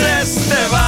este bar Brindar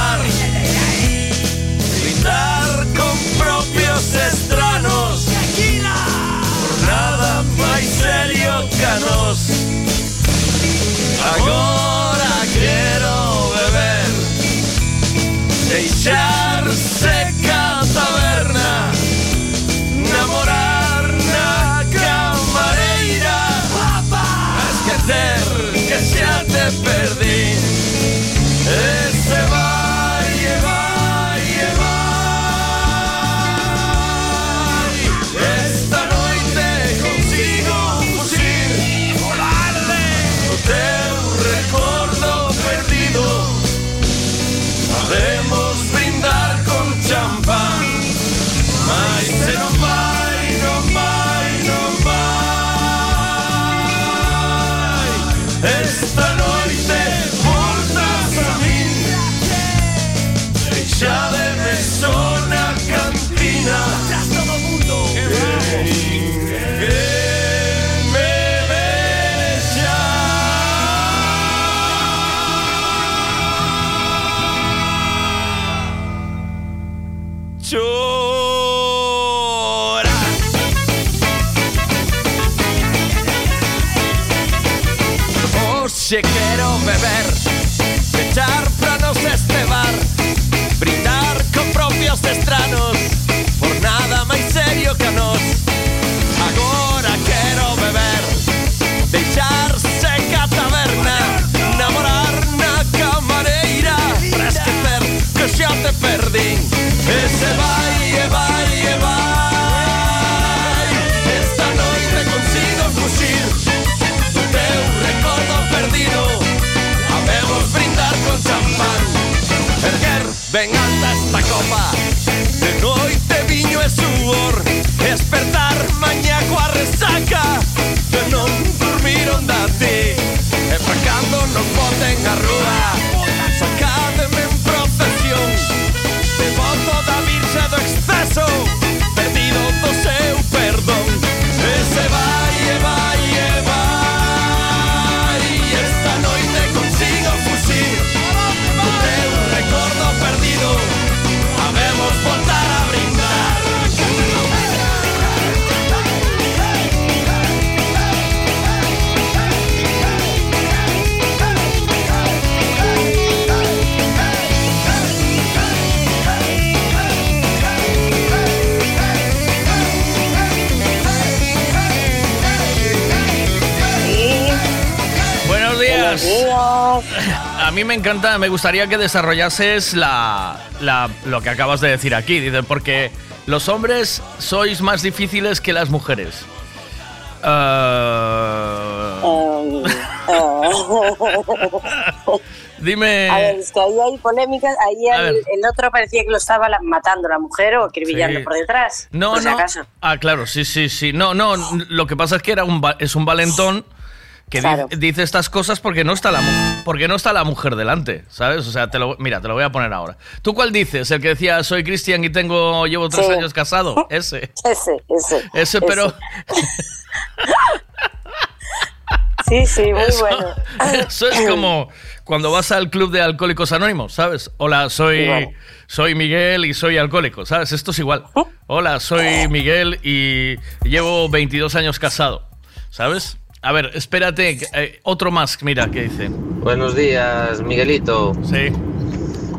mí me encanta, me gustaría que desarrollases la, la- lo que acabas de decir aquí. Dice, porque los hombres sois más difíciles que las mujeres. Ah, Um, dime. a ver, es que ahí hay polémicas. Ahí el, otro parecía que lo estaba matando la mujer o acribillando Sí. por detrás. No, por si no. acaso. Ah, claro, sí, sí, sí. No, no, lo que pasa es que era un es un valentón que di- dice estas cosas porque no está la porque no está la mujer delante, ¿sabes? O sea, te lo mira, te lo voy a poner ahora. ¿Tú cuál dices? El que decía soy Cristian y tengo llevo tres Sí. años casado, ese. Ese, ese. Ese, pero Sí, sí, muy eso, bueno. eso es como cuando vas al club de alcohólicos anónimos, ¿sabes? Hola, soy soy Miguel y soy alcohólico, ¿sabes? Esto es igual. Hola, soy Miguel y llevo 22 años casado, ¿sabes? A ver, espérate, eh, otro más, mira, ¿qué dice? Buenos días, Miguelito. Sí.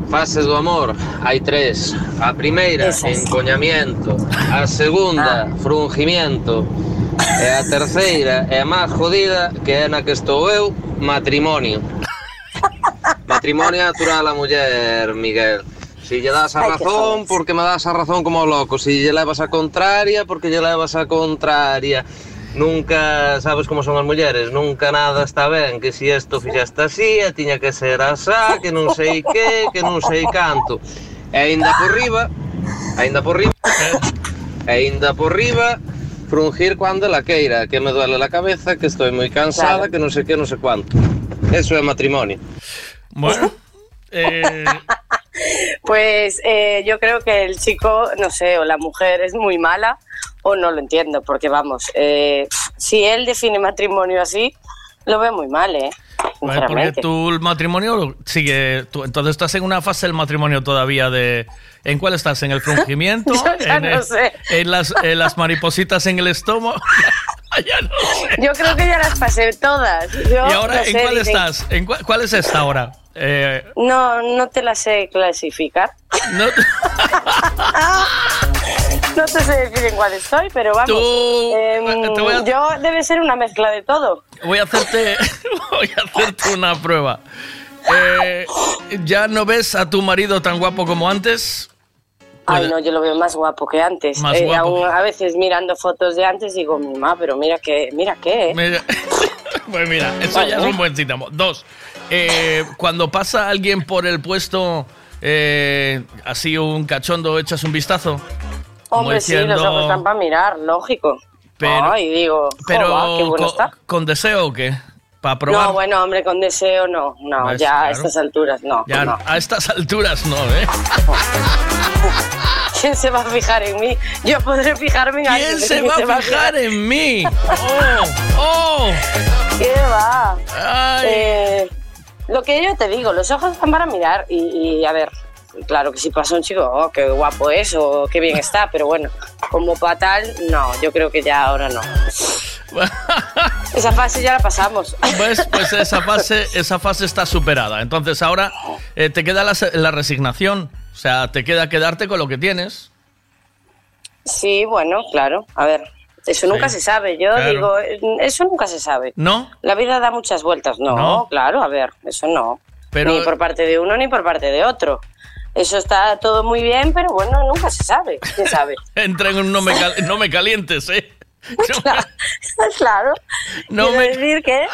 Fases do amor, hai tres. A primeira, encoñamiento. A segunda, frungimiento. E a terceira, e a máis jodida, que é na que estou eu, matrimonio. Matrimonio natural a muller, Miguel. Si lle das a razón, porque me das a razón como loco. Si lle levas a contraria, porque lle levas a contraria. Nunca, sabes como son as mulleres, nunca nada está ben, que si isto fixaste así, e tiña que ser asá, que non sei que, que non sei canto. E aínda por riba, aínda por riba, e aínda por riba, frungir cuando la queira, que me duele la cabeza, que estoy moi cansada, Claro. que non sei que, non sei cuánto. Eso é matrimonio. Bueno, eh, Pues eh, yo creo que el chico, no sé, o la mujer es muy mala o no lo entiendo, porque vamos, eh, si él define matrimonio así, lo ve muy mal, ¿eh? Vale, porque sinceramente. tu matrimonio sigue. tú- entonces estás en una fase del matrimonio todavía de. ¿En cuál estás? ¿En el frungimiento? ¿En, no el- sé. en las, en las maripositas en el estómago? ya no sé. Yo creo que ya las pasé todas. Yo ¿Y ahora no en sé, cuál dicen- estás? ¿En cuál, cuál es esta ahora? Eh, No, no te la sé clasificar. no- No te sé decir en cuál estoy, pero vamos. Tú- Em, te voy a- Yo debe ser una mezcla de todo. voy a hacerte. voy a hacerte una prueba. Eh, ¿Ya no ves a tu marido tan guapo como antes? Ay, no, yo lo veo más guapo que antes. Más Eh, guapo aún a veces mirando fotos de antes digo, mamá, pero mira que, mira eh". Mira, pues mira, eso ya es un buen síntoma. Dos, eh, cuando pasa alguien por el puesto, eh, así un cachondo, echas un vistazo. Hombre, sí, los ojos están para mirar, lógico. Pero- Ay, digo, Pero pero qué bueno con, está. con deseo o qué? Para probar. No, bueno, hombre, con deseo no, no, Pues, ya claro. a estas alturas no. Ya no. a estas alturas no, ¿eh? ¿Quién se va a fijar en mí? Yo podré fijarme en alguien. ¿Quién pero se va a fijar en mí? ¡Oh! ¡Oh! ¿Qué va? ¡Ay! Eh, lo que yo te digo, los ojos están para mirar y, y, a ver, claro que si pasa un chico, oh, qué guapo es o qué bien está, pero bueno, como para tal, no, yo creo que ya ahora no. Esa fase ya la pasamos. Pues, pues esa fase, esa fase está superada. Entonces ahora eh, te queda la, la resignación. O sea, te queda quedarte con lo que tienes. Sí, bueno, claro, a ver, eso nunca Sí, se sabe, yo claro. digo, eh, eso nunca se sabe. ¿No? La vida da muchas vueltas, no, No. claro, a ver, eso no. Pero- Ni por parte de uno ni por parte de otro. Eso está todo muy bien, pero bueno, nunca se sabe. ¿Quién sabe? Entra en un no me, cal- no me calientes, ¿eh? No- claro. No Quiero me- decir que,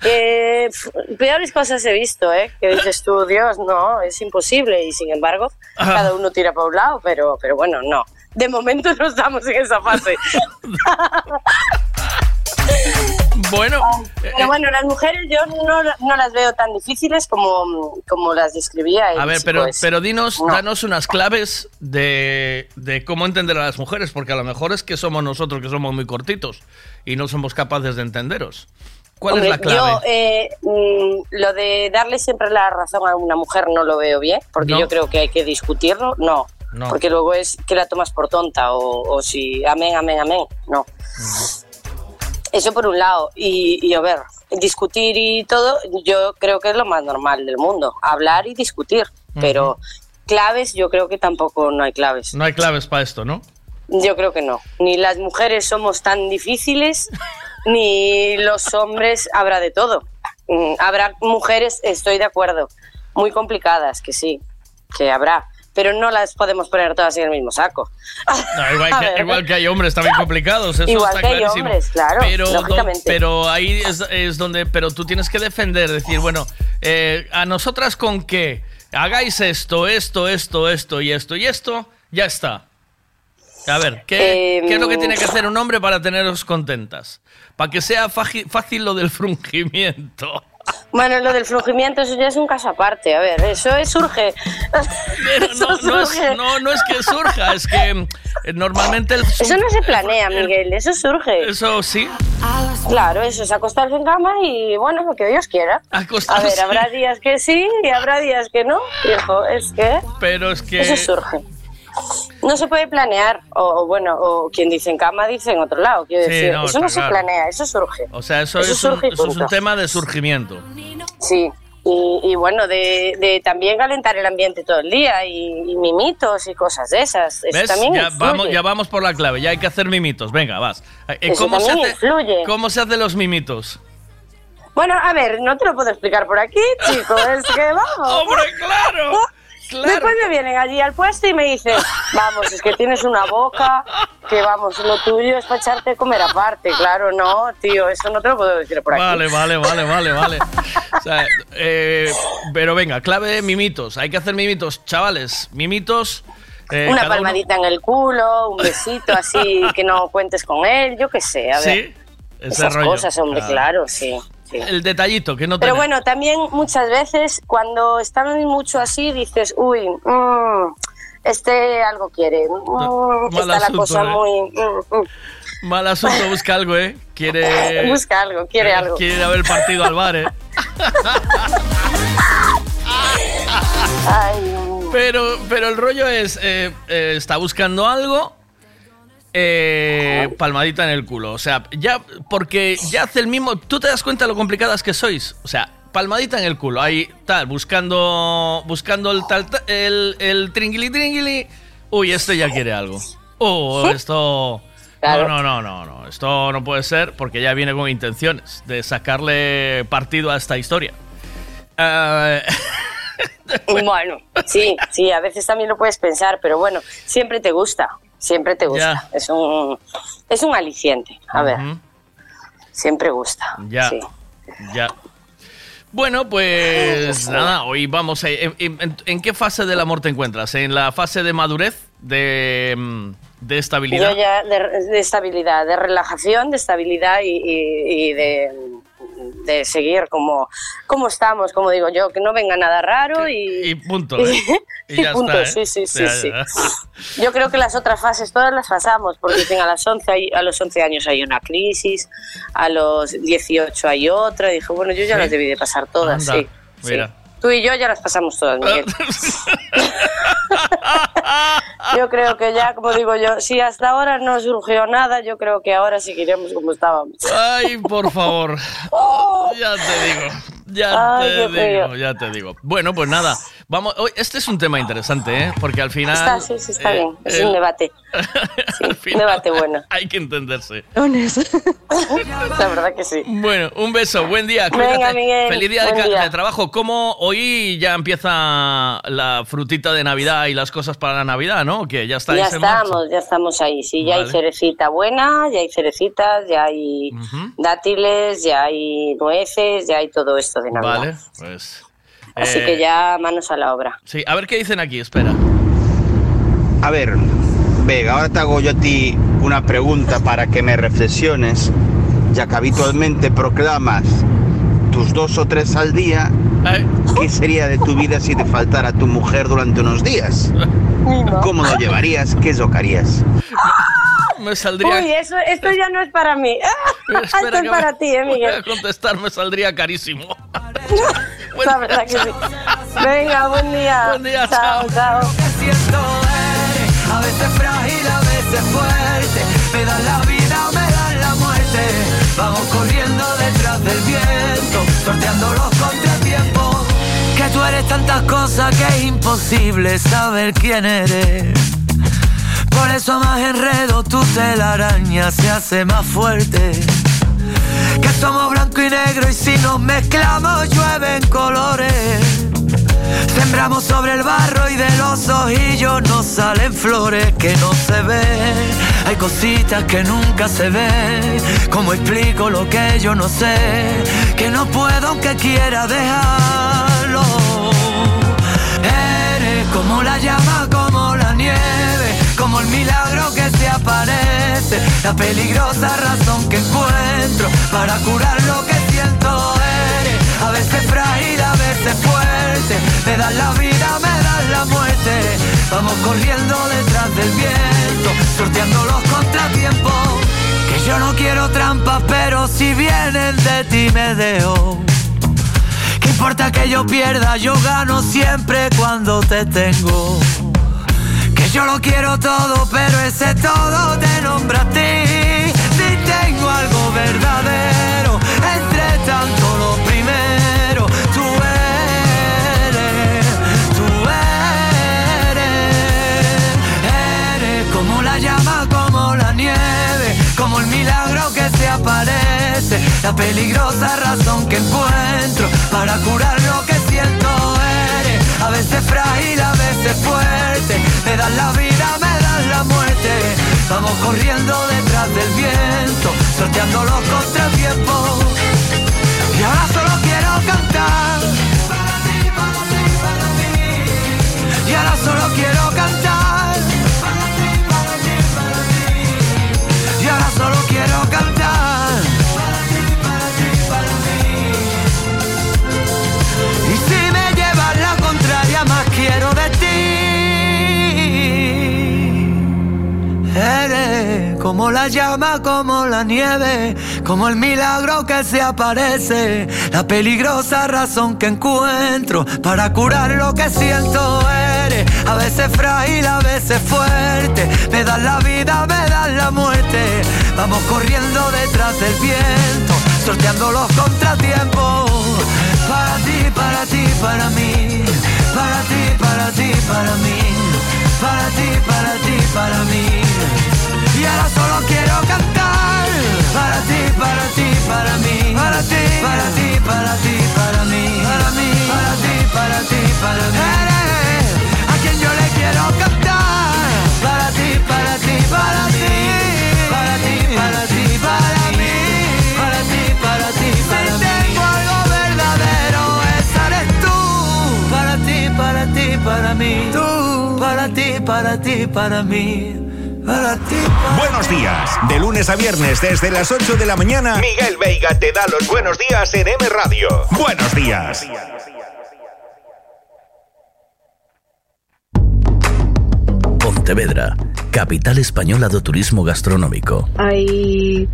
que, pf, peores cosas he visto, ¿eh? Que dices tú, Dios, no, es imposible. Y sin embargo, Ajá. cada uno tira para un lado, pero, pero bueno, no. De momento no estamos en esa fase. Bueno, eh, Pero bueno, las mujeres yo no, no las veo tan difíciles como, como las describía. a ver, pero, ese. pero dinos, No. danos unas claves de, de cómo entender a las mujeres, porque a lo mejor es que somos nosotros que somos muy cortitos y no somos capaces de entenderos. ¿Cuál Hombre, es la clave? Yo, eh, mm, lo de darle siempre la razón a una mujer no lo veo bien, porque No. yo creo que hay que discutirlo. No, No. porque luego es que la tomas por tonta o, o si amén, amén, amén. No. Eso por un lado. Y, y a ver, discutir y todo, yo creo que es lo más normal del mundo. Hablar y discutir. Pero claves, yo creo que tampoco no hay claves. No hay claves para esto, ¿no? Yo creo que no. Ni las mujeres somos tan difíciles, ni los hombres habrá de todo. Mm, Habrá mujeres, estoy de acuerdo, muy complicadas, que sí, que habrá, pero no las podemos poner todas en el mismo saco. No, igual, que, igual que hay hombres también complicados, eso Igual está que hay clarísimo. hombres, claro, pero, lógicamente. pero ahí es, es donde, pero tú tienes que defender, decir, bueno, eh, a nosotras con que hagáis esto, esto, esto, esto y esto y esto, ya está. A ver, ¿qué, Em, qué es lo que tiene que hacer un hombre para teneros contentas? Para que sea fácil lo del frungimiento. Bueno, lo del flujimiento, eso ya es un caso aparte. A ver, eso es, surge. Pero Eso no, no, es, surge. no, no es que surja, es que eh, normalmente el... Eso no se planea, Miguel, eso surge. Eso sí. Claro, eso es acostarse en cama y bueno, lo que Dios quiera. A Acostarse. ver, habrá días que sí y habrá días que no. Hijo, es que Pero es que... eso surge. No se puede planear, o, o bueno, o quien dice en cama dice en otro lado. Quiero Sí, decir, no, eso no se planea, eso surge. O sea, eso, Eso es, un, eso es tema de surgimiento. Sí. Y, y bueno, de, de también calentar el ambiente todo el día y, y mimitos y cosas de esas. También Ya influye. vamos, ya vamos por la clave, ya hay que hacer mimitos. Venga, vas. Eh, Eso ¿Cómo, se hace, influye. ¿Cómo se hacen los mimitos? Bueno, a ver, no te lo puedo explicar por aquí, chico, es que vamos. ¡Hombre, claro! ¡Claro! Después me vienen allí al puesto y me dicen, vamos, es que tienes una boca, que vamos, lo tuyo es para echarte a comer aparte. Claro, no, tío, eso no te lo puedo decir por aquí. Vale, vale, vale, vale, vale. O sea, eh, pero venga, clave de mimitos. Hay que hacer mimitos, chavales. Mimitos. eh, Una uno- palmadita en el culo, un besito así que no cuentes con él, yo qué sé, a ver. Sí, ese Esas rollo. cosas, hombre, claro, sí. Sí. El detallito, que no Pero tenés. bueno, también muchas veces cuando están mucho así dices, uy, mm, este algo quiere, mm, mal está la asunto, cosa ¿eh? muy... mm, mm". Mal asunto, busca algo, ¿eh? Quiere. Busca algo, quiere algo. Quiere el partido al bar, ¿eh? Ay, Pero, pero el rollo es, eh, eh, está buscando algo, eh, palmadita en el culo. O sea, ya, porque ya hace el mismo, tú te das cuenta de lo complicadas que sois. O sea, palmadita en el culo, ahí tal, buscando, buscando el tal, ta- el, el tringuili tringuili. Uy, este ya quiere algo. Oh, esto... Claro. No, no, no, no, no, esto no puede ser porque ya viene con intenciones de sacarle partido a esta historia. Eh, Bueno, sí, sí, a veces también lo puedes pensar, pero bueno, siempre te gusta, siempre te gusta. Ya. Es un es un aliciente. A ver, siempre gusta. Ya. sí. Ya. Bueno, pues nada, hoy vamos. a- en, en- en qué fase del amor te encuentras? ¿En la fase de madurez? ¿De, mm, de estabilidad? Yo ya de, de estabilidad, de relajación, de estabilidad y, y- y de, de seguir como, como estamos, como digo yo, que no venga nada raro y, Y punto. ¿eh? Y ya punto, está. ¿eh? sí, sí, sí, sí. Yo creo que las otras fases todas las pasamos, porque dicen a, las 11 hay- a los 11 años hay una crisis, a los 18 hay otra, y dije, bueno, yo ya ¿Sí? las debí de pasar todas, Anda, sí, mira. sí. Tú y yo ya las pasamos todas, Miguel. Yo creo que ya, como digo yo, si hasta ahora no surgió nada, yo creo que ahora seguiremos como estábamos. Ay, por favor. Ya te digo. Ya. Ay, te digo, ya te digo. Bueno, pues nada. Vamos, hoy- este es un tema interesante, ¿eh? Porque al final. Está, sí, sí, está eh, bien. Es un debate. un debate bueno. Hay que entenderse. La verdad que sí. Bueno, un beso, buen día. Venga. Miguel, Feliz día de, día. de trabajo. ¿Cómo hoy ya empieza la frutita de Navidad y las cosas para la Navidad, no? Que ya estáis Ya en marcha. estamos, ya estamos ahí. Sí, ya hay cerecita buena, ya hay cerecitas, ya hay dátiles, ya hay nueces, ya hay todo esto de Navidad. Vale, pues. Así eh, que ya manos a la obra. Sí, a ver qué dicen aquí, espera. A ver, Vega, ahora te hago yo a ti una pregunta para que me reflexiones, ya que habitualmente proclamas tus dos o tres al día, Eh, ¿qué sería de tu vida si te faltara tu mujer durante unos días? ¿Cómo lo llevarías? ¿Qué es lo que harías? me saldría. Uy, eso, esto ya no es para mí. Espera esto es para me- ti, eh, voy Miguel. a contestar, me saldría carísimo. La verdad que sí. Venga, buen día. Buen día, chao. chao. chao. siento eres a veces frágil, a veces fuerte. Me dan la vida, me dan la muerte. Vamos corriendo detrás del viento, sorteando los contratiempos. Que tú eres tantas cosas que es imposible saber quién eres. Por eso más enredo tu telaraña se hace más fuerte. Que somos blanco y negro y si nos mezclamos llueven colores. Sembramos sobre el barro y de los ojillos nos salen flores que no se ven. Hay cositas que nunca se ven. ¿Cómo explico lo que yo no sé? Que no puedo aunque quiera dejarlo. Eres como la llama, como la nieve, como el milagro que se aparece, la peligrosa razón que encuentro para curar lo que siento. Eres a veces frágil, a veces fuerte, me das la vida, me das la muerte. Vamos corriendo detrás del viento, sorteando los contratiempos. Que yo no quiero trampas, pero si vienen de ti me dejo. ¿Qué importa que yo pierda? Yo gano siempre cuando te tengo. Yo lo quiero todo, pero ese todo te nombra a ti. Si tengo algo verdadero, entre tanto lo primero, tú eres, tú eres. Eres como la llama, como la nieve, como el milagro que se aparece, la peligrosa razón que encuentro para curar a veces frágil, a veces fuerte, me das la vida, me das la muerte. Vamos corriendo detrás del viento, sorteando los contratiempos. Y ahora solo quiero cantar. Para ti, para ti, para ti. Y ahora solo quiero cantar. Como la llama, como la nieve, como el milagro que se aparece, la peligrosa razón que encuentro para curar lo que siento eres, a veces frágil, a veces fuerte, me das la vida, me das la muerte, vamos corriendo detrás del viento, sorteando los contratiempos, para ti, para ti, para mí, para ti, para ti, para mí, para ti, para ti, para mí. Solo quiero cantar para ti, para ti, para mí, para ti, para ti, para ti, para mí, para mí, para ti, para ti, para mí. Eres a quien yo le quiero cantar para ti, para ti, para ti, para ti, para ti, para mí, para ti, para ti, para mí. Tengo algo verdadero, esa tú, para ti, para ti, para mí, tú, para ti, para ti, para mí. Buenos días. De lunes a viernes desde las 8 de la mañana, Miguel Veiga te da los buenos días en M Radio. Buenos días. Pontevedra, capital española do turismo gastronómico. Hay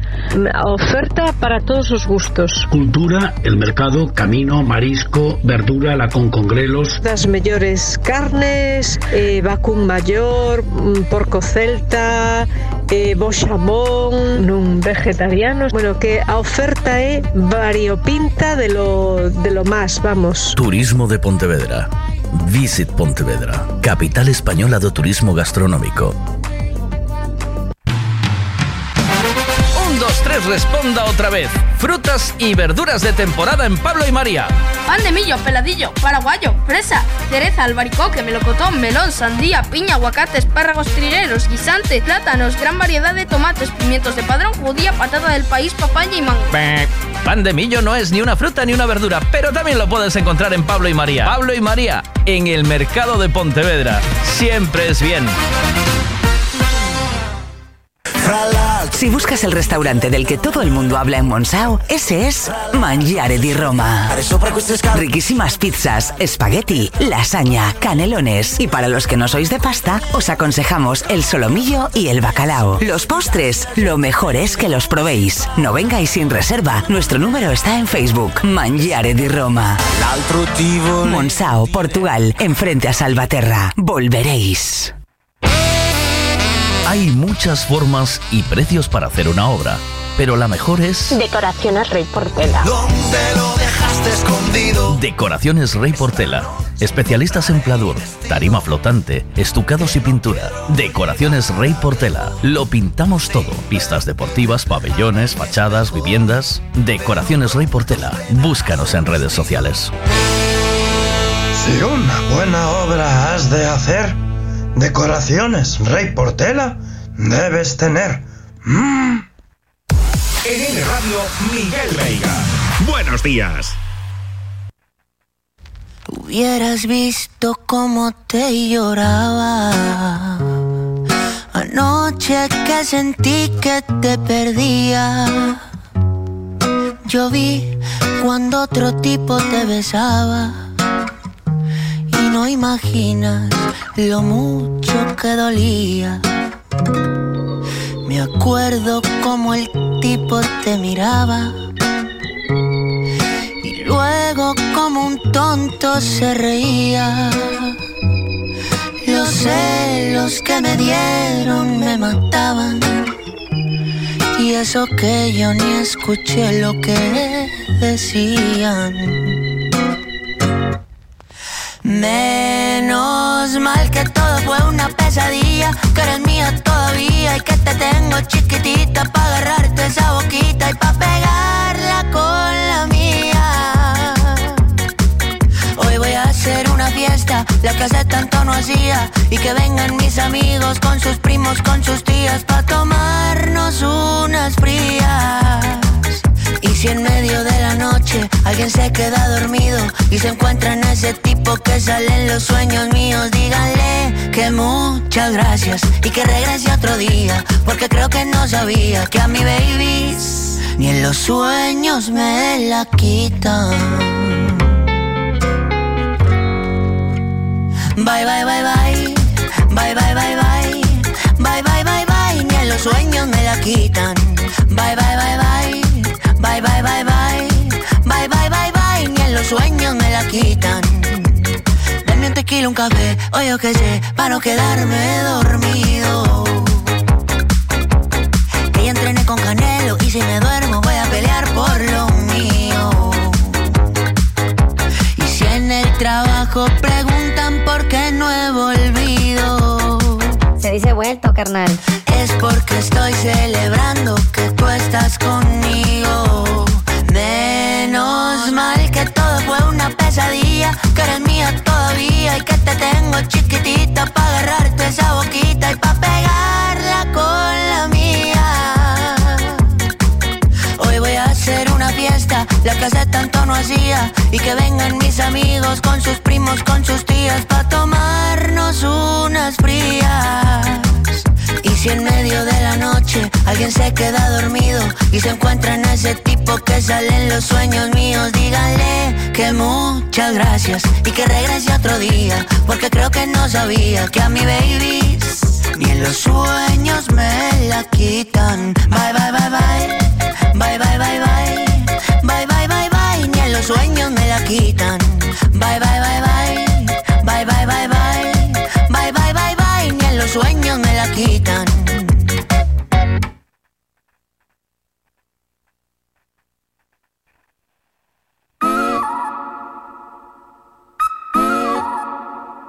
oferta para todos los gustos. Cultura, el mercado, camino, marisco, verdura, la con congrelos. Las mejores carnes, eh, vacún mayor, mm, porco celta, eh, bochamón, nun vegetariano. Bueno, que a oferta é variopinta de lo, de lo más, vamos. Turismo de Pontevedra. Visit Pontevedra, capital española do turismo gastronómico. Un, dos, tres, responda otra vez. Frutas y verduras de temporada en Pablo y María. Pan de millo, peladillo, paraguayo, fresa, cereza, albaricoque, melocotón, melón, sandía, piña, aguacate, espárragos trileros, guisante, plátanos, gran variedad de tomates, pimientos de padrón, judía, patata del país, papaya y mango. Pan de millo no es ni una fruta ni una verdura, pero también lo puedes encontrar en Pablo y María. Pablo y María, en el mercado de Pontevedra. Siempre es bien. Si buscas el restaurante del que todo el mundo habla en Monsao, ese es Mangiare di Roma. Riquísimas pizzas, espagueti, lasaña, canelones. Y para los que no sois de pasta, os aconsejamos el solomillo y el bacalao. Los postres, lo mejor es que los probéis. No vengáis sin reserva. Nuestro número está en Facebook. Mangiare di Roma. Monsao, Portugal, enfrente a Salvaterra. Volveréis. Hay muchas formas y precios para hacer una obra, pero la mejor es Decoraciones Rey Portela. ¿Dónde lo dejaste escondido? Decoraciones Rey Portela. Especialistas en pladur, tarima flotante, estucados y pintura. Decoraciones Rey Portela. Lo pintamos todo. Pistas deportivas, pabellones, fachadas, viviendas. Decoraciones Rey Portela. Búscanos en redes sociales. Si una buena obra has de hacer, decoraciones Rey Portela debes tener. Mm. En M Radio, Miguel Veiga. Buenos días. Hubieras visto cómo te lloraba. Anoche que sentí que te perdía. Yo vi cuando otro tipo te besaba. No imaginas lo mucho que dolía. Me acuerdo como el tipo te miraba. Y luego como un tonto se reía. Los celos que me dieron me mataban. Y eso que yo ni escuché lo que decían. Menos mal que todo fue una pesadilla, que eres mía todavía y que te tengo chiquitita para agarrarte esa boquita y para pegarla con la mía. Hoy voy a hacer una fiesta, la que hace tanto no hacía, y que vengan mis amigos con sus primos, con sus tías, para tomarnos unas frías si en medio de la noche alguien se queda dormido y se encuentra en ese tipo que sale en los sueños míos? Díganle que muchas gracias y que regrese otro día, porque creo que no sabía que a mi baby ni en los sueños me la quitan. Bye, bye, bye, bye. Bye, bye, bye, bye. Bye, bye, bye, bye. Ni en los sueños me la quitan. Bye, bye, bye, bye. Bye, bye, bye, bye. Bye, bye, bye, bye. Ni en los sueños me la quitan. Dame un tequila, un café, o yo qué sé, para no quedarme dormido. Que ya entrené con Canelo y si me duermo voy a pelear por lo mío. Y si en el trabajo preguntan por qué no he volvido. Se dice vuelto, carnal. Es porque estoy celebrando que tú estás conmigo. Una pesadilla, que eres mía todavía y que te tengo chiquitita para agarrarte esa boquita y para pegarla con la mía. Hoy voy a hacer una fiesta, la que hace tanto no hacía, y que vengan mis amigos con sus primos, con sus tías, para tomarnos unas frías. Y si en medio de la noche alguien se queda dormido y se encuentra en ese tipo que sale en los sueños míos, díganle que muchas gracias y que regrese otro día, porque creo que no sabía que a mi baby ni en los sueños me la quitan. Bye, bye, bye, bye. Bye, bye, bye, bye. Bye, bye, bye, bye. Ni en los sueños me la quitan. Bye, bye, bye.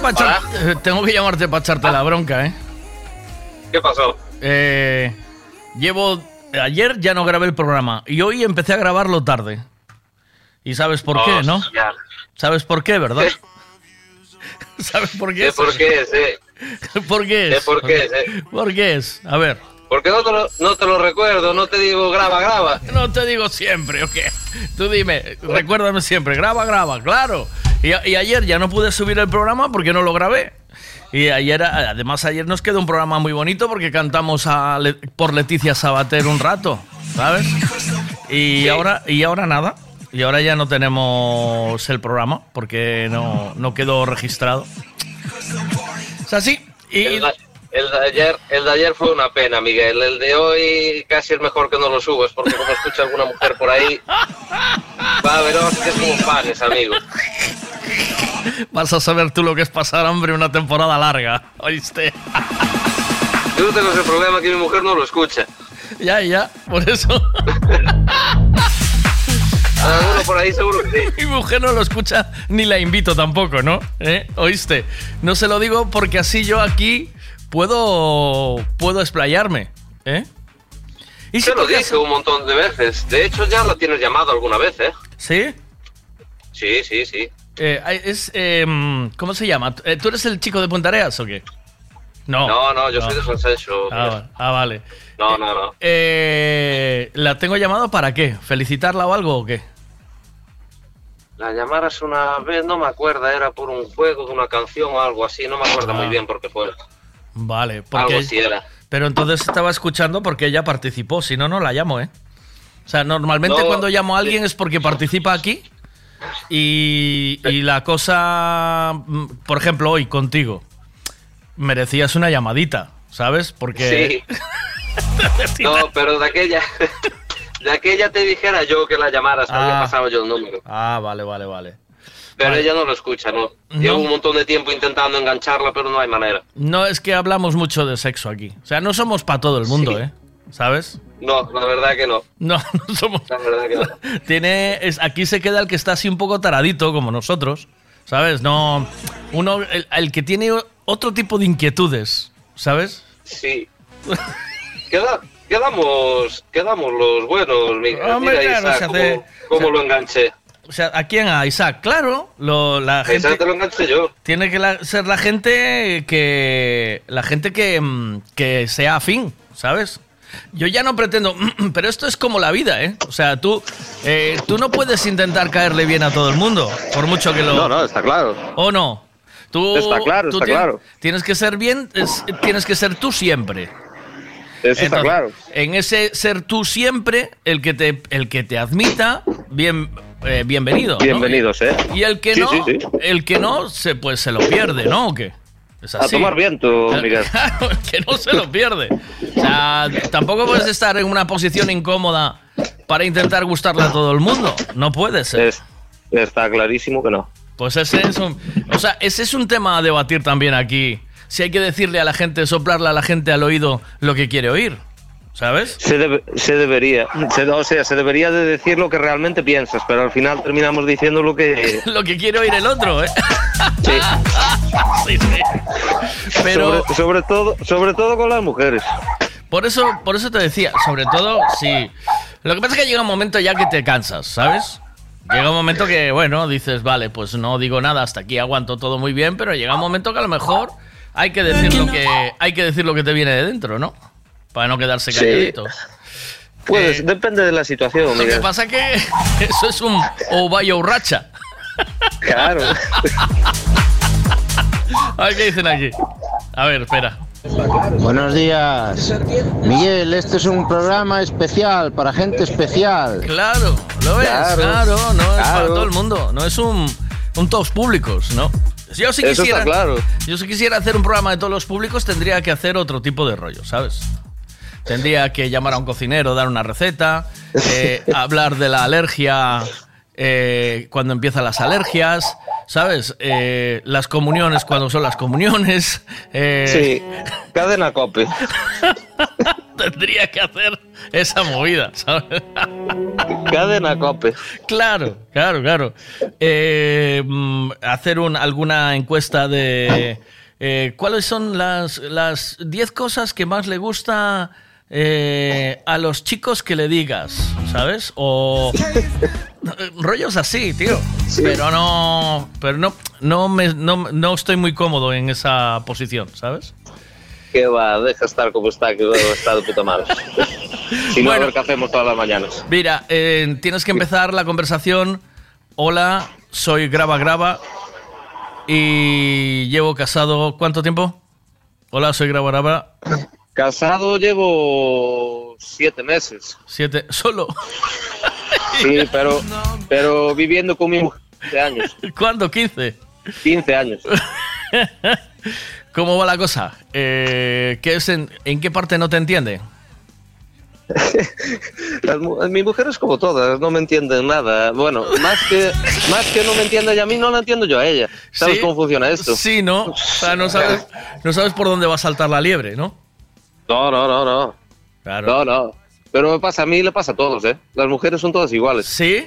que eh, tengo que llamarte para echarte la bronca, ¿eh? ¿Qué pasó? Eh, llevo ayer ya no grabé el programa y hoy empecé a grabarlo tarde. ¿Y sabes por qué, no? Hostia. ¿Sabes por qué, verdad? ¿Sabes por qué? ¿Qué por qué es, eh? ¿Por qué ¿Qué es? por qué es? ¿Por qué es? A ver. Porque no te, lo, no te lo recuerdo, no te digo graba, graba. No te digo siempre, ¿o qué? Tú dime, recuérdame siempre, graba, graba, claro. Y, y ayer ya no pude subir el programa porque no lo grabé. Y ayer, además ayer nos quedó un programa muy bonito porque cantamos a Le- por Leticia Sabater un rato, ¿sabes? Y ahora y ahora nada. Y ahora ya no tenemos el programa porque no, no quedó registrado. O sea, sí. Y, El, de- ayer, el de ayer fue una pena, Miguel. El de hoy casi es mejor que no lo subas, porque como escucha alguna mujer por ahí, va a haber hostias como panes, amigo. vas a saber tú lo que es pasar hambre una temporada larga, ¿oíste? Yo no tengo ese problema que mi mujer no lo escucha. Ya, ya, por eso. Alguno por ahí seguro que sí. Mi mujer no lo escucha ni la invito tampoco, ¿no? ¿Eh? ¿Oíste? No se lo digo porque así yo aquí puedo puedo explayarme, ¿eh? ¿Y Te lo dije un montón de veces. De hecho, ya la tienes llamado alguna vez, ¿eh? ¿Sí? Sí, sí, sí. Eh, es, em, ¿Cómo se llama? Eh, ¿Tú eres el chico de Puntareas o qué? No. No, no, yo soy de San Senso. Ah, ah, vale. No, no, no. Eh, ¿La tengo llamado para qué? ¿Felicitarla o algo o qué? La llamaras una vez, no me acuerdo, era por un juego una canción o algo así, no me acuerdo Ah. muy bien por qué fue. Vale, porque... Algo era. Pero entonces estaba escuchando porque ella participó, si no, no la llamo, ¿eh? O sea, normalmente No, cuando llamo a alguien es porque participa aquí y, y la cosa, mm, por ejemplo, hoy contigo, merecías una llamadita, ¿sabes? Porque... Sí. no, pero de aquella, de aquella te dijera yo que la llamaras, que había Ah. pasado yo el número. Ah, vale, vale, vale. Pero Vale. ella no lo escucha, ¿no? Llevo un montón de tiempo intentando engancharla, pero no hay manera. No es que hablamos mucho de sexo aquí. O sea, no somos para todo el mundo, Sí. ¿eh? ¿Sabes? No, la verdad que no. No, no somos... La verdad que no. Tiene, es, aquí se queda el que está así un poco taradito, como nosotros, ¿sabes? No, uno, el, el que tiene otro tipo de inquietudes, ¿sabes? Sí. Queda- quedamos, quedamos los buenos, Miguel. Hombre, Mira, claro, Isaac, se cómo, cómo lo enganché. O sea, ¿a quién? A Isaac, claro. Lo, la gente, Isaac te lo enganché yo. Tiene que la- ser la gente que. La gente que, mm, que sea afín, ¿sabes? Yo ya no pretendo. Pero esto es como la vida, ¿eh? O sea, tú, eh, tú no puedes intentar caerle bien a todo el mundo, por mucho que lo. No, no, está claro. ¿O no? Tú, Está claro, tú está tien- claro. Tienes que ser bien, es- tienes que ser tú siempre. Eso está claro. En ese ser tú siempre, el que te, el que te admita, bien, eh, bienvenido. ¿no? Bienvenidos, ¿eh? Y el que Sí, no, sí, sí. el que no, se, pues se lo pierde, ¿no? ¿O qué? Es A así. tomar viento, Miguel. Claro, el que no se lo pierde. O sea, tampoco puedes estar en una posición incómoda para intentar gustarle a todo el mundo. No puede ser. Es- está clarísimo que no. Pues ese es un, o sea, ese es un tema a debatir también aquí. Si hay que decirle a la gente, soplarle a la gente al oído lo que quiere oír, ¿sabes? Se, debe- se debería, se- o sea, se debería de decir lo que realmente piensas, pero al final terminamos diciendo lo que... lo que quiere oír el otro, ¿eh? Sí, sí. Pero sobre, sobre todo, sobre todo con las mujeres. por eso, por eso te decía, sobre todo si lo que pasa es que llega un momento ya que te cansas, ¿sabes? Llega un momento que, bueno, dices, vale, pues no digo nada, hasta aquí aguanto todo muy bien, pero llega un momento que a lo mejor hay que decir lo que hay que decir lo que te viene de dentro, ¿no? Para no quedarse Sí. calladito. Pues depende de la situación, Lo que pasa que eso es un o vaya o racha. Claro. A ver qué dicen aquí. A ver, espera. Buenos días. Miguel, este es un programa especial para gente especial. Claro, lo ves, claro, Claro, no es para todo el mundo, no es un, un todos públicos, ¿no? Yo si Eso quisiera, está claro. yo si quisiera hacer un programa de todos los públicos tendría que hacer otro tipo de rollo, ¿sabes? Tendría que llamar a un cocinero, dar una receta, eh, hablar de la alergia eh, cuando empiezan las alergias, ¿sabes? Eh, las comuniones cuando son las comuniones. Sí, cadena cope. tendría que hacer esa movida, ¿sabes? Cadena cope. Claro, claro, claro. Eh, mm, hacer un, alguna encuesta de eh, cuáles son las las 10 cosas que más le gusta eh, a los chicos que le digas, ¿sabes? O rollos así, tío. Pero no, pero no, no me, no, no estoy muy cómodo en esa posición, ¿sabes? Que va, deja estar como está, que está de puta madre. si no, a ver qué hacemos todas las mañanas. Mira, eh, tienes que empezar la conversación. Hola, soy Graba Graba y llevo casado. ¿Cuánto tiempo? Hola, soy Graba Graba. Casado llevo siete meses. Siete, solo. Sí, pero, pero viviendo con mi mujer 15 años. ¿Cuándo? ¿15? 15 años. ¿Cómo va la cosa? Eh, ¿qué es en, ¿En qué parte no te entiende? Mi mujer es como todas, no me entiende nada. Bueno, más que, más que no me entiende ella a mí, no la entiendo yo a ella. ¿Sabes ¿Sí? cómo funciona esto? Sí, ¿no? O sea, no sabes, no sabes por dónde va a saltar la liebre, ¿no? No, no, no, no. No, no. Pero me pasa a mí, le pasa a todos, ¿eh? Las mujeres son todas iguales. ¿Sí?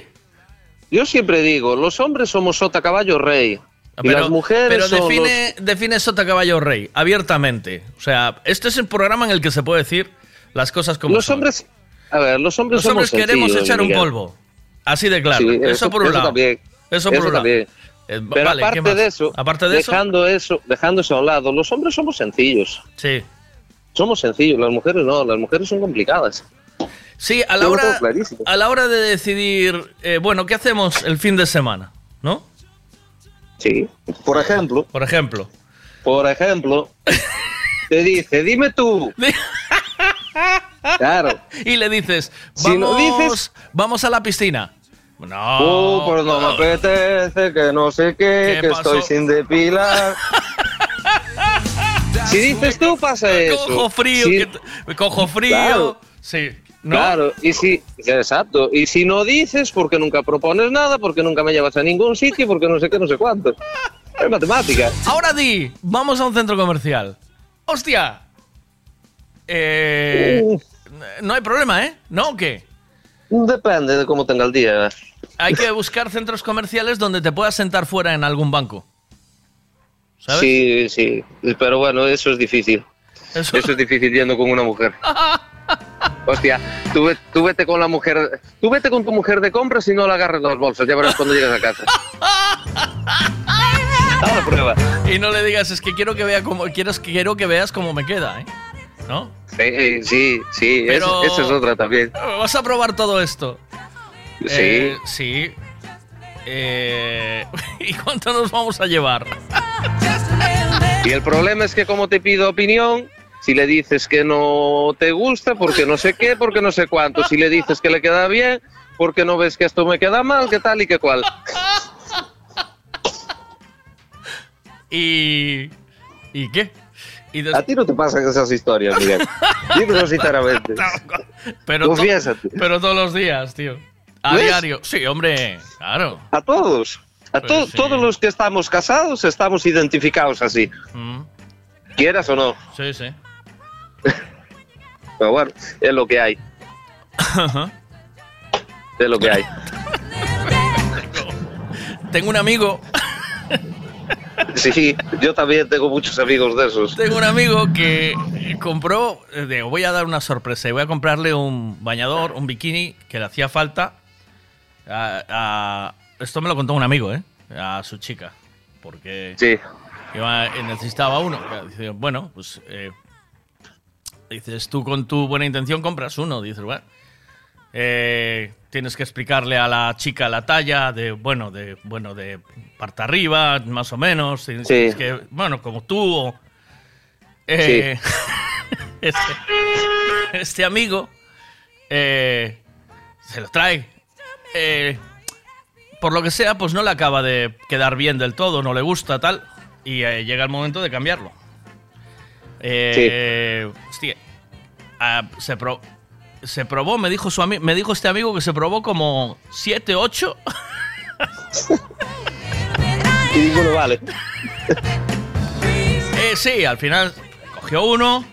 Yo siempre digo, los hombres somos sota, caballo, rey. Y las mujeres pero define, define Sota Caballo Rey, abiertamente. O sea, este es el programa en el que se puede decir las cosas como Los son. hombres, a ver, los hombres Los hombres somos queremos sencillos, echar un polvo. Así de claro. Sí, eso, por un eso lado. también. Eso por un lado. Eh, Pero vale, ¿qué aparte de eso, Aparte de dejando eso, dejando eso a un lado, los hombres somos sencillos. sí. Somos sencillos, las mujeres no, las mujeres son complicadas. Sí, a la Yo hora, a la hora de decidir, eh, bueno, ¿qué hacemos el fin de semana? ¿No? Sí. Por ejemplo. Por ejemplo. Por ejemplo, te dice, dime tú. Claro. Y le dices, Si no vamos, dices- vamos a la piscina. No. Oh, pues no me apetece, que no sé qué, ¿Qué que pasó? estoy sin depilar. si dices tú, pasa eso. Cojo frío, Si- que cojo frío. Claro. Sí. ¿No? Claro, y si, exacto, y si no dices, porque nunca propones nada, porque nunca me llevas a ningún sitio, porque no sé qué, no sé cuánto. Es matemática. Ahora di, vamos a un centro comercial. ¡Hostia! Eh, no hay problema, ¿eh? ¿No o qué? Depende de cómo tenga el día. Hay que buscar centros comerciales donde te puedas sentar fuera en algún banco. ¿Sabes? Sí, sí, pero bueno, eso es difícil. Eso- Eso es difícil yendo con una mujer. Hostia, tú, ve- tú vete con la mujer, tú vete con tu mujer de compras y no la agarres las bolsas, ya verás cuando llegas a casa. Haz la prueba. Y no le digas, es que quiero que vea cómo, quiero, quiero que veas cómo me queda, ¿eh? ¿No? Sí, sí, sí, es- Pero- esa es otra también. Vas a probar todo esto. Sí. Eh, sí. Eh, ¿Y cuánto nos vamos a llevar? Y el problema es que como te pido opinión, si le dices que no te gusta, porque no sé qué, porque no sé cuánto, si le dices que le queda bien, porque no ves que esto me queda mal, qué tal y qué cual. ¿Y, ¿y qué? Y A ti no te pasan esas historias, Miguel. Dímelo sinceramente. pero, to- pero todos los días, tío. A ¿Ves? diario. Sí, hombre, claro. A todos. A to- Pues sí. todos los que estamos casados estamos identificados así. Mm, Quieras o no. sí, sí. Pero bueno, es lo que hay. Es lo que hay. Tengo un amigo, Sí, yo también tengo muchos amigos de esos. tengo un amigo que compró, digo, voy a dar una sorpresa y voy a comprarle un bañador, un bikini que le hacía falta. a- a- esto me lo contó un amigo, ¿eh? A su chica. Porque Sí. iba- necesitaba uno. Bueno, pues eh, dices tú con tu buena intención compras uno. Dices, bueno, eh, tienes que explicarle a la chica la talla de, bueno, de, bueno, de parte arriba, más o menos. Tienes Sí. que, bueno, como tú. o- eh, este, este amigo eh, se lo trae. Eh, por lo que sea, pues no le acaba de quedar bien del todo, no le gusta tal, y eh, llega el momento de cambiarlo. Eh, hostia, ah, se, pro- se probó, me dijo, su me dijo este amigo que se probó como 7, 8. Y ninguno vale. Eh, sí, al final cogió uno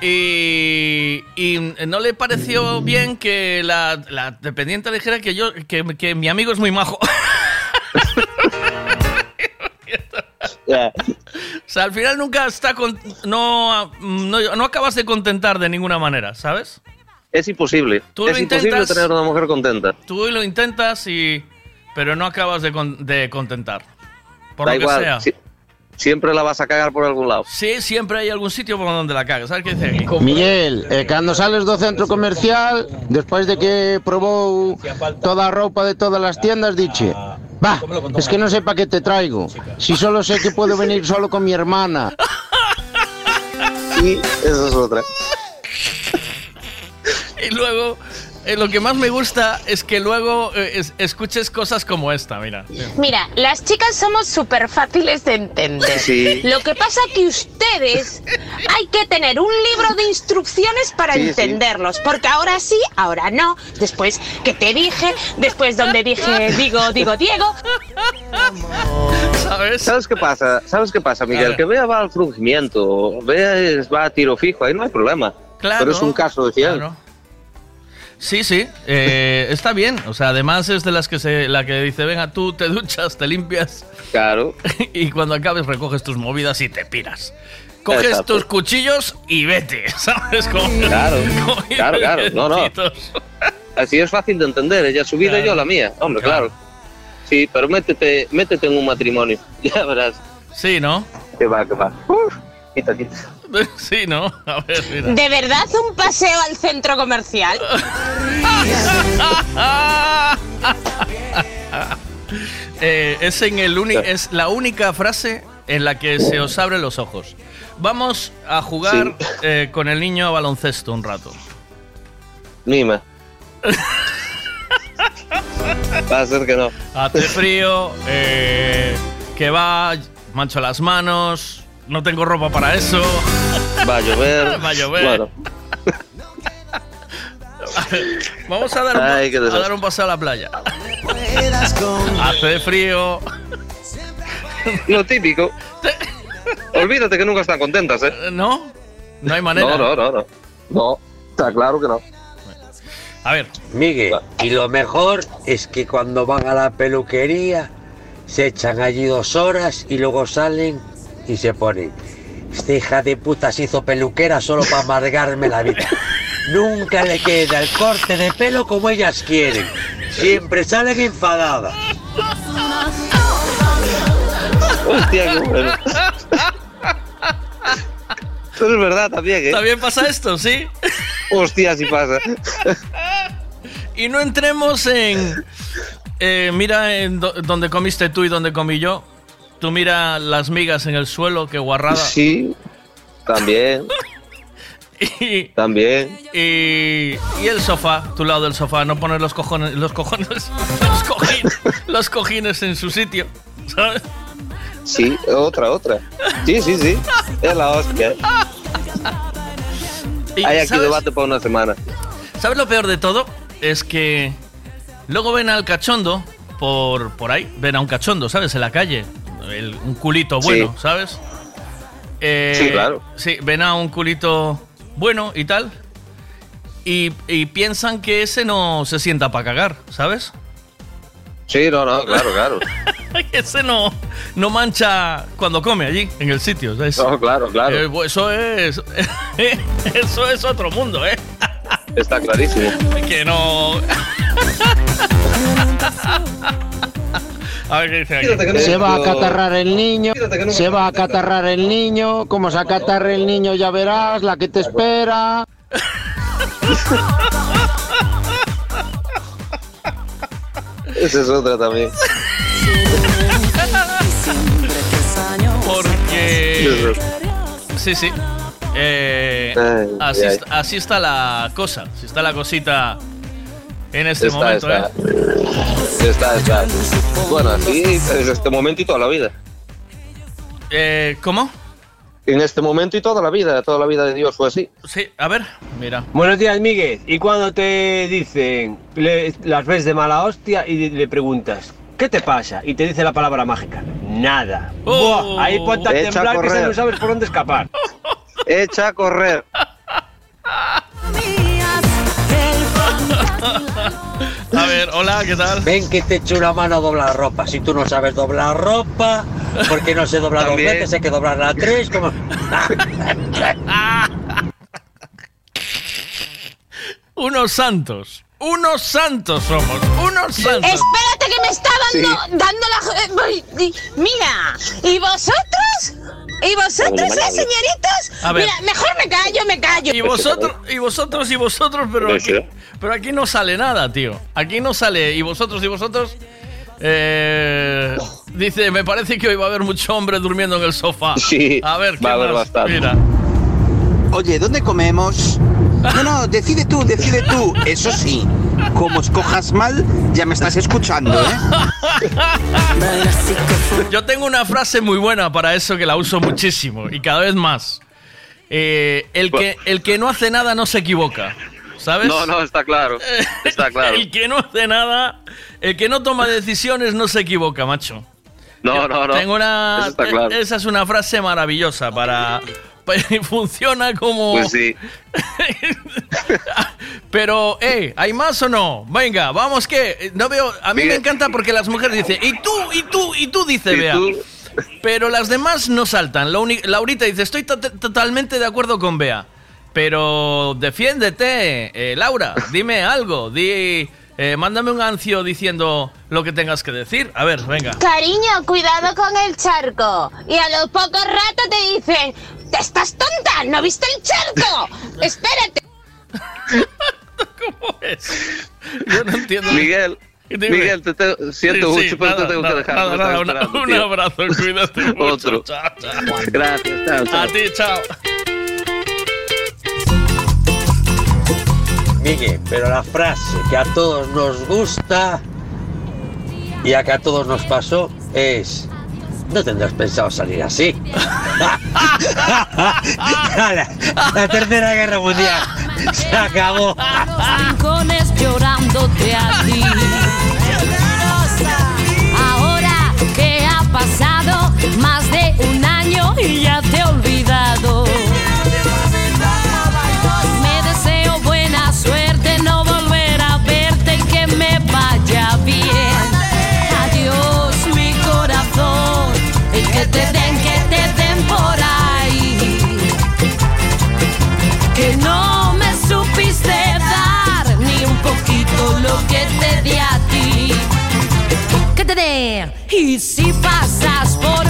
Y, y no le pareció bien que la, la dependiente dijera que yo que, que mi amigo es muy majo. O sea, al final nunca está con, no, no, no acabas de contentar de ninguna manera, ¿sabes? Es imposible. Tú es lo imposible intentas- tener una mujer contenta. Tú lo intentas y pero no acabas de, con- de contentar. Por Da lo que igual, sea. si- siempre la vas a cagar por algún lado. Sí, siempre hay algún sitio por donde la cagas. ¿Sabes qué dice aquí? Miguel, eh, cando sales do centro comercial, despois de que probou toda a roupa de todas as tiendas, diche, va, es que non sei pa que te traigo, si solo sé que puedo venir solo con mi hermana. Y eso es otra. Y luego, eh, lo que más me gusta es que luego eh, es- escuches cosas como esta, mira. Mira, las chicas somos súper fáciles de entender. Sí. Lo que pasa que ustedes hay que tener un libro de instrucciones para Sí, sí. entenderlos, porque ahora sí, ahora no. Después que te dije, después donde dije digo, digo Diego. ¿Sabes? ¿Sabes qué pasa? ¿Sabes qué pasa, Miguel? Que vea va al frungimiento, vea va a tiro fijo, ahí no hay problema. Claro, Pero es un caso de claro. Sí, sí, eh, está bien. O sea, además es de las que se, la que dice, venga, tú te duchas, te limpias Claro. y cuando acabes recoges tus movidas y te piras. Coges Exacto. tus cuchillos y vete, ¿sabes? Como- Claro, como claro, claro. No, no. Así es fácil de entender, ella su vida y Claro. yo la mía. Hombre, Claro. claro. Sí, pero métete, métete en un matrimonio. Ya verás. Sí, ¿no? Que va, que va. Uf, quita, quita. Sí, ¿no? A ver, mira. ¿De verdad un paseo al centro comercial? Eh, es, en el uni- es la única frase en la que se os abren los ojos. Vamos a jugar eh, con el niño a baloncesto un rato. Mima. Va a ser que no. Hace frío, eh, que va, mancho las manos, no tengo ropa para eso. Va a llover. Va a llover. Bueno, Vamos a dar, un, Ay, a dar un paseo a la playa. Hace frío. lo típico. Olvídate que nunca están contentas, ¿eh? ¿No? No hay manera. No, no, no, no. No, está claro que no. A ver. Miguel, y lo mejor es que cuando van a la peluquería se echan allí dos horas y luego salen y se ponen. Esta hija de puta se hizo peluquera solo para amargarme la vida. Nunca le queda el corte de pelo como ellas quieren. Siempre salen enfadadas. Hostia, qué bueno. Eso es verdad también, ¿eh? También pasa esto, ¿sí? Hostia, sí pasa. Y no entremos en. eh, mira en do- donde comiste tú y donde comí yo. Tú mira las migas en el suelo, qué guarrada. Sí, también. Y, También. y, y el sofá, tu lado del sofá, no poner los cojones, los cojones, los cojines, los cojines en su sitio, ¿sabes? Sí, otra, otra. Sí, sí, sí. Es la hostia. Hay aquí ¿sabes? debate para una semana. ¿Sabes lo peor de todo? Es que luego ven al cachondo por, por ahí, ven a un cachondo, ¿sabes? En la calle, el- un culito bueno, Sí. ¿sabes? Eh, Sí, claro. Sí, ven a un culito bueno y tal. Y, y piensan que ese no se sienta para cagar, ¿sabes? Sí, no, no, claro, claro. ese no, no mancha cuando come allí, en el sitio. ¿sabes? No, claro, claro. Eh, pues eso es. eso es otro mundo, ¿eh? Está clarísimo. Que no. A ver qué dice aquí. Se va a acatarrar el niño, se va a acatarrar el niño, como se acatarre el niño ya verás, la que te espera. Esa es otra también. Porque. Sí, sí. Eh, así, así está la cosa. Así está la cosita en este Está, momento, está. ¿eh? Está, está. Bueno, así desde este momento y toda la vida. Eh, ¿Cómo? En este momento y toda la vida, toda la vida de Dios fue así. Sí, a ver, mira. Buenos días, Miguel. Y cuando te dicen, le- las ves de mala hostia y le preguntas, ¿qué te pasa? Y te dice la palabra mágica, nada. Oh. Buah, ahí ponte a temblar que no sabes por dónde escapar. Echa a correr. ver, hola, ¿qué tal? Ven que te echo una mano a doblar ropa. Si tú no sabes doblar ropa, porque no se dobla dos También. veces, hay que doblarla a tres. Como... Unos santos. Unos santos somos. Unos santos. Espérate que me está dando, dando la... eh, Mira, ¿y vosotros? ¿Y vosotros, eh, señoritos? A ver. Mira, mejor me callo, me callo. Y vosotros, y vosotros, y vosotros, pero aquí, pero aquí no sale nada, tío. Aquí no sale, y vosotros, y vosotros. Eh, dice, me parece que hoy va a haber mucho hombre durmiendo en el sofá. Sí, a ver, ¿qué va a haber más? bastante. Mira. Oye, ¿dónde comemos? No, no, decide tú, decide tú. Eso sí, como escojas mal, ya me estás escuchando, ¿eh? Yo tengo una frase muy buena para eso que la uso muchísimo y cada vez más. Eh, el, que, el que no hace nada no se equivoca. ¿Sabes? No, no, está claro. Está claro. El que no hace nada, el que no toma decisiones no se equivoca, macho. No, no, no. Tengo una. Eso está claro. Esa es una frase maravillosa para. Funciona como. Pues sí. Pero, eh, ¿hay más o no? Venga, vamos que. No veo. A mí me encanta porque las mujeres dicen, y tú, y tú, y tú, dice Bea. tú. Pero las demás no saltan. Laurita dice, estoy to- totalmente de acuerdo con Bea. Pero defiéndete, eh, Laura, dime algo. Di, eh, mándame un ancio diciendo lo que tengas que decir. A ver, venga. Cariño, cuidado con el charco. Y a los pocos ratos te dicen, ¿te estás tonta? ¿No viste el charco? Espérate. ¿Cómo es? Yo no entiendo. Miguel, Dime. Miguel, te, te- siento Sí, sí, mucho, pero nada, te tengo nada, que dejar. nada, nada, una- un abrazo, cuídate mucho. Otro. Chao, chao. Gracias, chao, chao. A ti, chao. Miguel, pero la frase que a todos nos gusta y a que a todos nos pasó es... No tendrás pensado salir así. la, tercera guerra mundial se acabó. llorándote. Ahora que ha pasado más de un año y ya te te den, que te den por ahí que no me supiste dar ni un poquito lo que te di a ti. Que te dé. Y si pasas por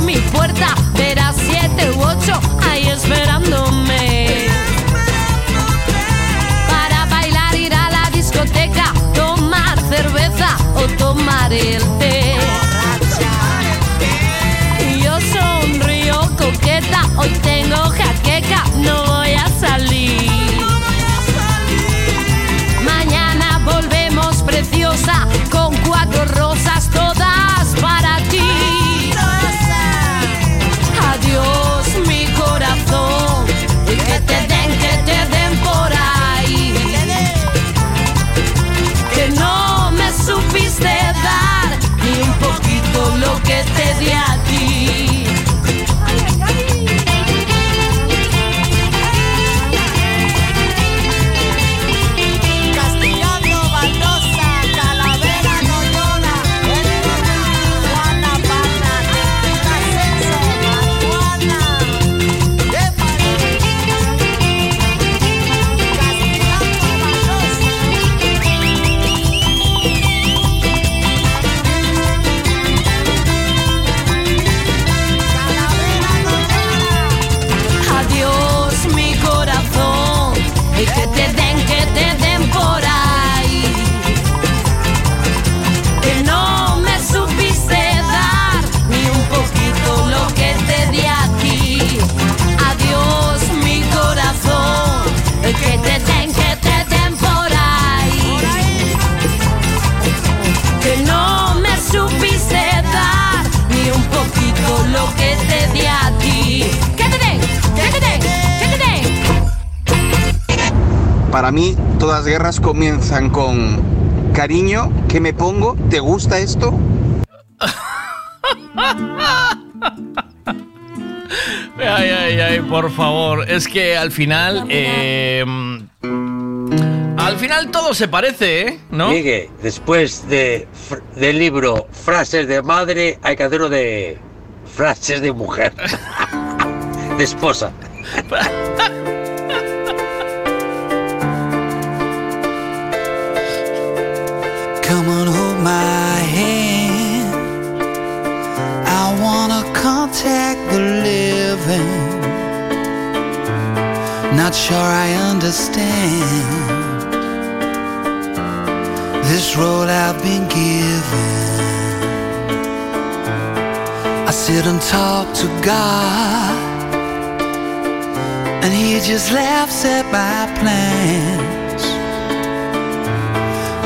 Oh, hoy Para mí, todas guerras comienzan con cariño, ¿qué me pongo? ¿Te gusta esto? Ay, ay, ay, por favor. Es que al final. eh, Al final todo se parece, ¿eh? ¿No? Miguel, después de, del libro Frases de madre, hay que hacerlo de frases de mujer. de esposa. Come on, hold my hand. I wanna contact the living. Not sure I understand this road I've been given. I sit and talk to God, and He just laughs at my plans.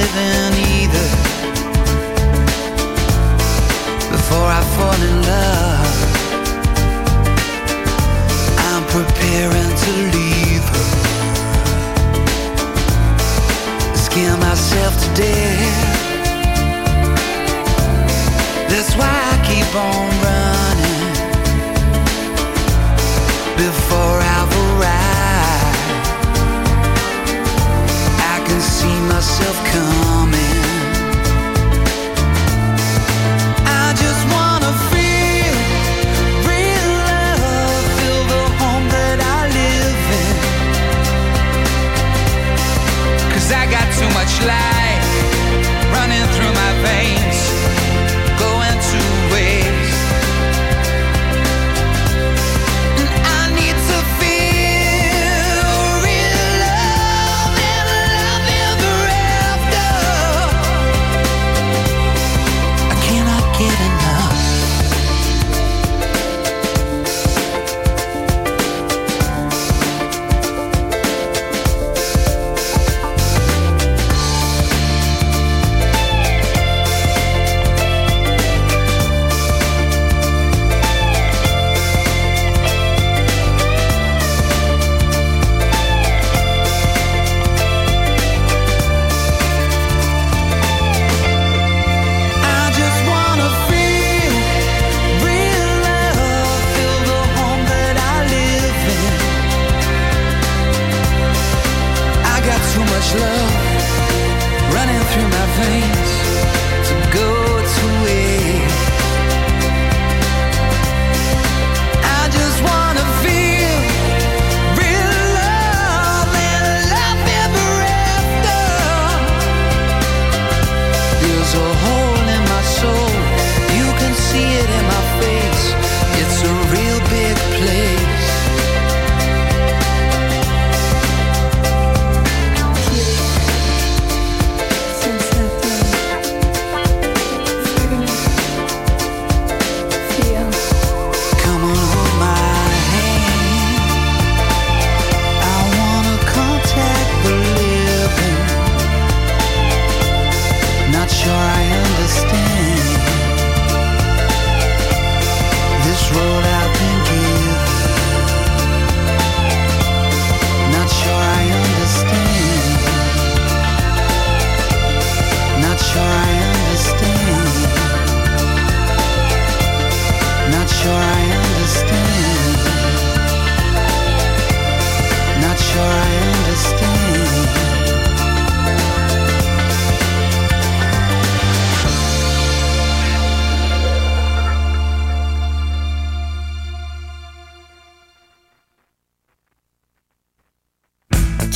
Living either. Before I fall in love, I'm preparing to leave her. Scare myself to death. That's why I keep on running before I've myself coming. I just wanna feel real love, the home that I live in. Cause I got too much life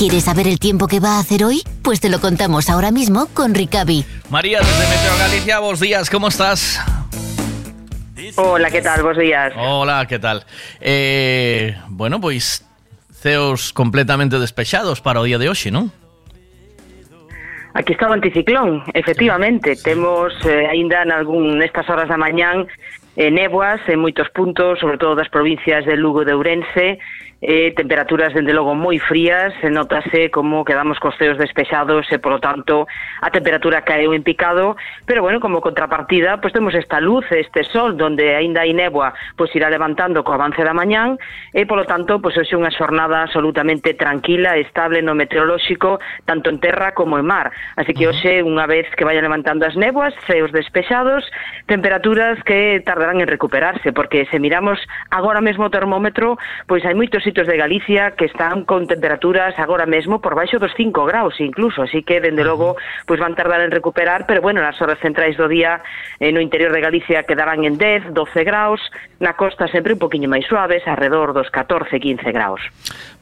¿Quieres saber el tiempo que va a hacer hoy? Pues te lo contamos ahora mismo con Ricavi. María, desde Meteo Galicia, buenos días, ¿cómo estás? Hola, ¿qué tal? Buenos días. Hola, ¿qué tal? Eh, bueno, pois ceos completamente despechados para o día de hoxe, non? Aquí está o anticiclón, efectivamente. Temos eh, aínda en algún nestas horas da mañán eh, néboas en moitos puntos, sobre todo das provincias de Lugo e de Ourense, eh, temperaturas dende logo moi frías, se notase como quedamos cos ceos despexados e polo tanto a temperatura caeu en picado, pero bueno, como contrapartida, pois temos esta luz, este sol donde aínda hai néboa, pois irá levantando co avance da mañán. E polo tanto, pois hoxe unha xornada absolutamente tranquila e estable no meteorolóxico, tanto en terra como en mar. Así que hoxe, unha vez que vayan levantando as néboas, ceos despexados, temperaturas que tardarán en recuperarse, porque se miramos agora mesmo o termómetro, pois hai moitos puntos de Galicia que están con temperaturas agora mesmo por baixo dos 5 graus incluso, así que dende logo pois van tardar en recuperar, pero bueno, nas horas centrais do día eh, no interior de Galicia quedarán en 10, 12 graus, na costa sempre un poquinho máis suaves, alrededor dos 14, 15 graus.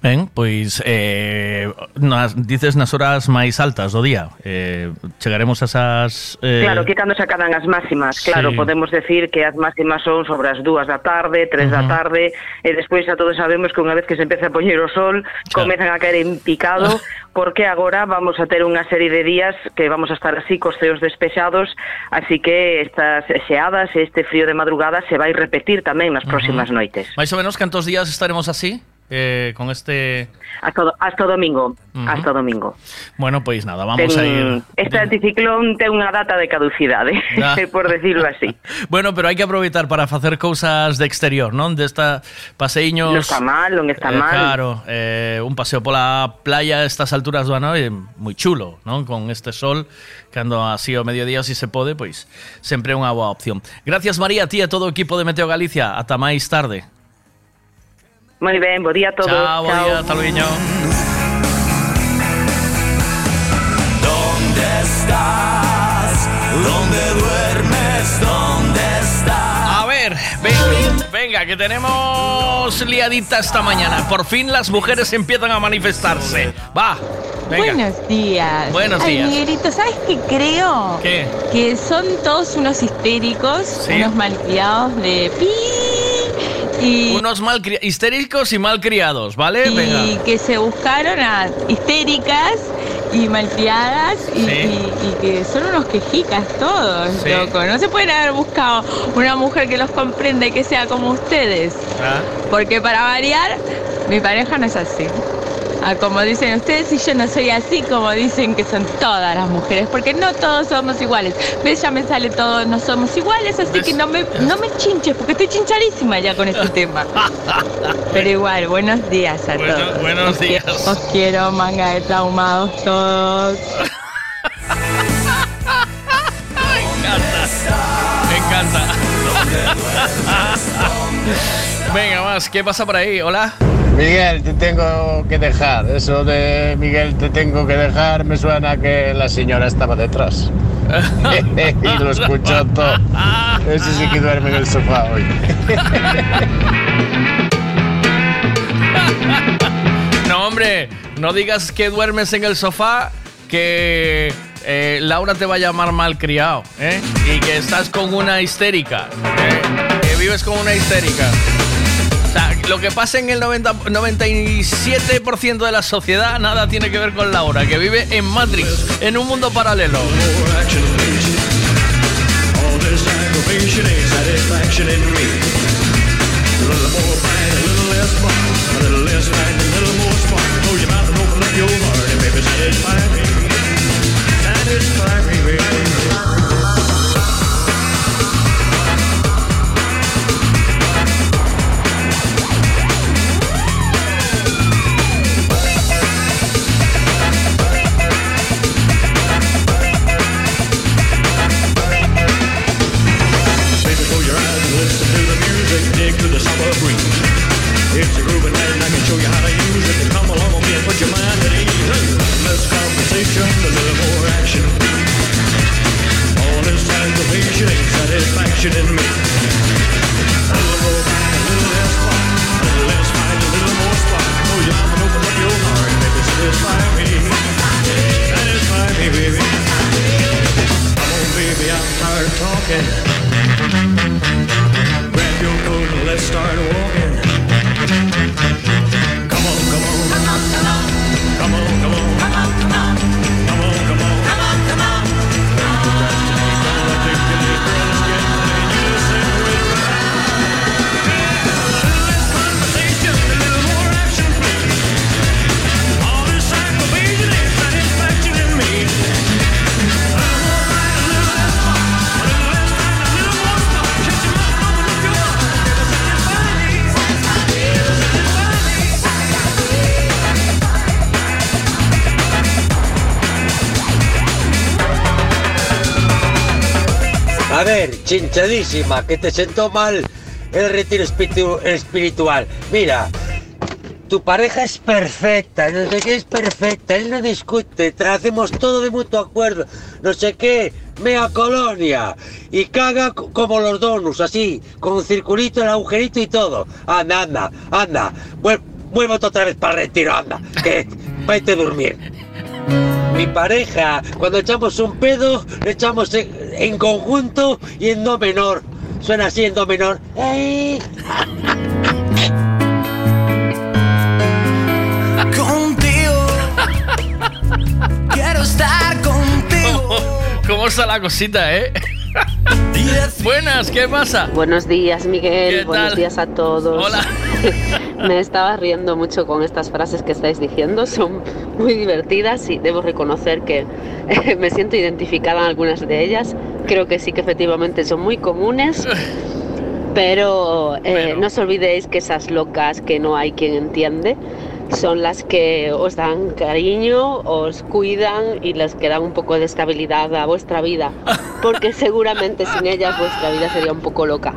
Ben, pois eh, nas, dices nas horas máis altas do día eh, Chegaremos a esas... Eh... Claro, que cando se acadan as máximas Claro, sí. podemos decir que as máximas son sobre as dúas da tarde, tres uh -huh. da tarde E despois a todos sabemos que unha vez que se empeza a poñer o sol claro. Comezan a caer en picado Porque agora vamos a ter unha serie de días que vamos a estar así cos ceos despexados Así que estas xeadas, este frío de madrugada se vai repetir tamén nas próximas uh -huh. noites Mais ou menos cantos días estaremos así? Eh, con este... Hasta, o- hasta o domingo. Hasta o domingo Bueno, pois nada, vamos Ten- a ir... Este anticiclón ten unha data de caducidade, Ya. por decirlo así. Bueno, pero hai que aproveitar para facer cousas de exterior, non? Desta paseiños... Non está mal, non está eh, mal. Claro, eh, un paseo pola playa a estas alturas do ano é moi chulo, non? Con este sol, cando así ao mediodía si se pode, pois sempre é unha boa opción. Gracias María, a ti e a todo o equipo de Meteo Galicia. Ata máis tarde. Moi ben, bo día a todos. Chao, bo día, hasta luego. ¿Dónde estás? ¿Dónde duermes? ¿Dónde estás? A ver, ven- venga, que tenemos liadita esta mañana. Por fin las mujeres empiezan a manifestarse. Va, venga. Buenos días. Buenos Ay, días. Miguelito, ¿sabes qué creo? ¿Qué? Que son todos unos histéricos, Sí. unos malcriados de pi y, Unos mal histéricos y malcriados, ¿vale? y Venga. que se buscaron a histéricas y malcriadas y, Sí. y- y que son unos quejicas todos, Sí. loco. No se pueden haber buscado una mujer que los comprenda y que sea como ustedes. Ah, Porque para variar, mi pareja no es así. Ah, como dicen ustedes, y yo no soy así como dicen que son todas las mujeres, porque no todos somos iguales. ¿Ves? Ya me sale todos no somos iguales, así que no me, no me chinches, porque estoy chincharísima ya con este tema. Pero igual, buenos días a Bueno- todos. buenos Os días. Os quiero, manga de traumados todos. Me encanta. Venga, más, ¿qué pasa por ahí? Hola. Miguel, te tengo que dejar. Eso de Miguel, te tengo que dejar, me suena que la señora estaba detrás. y lo escuchó todo. Ese sí que duerme en el sofá hoy. No, hombre, no digas que duermes en el sofá, que eh, Laura te va a llamar malcriado, ¿eh? Y que estás con una histérica, ¿eh? Que vives con una histérica. Sea, lo que pasa en el 90 97% de la sociedad nada tiene que ver con Laura, que vive en Matrix, en un mundo paralelo. In me. A little more a little less. A little less a little more and open up your heart, baby. Satisfy me. Satisfy me, baby. Come on, baby, I'm tired of talking. A ver, chinchadísima, que te sentó mal el retiro espiritu- espiritual. Mira, tu pareja es perfecta, no sé qué es perfecta, él no discute, hacemos todo de mutuo acuerdo, no sé qué, mea colonia, y caga como los donuts, así, con un circulito, el agujerito y todo. Anda, anda, anda, vuélvete otra vez para el retiro, anda, que vete a dormir. Mi pareja, cuando echamos un pedo, lo echamos en, en conjunto y en do menor. Suena así en do menor. ¡Ey! Contigo. Quiero estar contigo. ¿Cómo está la cosita, eh? Buenas, ¿qué pasa? Buenos días, Miguel. ¿Qué Buenos días a todos. Hola. Me estaba riendo mucho con estas frases que estáis diciendo. Son muy divertidas y debo reconocer que me siento identificada en algunas de ellas. Creo que sí que efectivamente son muy comunes. Pero, eh, no os olvidéis que esas locas que no hay quien entiende son las que os dan cariño, os cuidan y las que dan un poco de estabilidad a vuestra vida. Porque seguramente sin ellas vuestra vida sería un poco loca.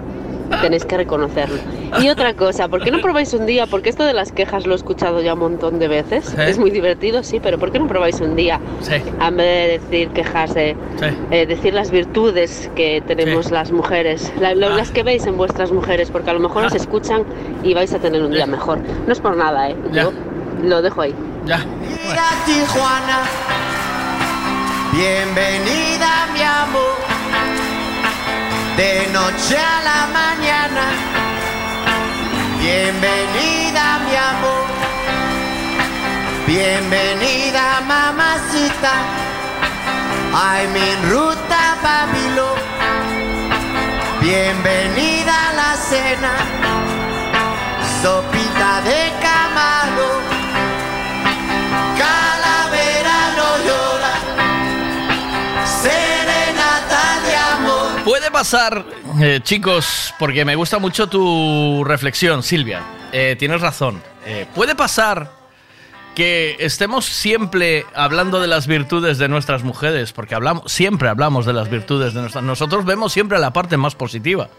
Tenéis que reconocerlo. Y otra cosa, ¿por qué no probáis un día? Porque esto de las quejas lo he escuchado ya un montón de veces. Sí. Es muy divertido, sí, pero ¿por qué no probáis un día? Sí. En vez de decir quejarse, Sí. eh, decir las virtudes que tenemos las mujeres, la- lo- Ah. las que veis en vuestras mujeres, porque a lo mejor os escuchan y vais a tener un día mejor. No es por nada, ¿eh? Yo lo dejo ahí. Ya. Bienvenida a Tijuana. Bienvenida, mi amor. De noche a la mañana. Bienvenida, mi amor. Bienvenida, mamacita. I'm en ruta Babilo. Bienvenida a la cena. Sopita de camarón. Pasar, eh, chicos, porque me gusta mucho tu reflexión, Silvia. Eh, tienes razón. Eh, puede pasar que estemos siempre hablando de las virtudes de nuestras mujeres, porque hablamos, siempre hablamos de las virtudes de nuestras. Nosotros vemos siempre la parte más positiva.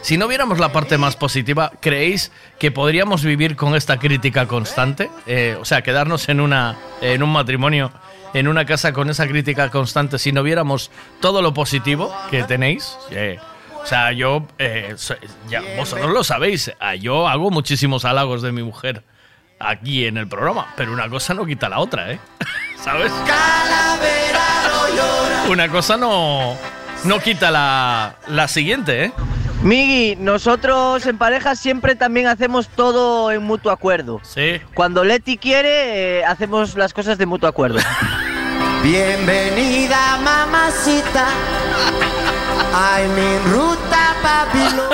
Si no viéramos la parte más positiva, ¿creéis que podríamos vivir con esta crítica constante? O sea, quedarnos en, una, en un matrimonio, en una casa con esa crítica constante, si no viéramos todo lo positivo que tenéis. Eh, o sea, yo, eh, ya, vosotros lo sabéis, ah, yo hago muchísimos halagos de mi mujer aquí en el programa, pero una cosa no quita la otra, ¿eh? ¿Sabes? Una cosa no, no quita la, la siguiente, ¿eh? Migui, nosotros en pareja siempre también hacemos todo en mutuo acuerdo. Sí. Cuando Leti quiere, eh, hacemos las cosas de mutuo acuerdo. Bienvenida, mamacita. I'm en ruta Babilo.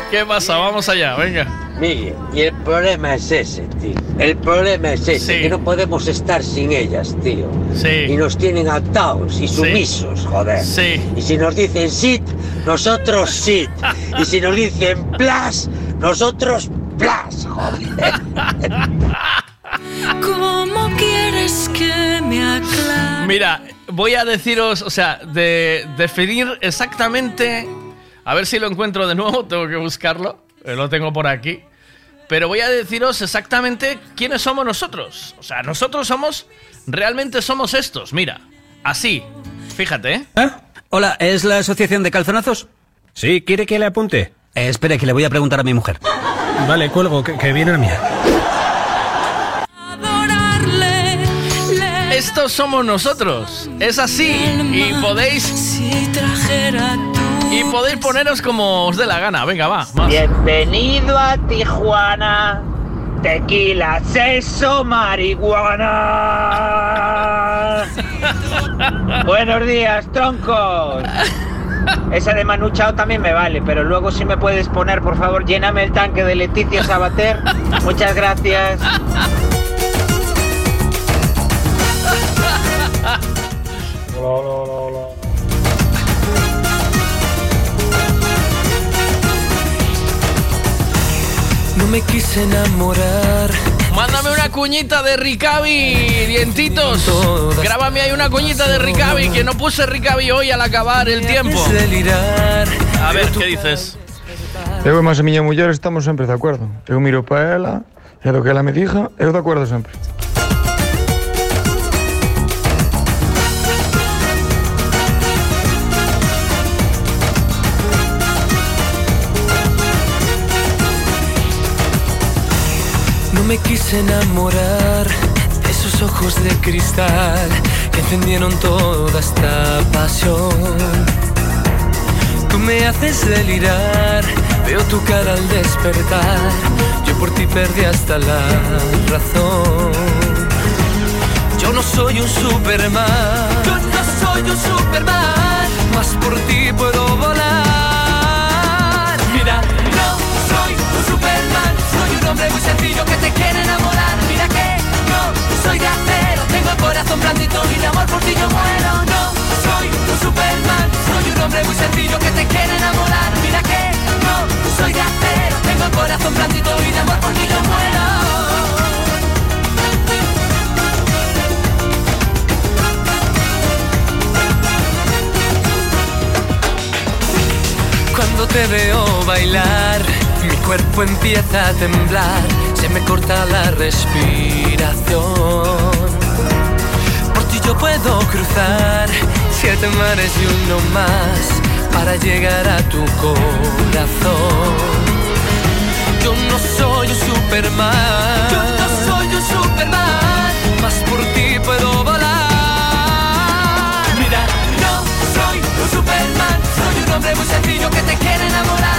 ¿Qué pasa? Vamos allá, venga. Miguel, y el problema es ese, tío. El problema es ese, que no podemos estar sin ellas, tío. Sí. Y nos tienen atados y sumisos, joder. Sí. Y si nos dicen sit, nosotros sit. y si nos dicen plas, nosotros plas, joder. ¿Cómo quieres que? Mira, voy a deciros, o sea, de definir exactamente. A ver si lo encuentro de nuevo, tengo que buscarlo. eh, Lo tengo por aquí. Pero voy a deciros exactamente quiénes somos nosotros. O sea, nosotros somos. Realmente somos estos, mira. Así. Fíjate, ¿eh? Hola, ¿es la asociación de calzonazos? Sí, ¿quiere que le apunte? espere, que le voy a preguntar a mi mujer. Vale, cuelgo, que, que viene la mía. Estos somos nosotros. Es así. Y podéis. Y podéis poneros como os dé la gana. Venga, va. más. Bienvenido a Tijuana. Tequila, sexo, marihuana. Buenos días, troncos. Esa de Manu Chao también me vale, pero luego si me puedes poner, por favor, lléname el tanque de Leticia Sabater. Muchas gracias. No me quise enamorar Mándame una cuñita de Ricavi, dientitos. Grábame ahí una cuñita de Ricavi, que no puse Ricavi hoy al acabar el tiempo. A ver, ¿qué dices? Eu e máis a miña muller estamos sempre de acordo. Eu miro para ela e do que ela me diga, eu de acordo sempre. Me quise enamorar de esos ojos de cristal que encendieron toda esta pasión. Tú me haces delirar, veo tu cara al despertar. Yo por ti perdí hasta la razón. Yo no soy un Superman. Yo no soy un Superman. Más por ti puedo volar. Un hombre muy sencillo que te quiere enamorar. Mira que no soy de acero. Tengo el corazón blandito y de amor por ti yo muero. No soy un Superman. Soy un hombre muy sencillo que te quiere enamorar. Mira que no soy de acero. Tengo el corazón blandito y de amor por ti yo muero. Cuando te veo bailar, cuerpo empieza a temblar, se me corta la respiración. Por ti yo puedo cruzar siete mares y uno más para llegar a tu corazón. Yo no soy un Superman. Yo no soy un Superman. Más por ti puedo volar. Mira, no soy un Superman. Soy un hombre muy sencillo que te quiere enamorar.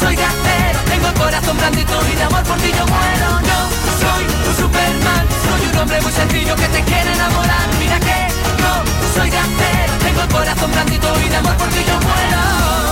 Soy de acero. Tengo el corazón blandito y de amor por ti yo muero. No soy un Superman. Soy un hombre muy sencillo que te quiere enamorar. Mira que no soy de acero. Tengo el corazón blandito y de amor por ti yo muero.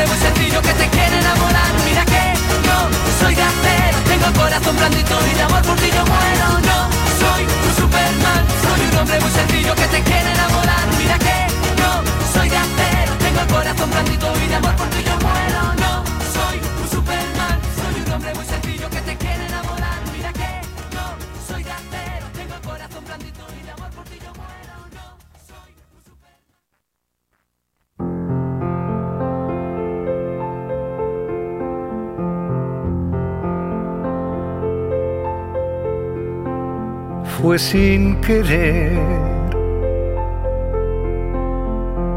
Hombre muy sencillo que te quiere enamorar. Mira que no soy de acero, tengo el corazón blandito y de amor por ti yo muero. No soy un Superman, soy un hombre muy sencillo que te quiere enamorar. Mira que no soy de acero, tengo el corazón blandito y de amor por ti yo muero. No Fue sin querer.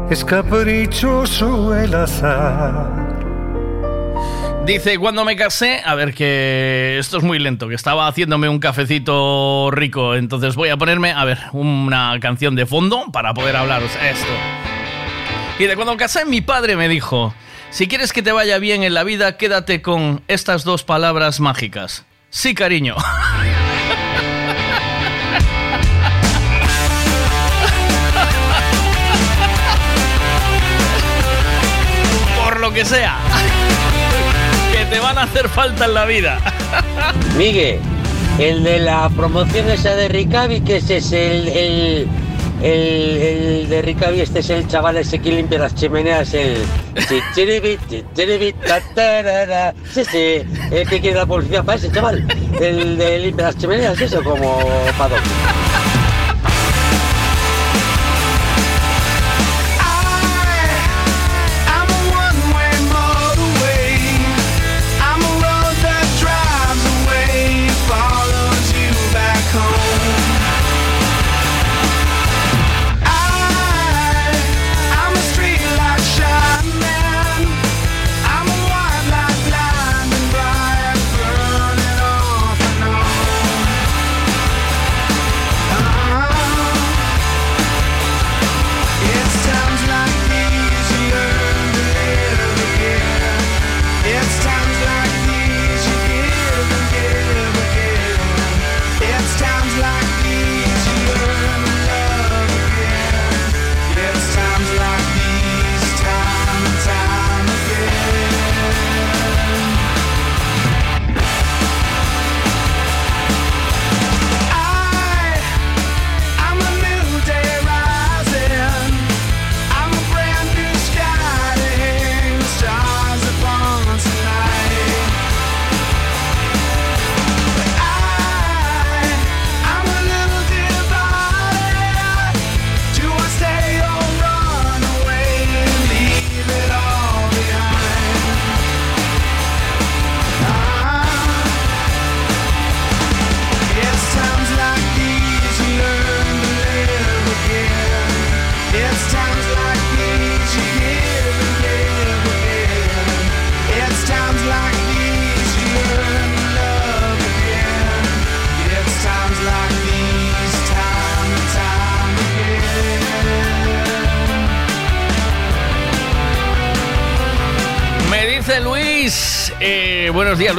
Es caprichoso el azar. Dice, cuando me casé, a ver que esto es muy lento, que estaba haciéndome un cafecito rico, entonces voy a ponerme, a ver, una canción de fondo para poder hablaros esto. Y de cuando me casé, mi padre me dijo, si quieres que te vaya bien en la vida, quédate con estas dos palabras mágicas. Sí, cariño. que sea. Que te van a hacer falta en la vida. Miguel, el de la promoción esa de Ricavi, que ese es el, el, el, de Ricavi, este es el chaval ese que limpia las chimeneas, el... Sí, sí, el que quiere publicidad para ese chaval. El de limpia las chimeneas, eso como para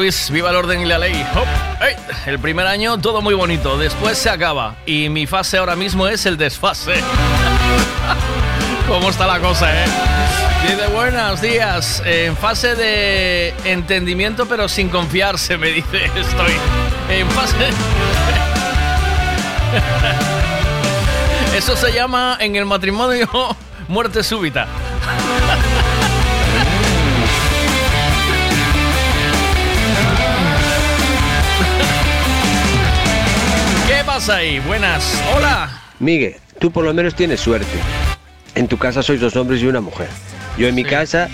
Viva el orden y la ley. El primer año todo muy bonito. Después se acaba. Y mi fase ahora mismo es el desfase. ¿Cómo está la cosa, eh? Dice, buenos días. En fase de entendimiento, pero sin confiarse, me dice. Estoy en fase. Eso se llama en el matrimonio muerte súbita. ¿Qué pasa ahí? Buenas. Hola. Miguel, tú por lo menos tienes suerte. En tu casa sois dos hombres y una mujer. Yo en mi casa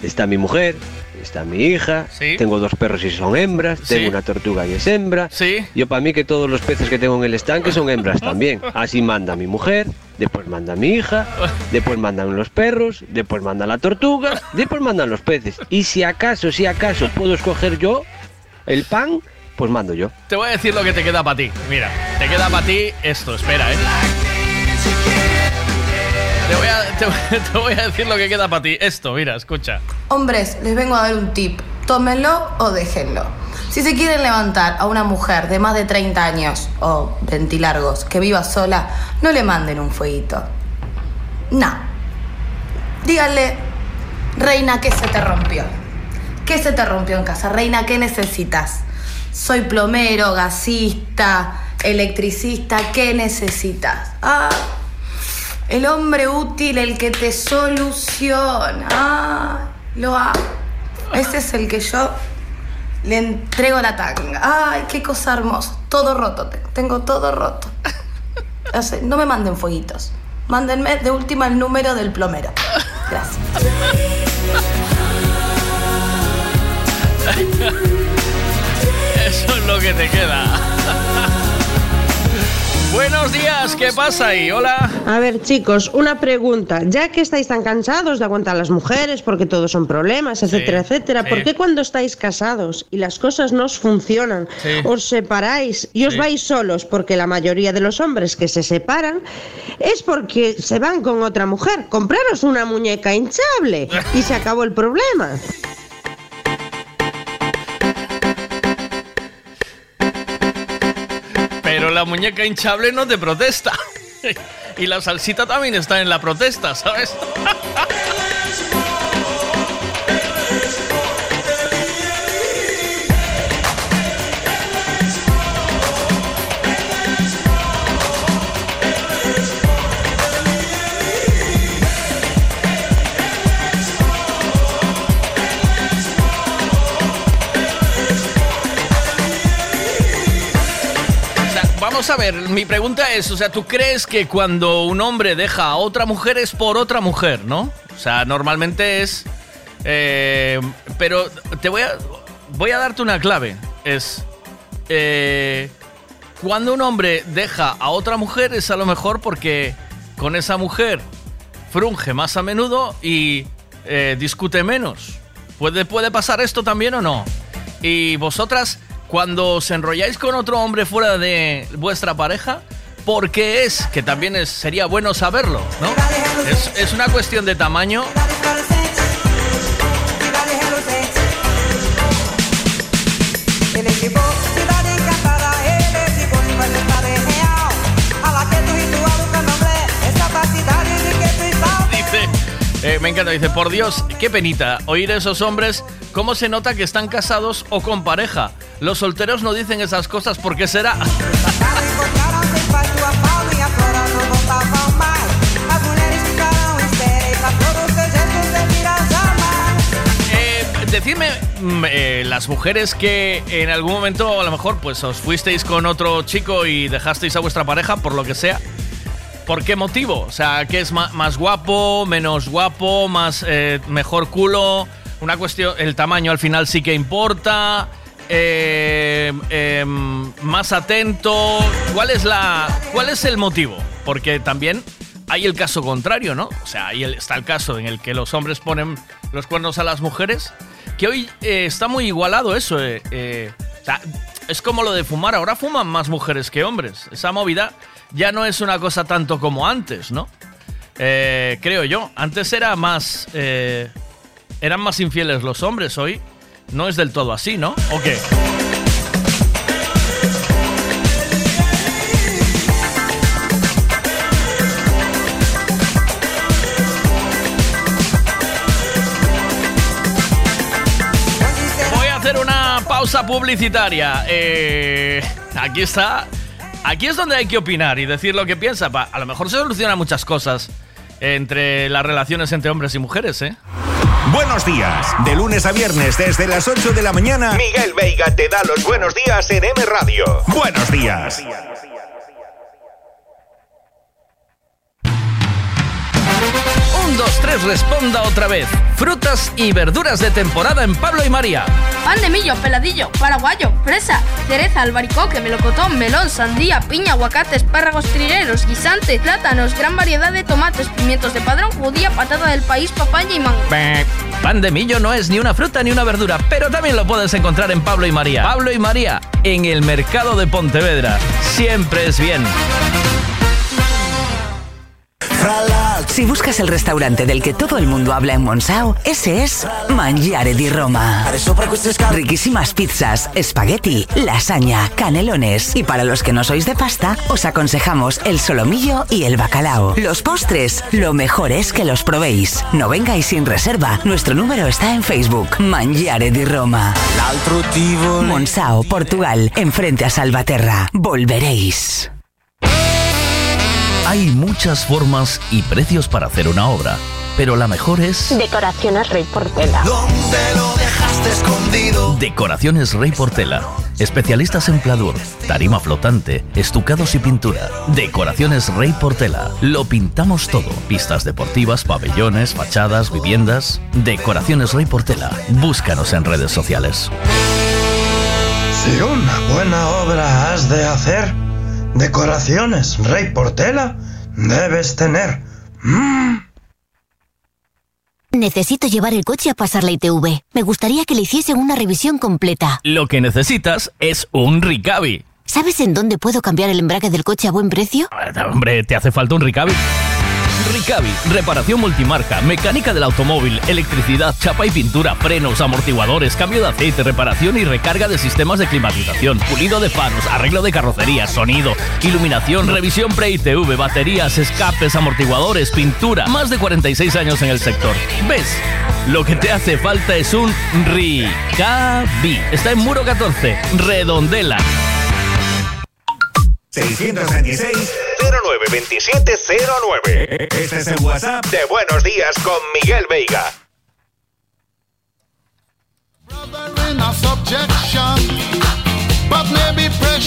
está mi mujer, está mi hija, tengo dos perros y son hembras, Sí. tengo una tortuga y es hembra. Sí. Yo para mí que todos los peces que tengo en el estanque son hembras también. Así manda mi mujer, después manda mi hija, después mandan los perros, después manda la tortuga, después mandan los peces. Y si acaso, si acaso puedo escoger yo el pan, pues mando yo. Te voy a decir lo que te queda para ti. Mira, te queda para ti esto. Espera, ¿eh? Te voy, a, te, voy- te voy a decir lo que queda para ti. Esto, mira, escucha. Hombres, les vengo a dar un tip. Tómenlo o déjenlo. Si se quieren levantar a una mujer de más de 30 años o ventilargos que viva sola, no le manden un fueguito. No. Díganle, reina, ¿qué se te rompió? ¿Qué se te rompió en casa? Reina, ¿qué necesitas? Soy plomero, gasista, electricista, ¿qué necesitas? Ah, el hombre útil, el que te soluciona. Ah, lo hago. Ese es el que yo le entrego la tanga. Ay, qué cosa hermosa. Todo roto, te- tengo todo roto. No me manden fueguitos. Mándenme de última el número del plomero. Gracias. Eso es lo que te queda. Buenos días, ¿qué pasa ahí? Hola. A ver, chicos, una pregunta. Ya que estáis tan cansados de aguantar a las mujeres porque todos son problemas, etcétera, etcétera, sí. ¿por qué cuando estáis casados y las cosas no os funcionan, Sí. os separáis y os vais solos? Porque la mayoría de los hombres que se separan es porque se van con otra mujer. Compraros una muñeca hinchable y se acabó el problema. Pero la muñeca hinchable no te protesta. Y la salsita también está en la protesta, ¿sabes? vamos a ver, mi pregunta es, o sea, ¿tú crees que cuando un hombre deja a otra mujer es por otra mujer, no? O sea, normalmente es... eh, pero te voy a, voy a darte una clave. Es... eh, cuando un hombre deja a otra mujer es a lo mejor porque con esa mujer frunge más a menudo y eh, discute menos. ¿Puede, ¿Puede pasar esto también o no? Y vosotras, cuando os enrolláis con otro hombre fuera de vuestra pareja, ¿por qué es? Que también sería bueno saberlo, ¿no? Es una cuestión de tamaño. Me encanta. Dice, por Dios, qué penita oír a esos hombres cómo se nota que están casados o con pareja. Los solteros no dicen esas cosas, ¿por qué será? Eh, Decidme, mm, eh, las mujeres que en algún momento a lo mejor pues os fuisteis con otro chico y dejasteis a vuestra pareja por lo que sea. ¿Por qué motivo? O sea, ¿qué es más guapo, menos guapo, más eh, mejor culo? Una cuestión, el tamaño al final sí que importa. eh, em, más atento. ¿Cuál es la, cuál es el motivo? Porque también hay el caso contrario, ¿no? O sea, ahí está el caso en el que los hombres ponen los cuernos a las mujeres, que hoy eh, está muy igualado eso. o sea, es como lo de fumar, ahora fuman más mujeres que hombres. Esa movida ya no es una cosa tanto como antes, ¿no? Eh, creo yo. Antes era más... eh, eran más infieles los hombres, hoy no es del todo así, ¿no? ¿O qué? Voy a hacer una pausa publicitaria. Eh, aquí está. Aquí es donde hay que opinar y decir lo que piensa. Pa- A lo mejor se solucionan muchas cosas entre las relaciones entre hombres y mujeres, ¿eh? Buenos días. De lunes a viernes desde las 8 de la mañana, Miguel Veiga te da los buenos días en M Radio. Buenos días. Un, dos, tres, responda otra vez. Frutas y verduras de temporada en Pablo y María. Pan de millo, peladillo, paraguayo, fresa, cereza, albaricoque, melocotón, melón, sandía, piña, aguacate, espárragos trigueros, guisante, plátanos, gran variedad de tomates, pimientos de padrón, judía, patata del país, papaya y mango. Pan de millo no es ni una fruta ni una verdura, pero también lo puedes encontrar en Pablo y María. Pablo y María, en el mercado de Pontevedra. Siempre es bien. Si buscas el restaurante del que todo el mundo habla en Monsao, ese es Mangiare di Roma. Riquísimas pizzas, espagueti, lasaña, canelones. Y para los que no sois de pasta, os aconsejamos el solomillo y el bacalao. Los postres, lo mejor es que los probéis. No vengáis sin reserva. Nuestro número está en Facebook. Mangiare di Roma. Monsao, Portugal, enfrente a Salvaterra. Volveréis. Hay muchas formas y precios para hacer una obra, pero la mejor es Decoraciones Rey Portela. ¿Dónde lo dejaste escondido? Decoraciones Rey Portela. Especialistas en pladur, tarima flotante, estucados y pintura. Decoraciones Rey Portela. Lo pintamos todo. Pistas deportivas, pabellones, fachadas, viviendas. Decoraciones Rey Portela. Búscanos en redes sociales. Si una buena obra has de hacer, decoraciones Rey Portela debes tener. Mm. Necesito llevar el coche a pasar la ITV. Me gustaría que le hiciesen una revisión completa. Lo que necesitas es un Ricavi. ¿Sabes en dónde puedo cambiar el embrague del coche a buen precio? Hombre, te hace falta un Ricavi. Ricavi, reparación multimarca, mecánica del automóvil, electricidad, chapa y pintura, frenos, amortiguadores, cambio de aceite, reparación y recarga de sistemas de climatización, pulido de faros, arreglo de carrocería, sonido, iluminación, revisión pre-ITV, baterías, escapes, amortiguadores, pintura. Más de 46 años en el sector. ¿Ves? Lo que te hace falta es un Ricavi. Está en Muro 14, Redondela. 626 092709. Este es el WhatsApp de Buenos Días con Miguel Veiga.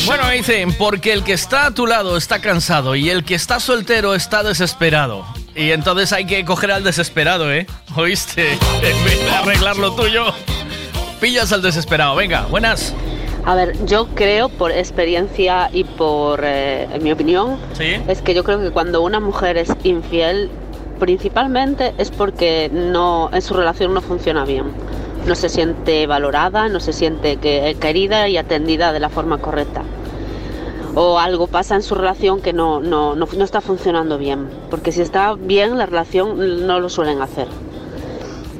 Bueno, dicen, porque el que está a tu lado está cansado y el que está soltero está desesperado. Y entonces hay que coger al desesperado, ¿eh? ¿Oíste? En vez de arreglar lo tuyo, pillas al desesperado. Venga, buenas. A ver, yo creo por experiencia y por eh, mi opinión, es que yo creo que cuando una mujer es infiel, principalmente es porque no en su relación no funciona bien. No se siente valorada, no se siente que, querida y atendida de la forma correcta. O algo pasa en su relación que no, no, no, no está funcionando bien. Porque si está bien la relación no lo suelen hacer.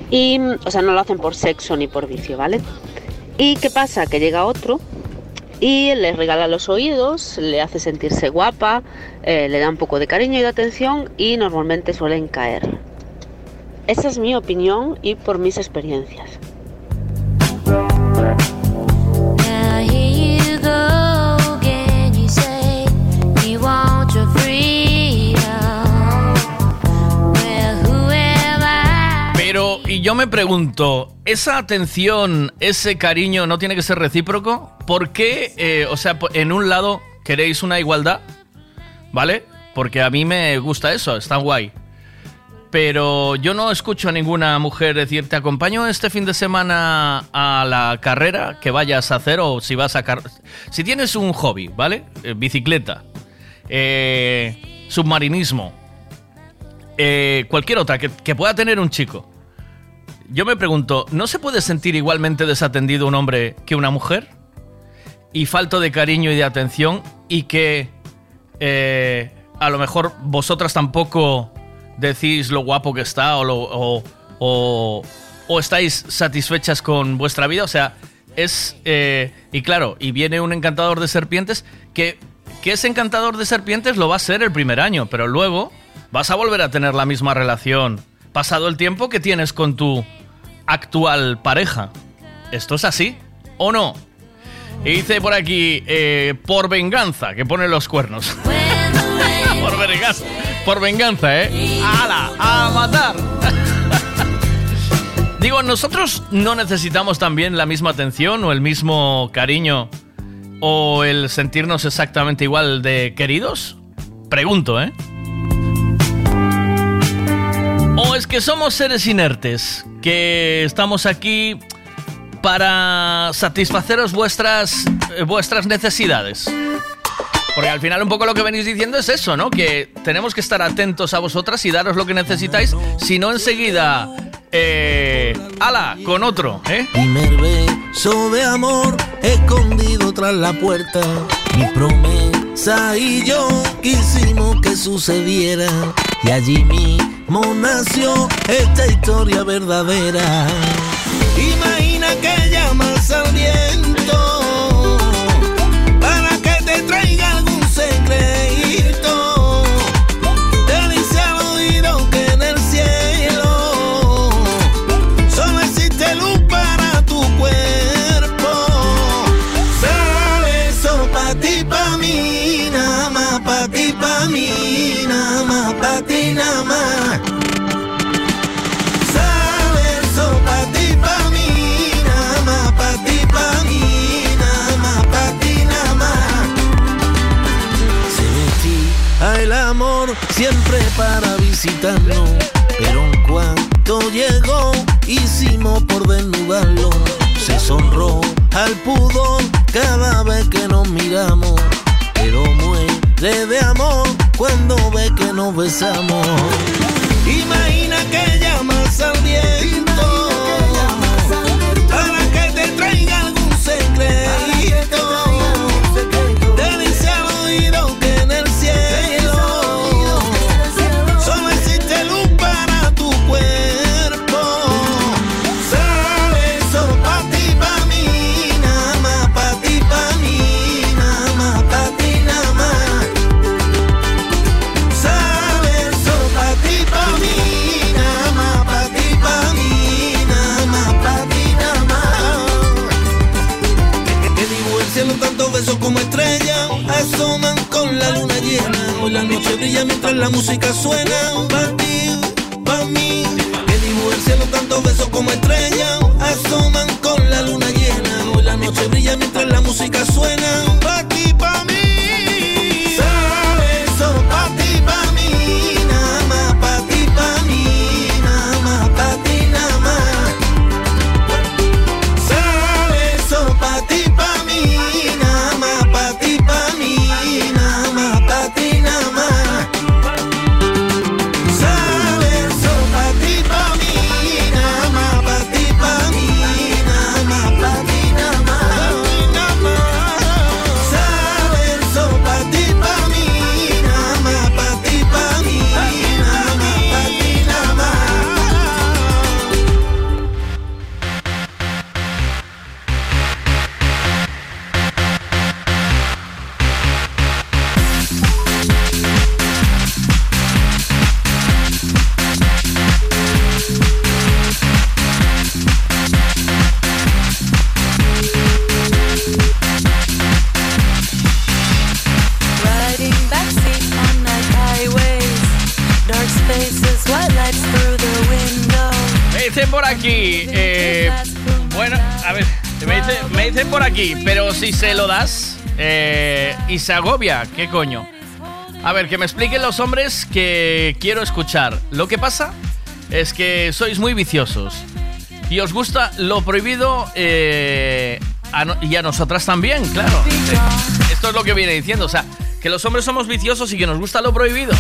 Y, o sea, no lo hacen por sexo ni por vicio, ¿vale? ¿Y qué pasa? Que llega otro y le regala los oídos, le hace sentirse guapa, eh, le da un poco de cariño y de atención y normalmente suelen caer. Esa es mi opinión y por mis experiencias. Yo me pregunto, ¿esa atención, ese cariño no tiene que ser recíproco? ¿Por qué, eh, o sea, en un lado queréis una igualdad? ¿Vale? Porque a mí me gusta eso, está guay. Pero yo no escucho a ninguna mujer decir, te acompaño este fin de semana a la carrera que vayas a hacer o si vas a... Si tienes un hobby, ¿vale? Eh, bicicleta, eh, submarinismo, cualquier otra que pueda tener un chico. Yo me pregunto, ¿no se puede sentir igualmente desatendido un hombre que una mujer? Y falto de cariño y de atención y que eh, a lo mejor vosotras tampoco decís lo guapo que está o, lo- o, o- o estáis satisfechas con vuestra vida. O sea, es... eh, y claro, y viene un encantador de serpientes que, que encantador de serpientes lo va a ser el primer año, pero luego vas a volver a tener la misma relación pasado el tiempo que tienes con tu actual pareja. ¿Esto es así o no? Y dice por aquí, eh, por venganza, que pone los cuernos. por venganza, por venganza, ¿eh? ¡Hala! ¡A matar! Digo, ¿nosotros no necesitamos también la misma atención o el mismo cariño o el sentirnos exactamente igual de queridos? Pregunto, ¿eh? ¿O es que somos seres inertes que estamos aquí para satisfaceros vuestras, eh, vuestras necesidades? Porque al final un poco lo que venís diciendo es eso, ¿no? Que tenemos que estar atentos a vosotras y daros lo que necesitáis, si no enseguida... Eh, ¡Hala! Con otro, ¿eh? Primer beso de amor escondido tras la puerta. Mi promesa y yo quisimos que sucediera. Y allí mismo nació esta historia verdadera. Imagina que llamas al viento metía el amor siempre para visitarnos, pero en cuanto llegó hicimos por desnudarlo. Se sonró al pudor cada vez que nos miramos, pero muere de amor cuando ve que nos besamos. Imagina que llamas al viento para que te traiga algún secreto. Como estrellas asoman con la luna llena. Hoy la noche brilla mientras la música suena. Pa' ti, pa' mí. Que dibujo el cielo tantos besos como estrellas asoman con la luna llena. Hoy la noche brilla mientras la música suena. Pero si se lo das eh, y se agobia, ¿qué coño? A ver, que me expliquen los hombres que quiero escuchar. Lo que pasa es que sois muy viciosos y os gusta lo prohibido eh, y a nosotras también, claro. Esto es lo que viene diciendo, o sea, que los hombres somos viciosos y que nos gusta lo prohibido.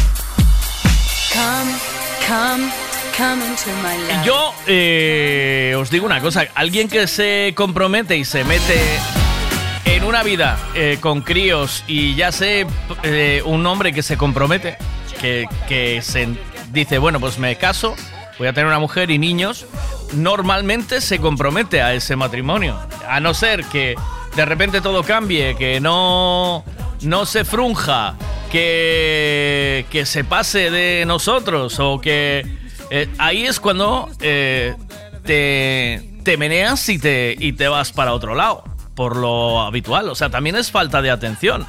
Yo eh, os digo una cosa, alguien que se compromete y se mete en una vida eh, con críos y ya sé eh, un hombre que se compromete, que, que se dice, bueno, pues me caso, voy a tener una mujer y niños, normalmente se compromete a ese matrimonio, a no ser que de repente todo cambie, que no, no se frunja, que, que se pase de nosotros o que eh, ahí es cuando eh, te, te meneas y te, y te vas para otro lado, por lo habitual. O sea, también es falta de atención.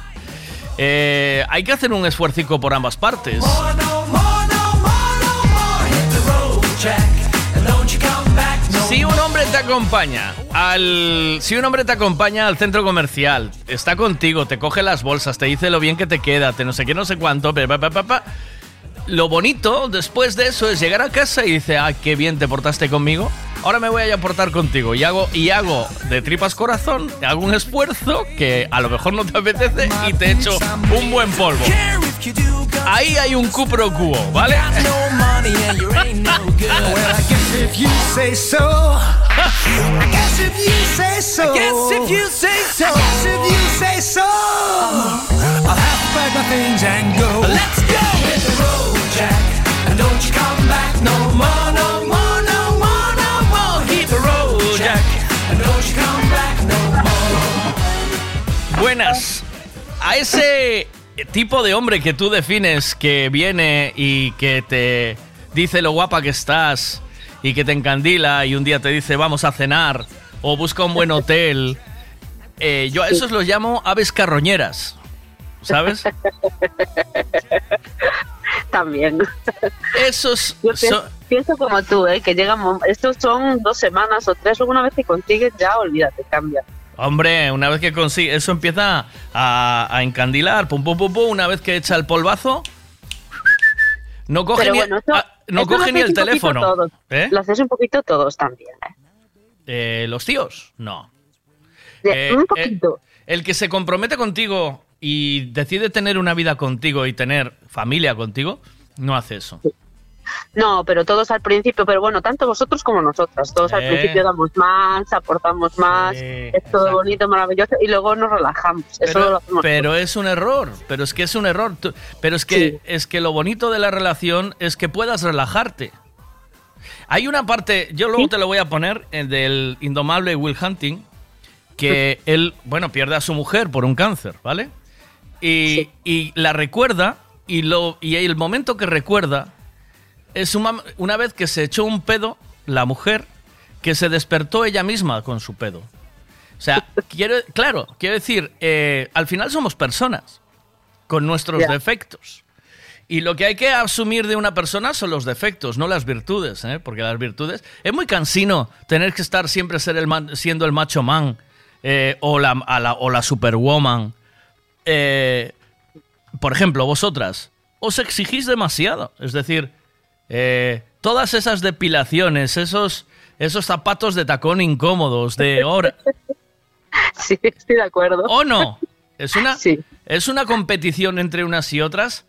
Eh, hay que hacer un esfuerzo por ambas partes. Si un hombre te acompaña al si un hombre te acompaña al centro comercial, está contigo, te coge las bolsas, te dice lo bien que te queda, te no sé qué, no sé cuánto, pa, pa, pa, pa. Lo bonito después de eso es llegar a casa y dice, ah, qué bien te portaste conmigo. Ahora me voy a portar contigo y hago y hago de tripas corazón, hago un esfuerzo que a lo mejor no te apetece y te echo un buen polvo. Ahí hay un cupro cuo, ¿vale? Pack my things and go. Let's go. Hit the road, Jack, and don't you come back no more, no more, no more, no more. Hit the road, Jack, and don't you come back no more. Buenas. A ese tipo de hombre que tú defines que viene y que te dice lo guapa que estás y que te encandila y un día te dice vamos a cenar o busca un buen hotel, eh, yo a esos los llamo aves carroñeras. ¿Sabes? También. Esos Yo pienso, pienso como tú, ¿eh? que llegan estos son dos semanas o tres, una vez que consigues ya olvídate, cambia. Hombre, una vez que consigue, eso empieza a, a encandilar, pum, pum, pum, pum, una vez que echa el polvazo, no coge Pero ni, bueno, no coge ni el teléfono. todos. ¿Eh? Lo haces un poquito todos también. ¿eh? Eh, ¿Los tíos? No. Eh, un poquito. el que se compromete contigo y decide tener una vida contigo y tener familia contigo, no hace eso. No, pero todos al principio, pero bueno, tanto vosotros como nosotras, todos al Eh. principio damos más, aportamos más, es todo bonito, maravilloso y luego nos relajamos. Eso lo Pero, hacemos. pero es un error, pero es que es un error. Pero es que, es que lo bonito de la relación es que puedas relajarte. Hay una parte, yo luego te lo voy a poner, eh, del indomable Will Hunting, que él, bueno, pierde a su mujer por un cáncer, ¿vale? Y, y la recuerda, y, lo, y el momento que recuerda es una, una vez que se echó un pedo, la mujer, que se despertó ella misma con su pedo. O sea, quiero, claro, quiero decir, eh, al final somos personas con nuestros defectos. Y lo que hay que asumir de una persona son los defectos, no las virtudes, ¿eh? porque las virtudes es muy cansino tener que estar siempre ser el man- siendo el macho man eh, o, la, a la- o la superwoman. Eh, por ejemplo, vosotras os exigís demasiado, es decir, eh, todas esas depilaciones, esos, esos zapatos de tacón incómodos de hora. Sí, estoy de acuerdo. ¿O no? Es una, es una competición entre unas y otras.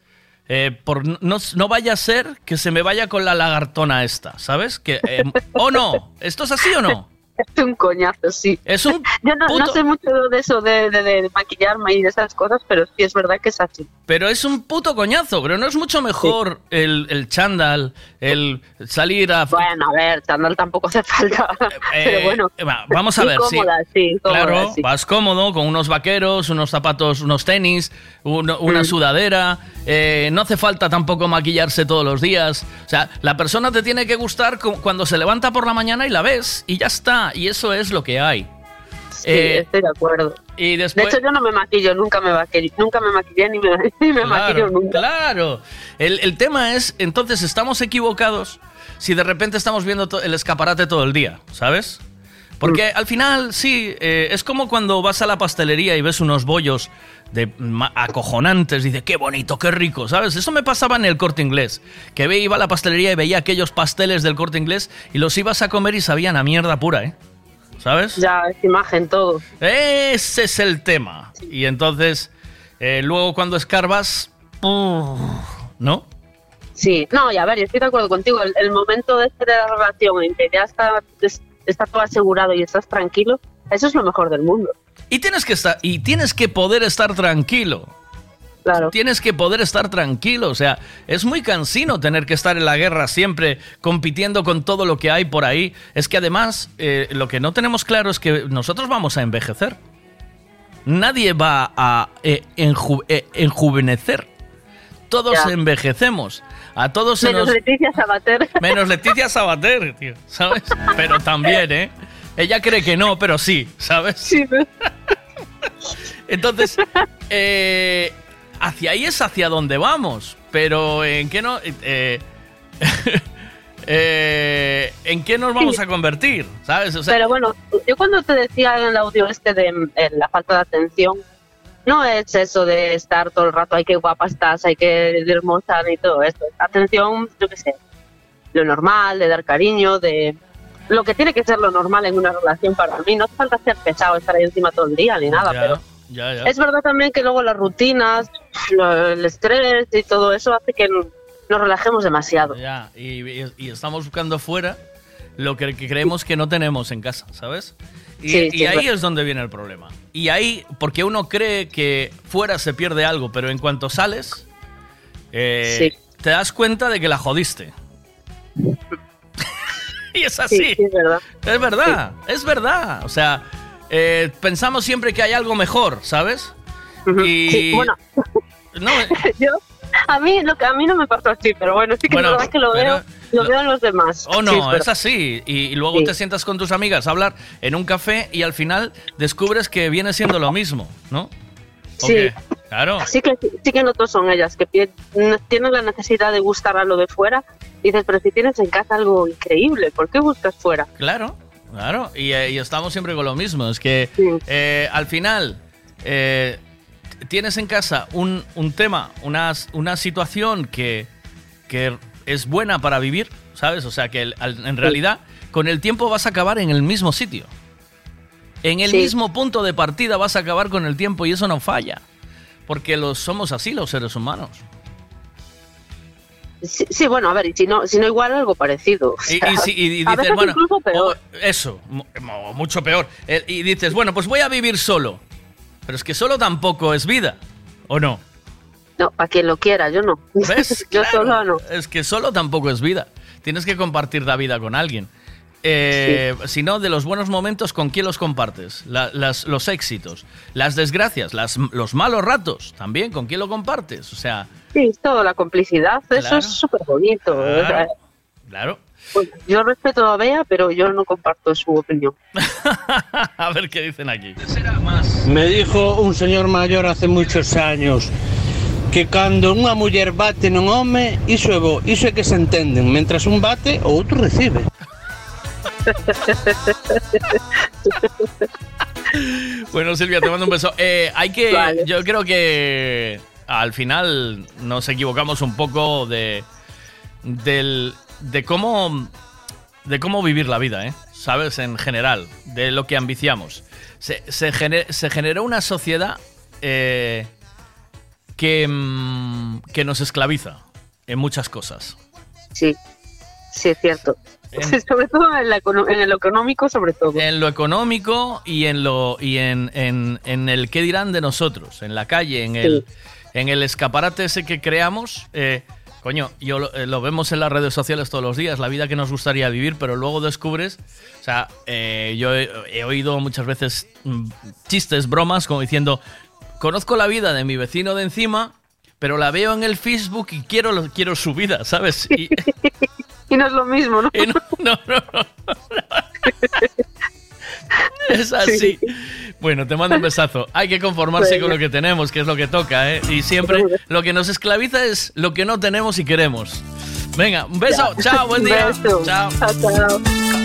eh, por no, no vaya a ser que se me vaya con la lagartona esta, ¿sabes? Que, eh, ¿O no? ¿Esto es así o no? Es un coñazo, sí. Es un Yo no, no sé mucho de eso, de, de, de maquillarme y de esas cosas, pero sí es verdad que es así. Pero es un puto coñazo, pero no es mucho mejor el, el chándal, el salir a... Bueno, a ver, chándal tampoco hace falta. pero bueno. Eh, va, vamos a ver, sí. cómoda, sí, cómoda, claro, sí. vas cómodo con unos vaqueros, unos zapatos, unos tenis, uno- una Mm. sudadera. eh, no hace falta tampoco maquillarse todos los días. O sea, la persona te tiene que gustar cu- cuando se levanta por la mañana y la ves y ya está. Y eso es lo que hay. Sí, Eh, estoy de acuerdo. y De hecho, yo no me maquillo, nunca me maquillo, nunca me maquillé ni me, ni me maquillo nunca. claro. El, el tema es, entonces, estamos equivocados si de repente estamos viendo el escaparate todo el día, ¿sabes? Porque al final, sí, eh, es como cuando vas a la pastelería y ves unos bollos de acojonantes y dices, qué bonito, qué rico, ¿sabes? Eso me pasaba en el corte inglés, que iba a la pastelería y veía aquellos pasteles del corte inglés y los ibas a comer y sabían a mierda pura, ¿eh? ¿Sabes? Ya, es imagen todo. Ese es el tema. Y entonces, eh, luego cuando escarbas. ¿no? Sí, no, y a ver, yo estoy de acuerdo contigo. El, el momento de, de la relación en que ya está, es- está todo asegurado y estás tranquilo, eso es lo mejor del mundo. Y tienes que estar, y tienes que poder estar tranquilo. Claro. Tienes que poder estar tranquilo. O sea, es muy cansino tener que estar en la guerra siempre compitiendo con todo lo que hay por ahí. Es que además, eh, lo que no tenemos claro es que nosotros vamos a envejecer. Nadie va a eh, enju- eh, enjuvenecer. Todos envejecemos. A todos se Menos nos... Leticia Sabater. Menos Leticia Sabater, tío, ¿sabes? Pero también, ¿eh? Ella cree que no, pero sí, ¿sabes? Sí. Entonces, eh, hacia ahí es hacia donde vamos. Pero ¿en qué no? eh, eh, ¿En qué nos vamos a convertir? ¿Sabes? O sea, Pero bueno, yo cuando te decía en el audio este de eh, la falta de atención, no es eso de estar todo el rato, ay, qué guapa estás, hay que hermosa ni todo esto. Atención, yo qué sé, lo normal, de dar cariño, de lo que tiene que ser lo normal en una relación para mí. No hace falta ser pesado, estar ahí encima todo el día ni nada, ya, pero ya, ya. es verdad también que luego las rutinas, el estrés y todo eso hace que nos relajemos demasiado. Ya, y, y- y estamos buscando fuera lo que, creemos que no tenemos en casa, ¿sabes? Y, Sí, y sí, es ahí es donde viene el problema. Y ahí, porque uno cree que fuera se pierde algo, pero en cuanto sales, eh, te das cuenta de que la jodiste. y es así. Sí, sí, es verdad. Es verdad, es verdad. O sea, eh, pensamos siempre que hay algo mejor, ¿sabes? Y. Bueno. No, yo, a mí, lo que a mí no me pasó así, pero bueno, sí que Bueno, es verdad que lo pero- veo, lo veo en los demás. Oh, Sí, no, es así. Y, y luego Sí. te sientas con tus amigas a hablar en un café y al final descubres que viene siendo lo mismo, ¿no? ¿O Sí. Claro. Sí que, sí que no todos son ellas, que tienen la necesidad de gustar a lo de fuera. Y dices, pero si tienes en casa algo increíble, ¿por qué buscas fuera? Claro, claro. Y, eh, y estamos siempre con lo mismo. Es que eh, al final eh, tienes en casa un, un tema, una, una situación que, que es buena para vivir, ¿sabes? O sea que el- al- en realidad con el tiempo vas a acabar en el mismo sitio. En el Sí. mismo punto de partida vas a acabar con el tiempo y eso no falla. Porque los, somos así los seres humanos. Sí, sí, bueno, a ver, y si no, si no igual algo parecido. o Y, sea, y si- y- y a dices, veces bueno, incluso peor. eso, mu- mu- mucho peor. Eh, Y dices, bueno, pues voy a vivir solo. Pero es que solo tampoco es vida, ¿o no? No, para quien lo quiera, yo no. ¿Ves? yo Claro, solo no. Es que solo tampoco es vida. Tienes que compartir la vida con alguien. Eh, Si no, de los buenos momentos, ¿con quién los compartes? La- las- los éxitos, las desgracias, las- los malos ratos, también, ¿con quién lo compartes? O sea, Sí, todo, la complicidad, eso Claro. es súper bonito. Claro. claro. Yo respeto a Bea, pero yo no comparto su opinión. A ver qué dicen aquí. Me dijo un señor mayor hace muchos años que cando unha muller bate nun home, iso é bo, iso é que se entenden, mentras un bate, o outro recibe. Bueno, Silvia, te mando un beso. Eh, hay que. Vale. Yo creo que al final nos equivocamos un poco de. del- de cómo. de cómo vivir la vida, ¿eh? ¿Sabes? En general, de lo que ambiciamos. Se, se, gener- se generó una sociedad eh, que, mm, que nos esclaviza en muchas cosas. Sí, sí, es cierto. sobre todo en, la econo- en el económico, sobre todo. En lo económico y en lo y en, en- en el qué dirán de nosotros, en la calle, en el, en el escaparate ese que creamos. eh, coño, yo lo, eh, lo vemos en las redes sociales todos los días, la vida que nos gustaría vivir, pero luego descubres, o sea, eh, yo he, he oído muchas veces mm, chistes, bromas, como diciendo, conozco la vida de mi vecino de encima, pero la veo en el Facebook y quiero, quiero su vida, ¿sabes? Y, Y no es lo mismo, ¿no? no, no, no. Es así. Bueno, te mando un besazo. Hay que conformarse con lo que tenemos, que es lo que toca, ¿eh? Y siempre lo que nos esclaviza es lo que no tenemos y queremos. Venga, un beso. Ya. Chao, buen día. beso. Chao. Chao, chao.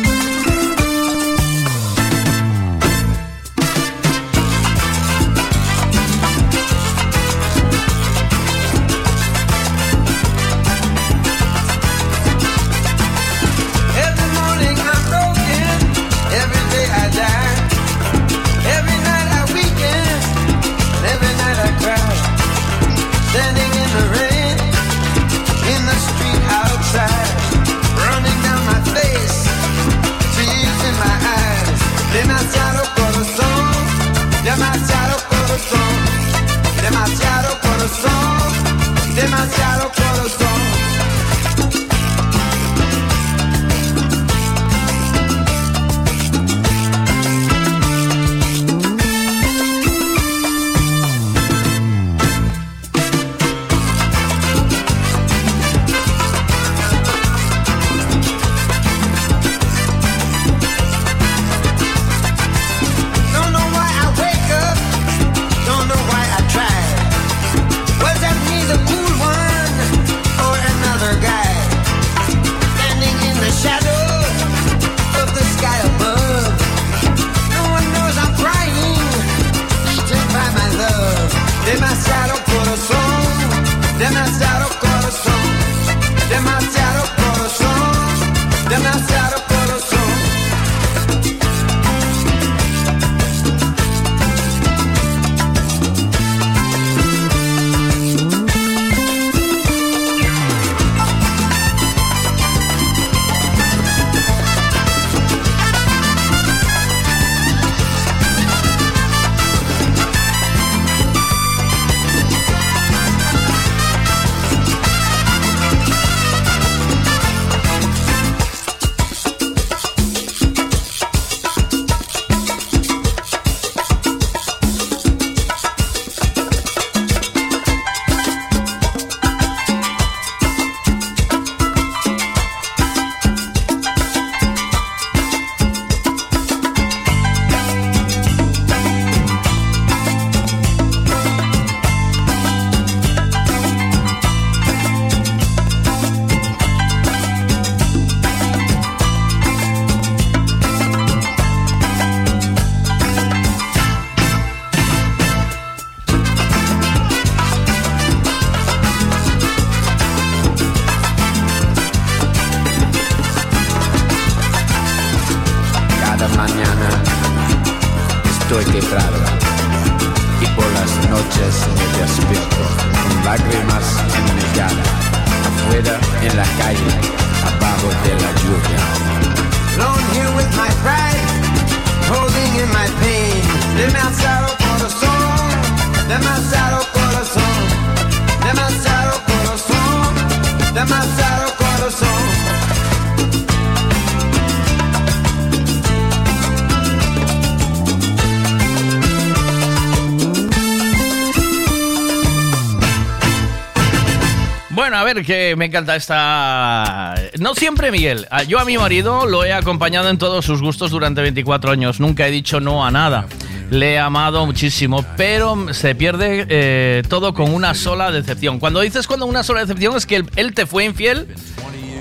Que me encanta esta... No siempre, Miguel. Ah, Yo a mi marido lo he acompañado en todos sus gustos durante 24 años. Nunca he dicho no a nada. Le he amado muchísimo, pero se pierde eh, todo con una sola decepción. Cuando dices cuando una sola decepción es que él te fue infiel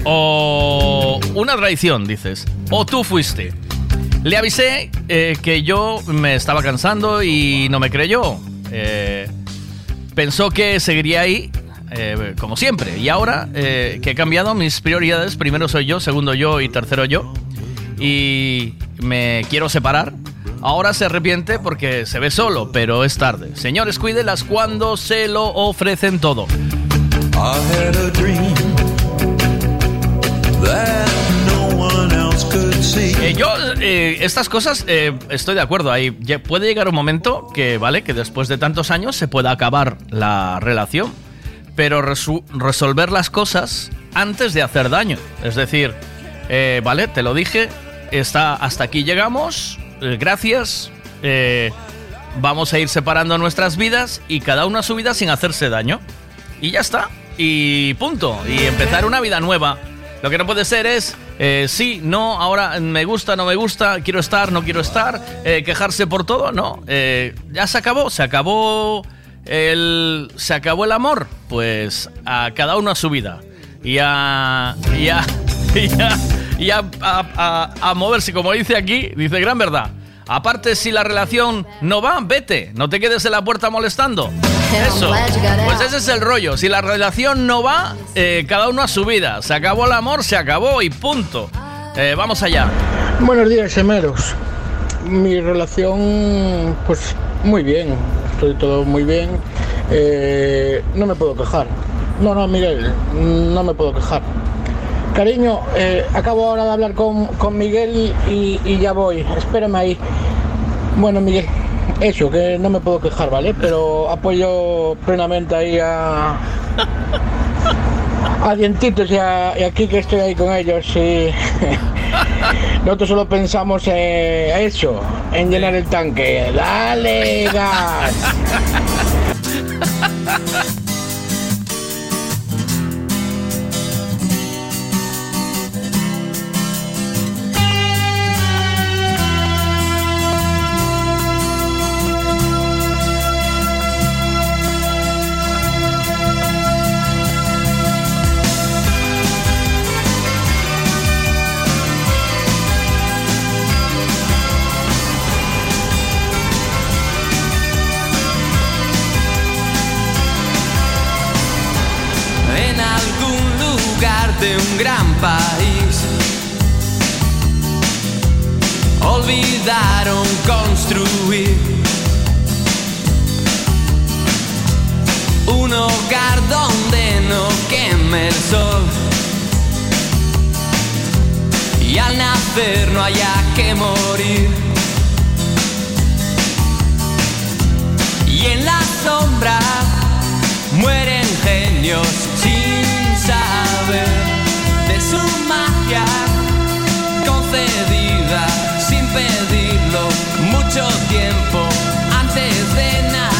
o una traición, dices. O tú fuiste. Le avisé eh, que yo me estaba cansando y no me creyó. Eh, pensó que seguiría ahí, eh, como siempre. Y ahora eh, que he cambiado mis prioridades, primero soy yo, segundo yo y tercero yo, y me quiero separar. Ahora se arrepiente porque se ve solo, pero es tarde. Señores, cuídelas cuando se lo ofrecen todo. Eh, yo, eh, estas cosas, eh, estoy de acuerdo. Ahí puede llegar un momento que, ¿vale? Que después de tantos años se pueda acabar la relación. Pero resolver las cosas antes de hacer daño. Es decir, eh, ¿vale? Te lo dije. Está, hasta aquí llegamos. eh, gracias. eh, vamos a ir separando nuestras vidas y cada uno a su vida sin hacerse daño. Y ya está. Y punto. Y empezar una vida nueva. Lo que no puede ser es sí, no, ahora me gusta, no me gusta, quiero estar, no quiero estar, quejarse por todo, no. Ya se acabó, se acabó el, se acabó el amor, pues a cada uno a su vida y a, y a, y a, y a- a- a- a moverse, como dice aquí, dice gran verdad. Aparte, si la relación no va, vete, no te quedes en la puerta molestando. Eso. Pues ese es el rollo. Si la relación no va, eh, cada uno a su vida. Se acabó el amor, se acabó y punto. Eh, vamos allá. Buenos días, gemelos. Mi relación, pues muy bien, estoy todo muy bien. Eh, no me puedo quejar. No, no, Miguel, no me puedo quejar. Cariño, eh, acabo ahora de hablar con, con Miguel y, ya voy. Espérame ahí. Bueno, Miguel, eso, que no me puedo quejar, ¿vale? Pero apoyo plenamente ahí a, a Dientitos y, a, y aquí que estoy ahí con ellos. Y nosotros solo pensamos eh, eso, en llenar el tanque. ¡Dale, gas! gran país. Olvidaron construir un hogar donde no queme el sol. Y al nacer no haya que morir. Y en la sombra mueren genios sin saber de su magia concedida sin pedirlo mucho tiempo antes de nacer.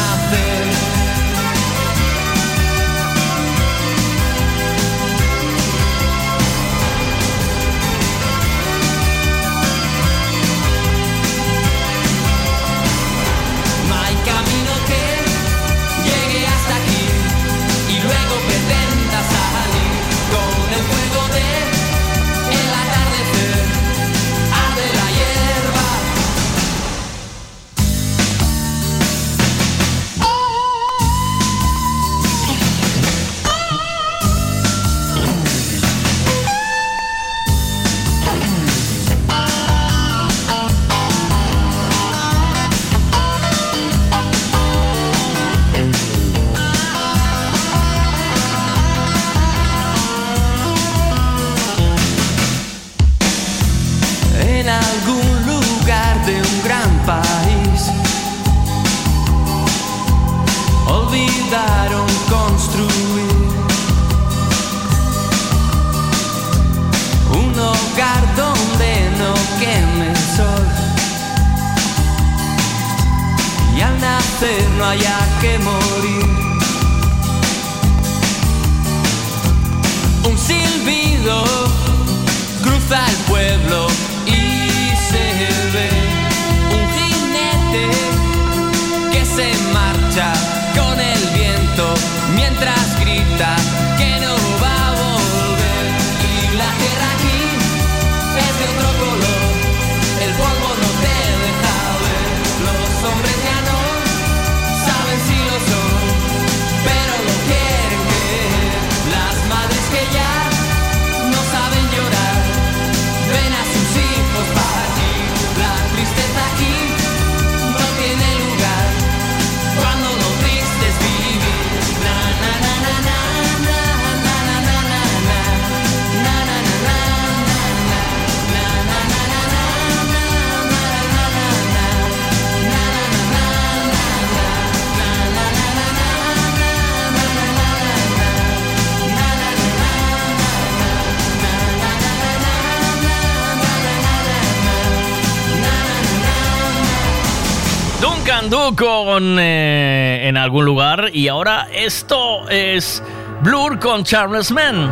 canción eh, en algún lugar y ahora esto es Blur con Charles Mann.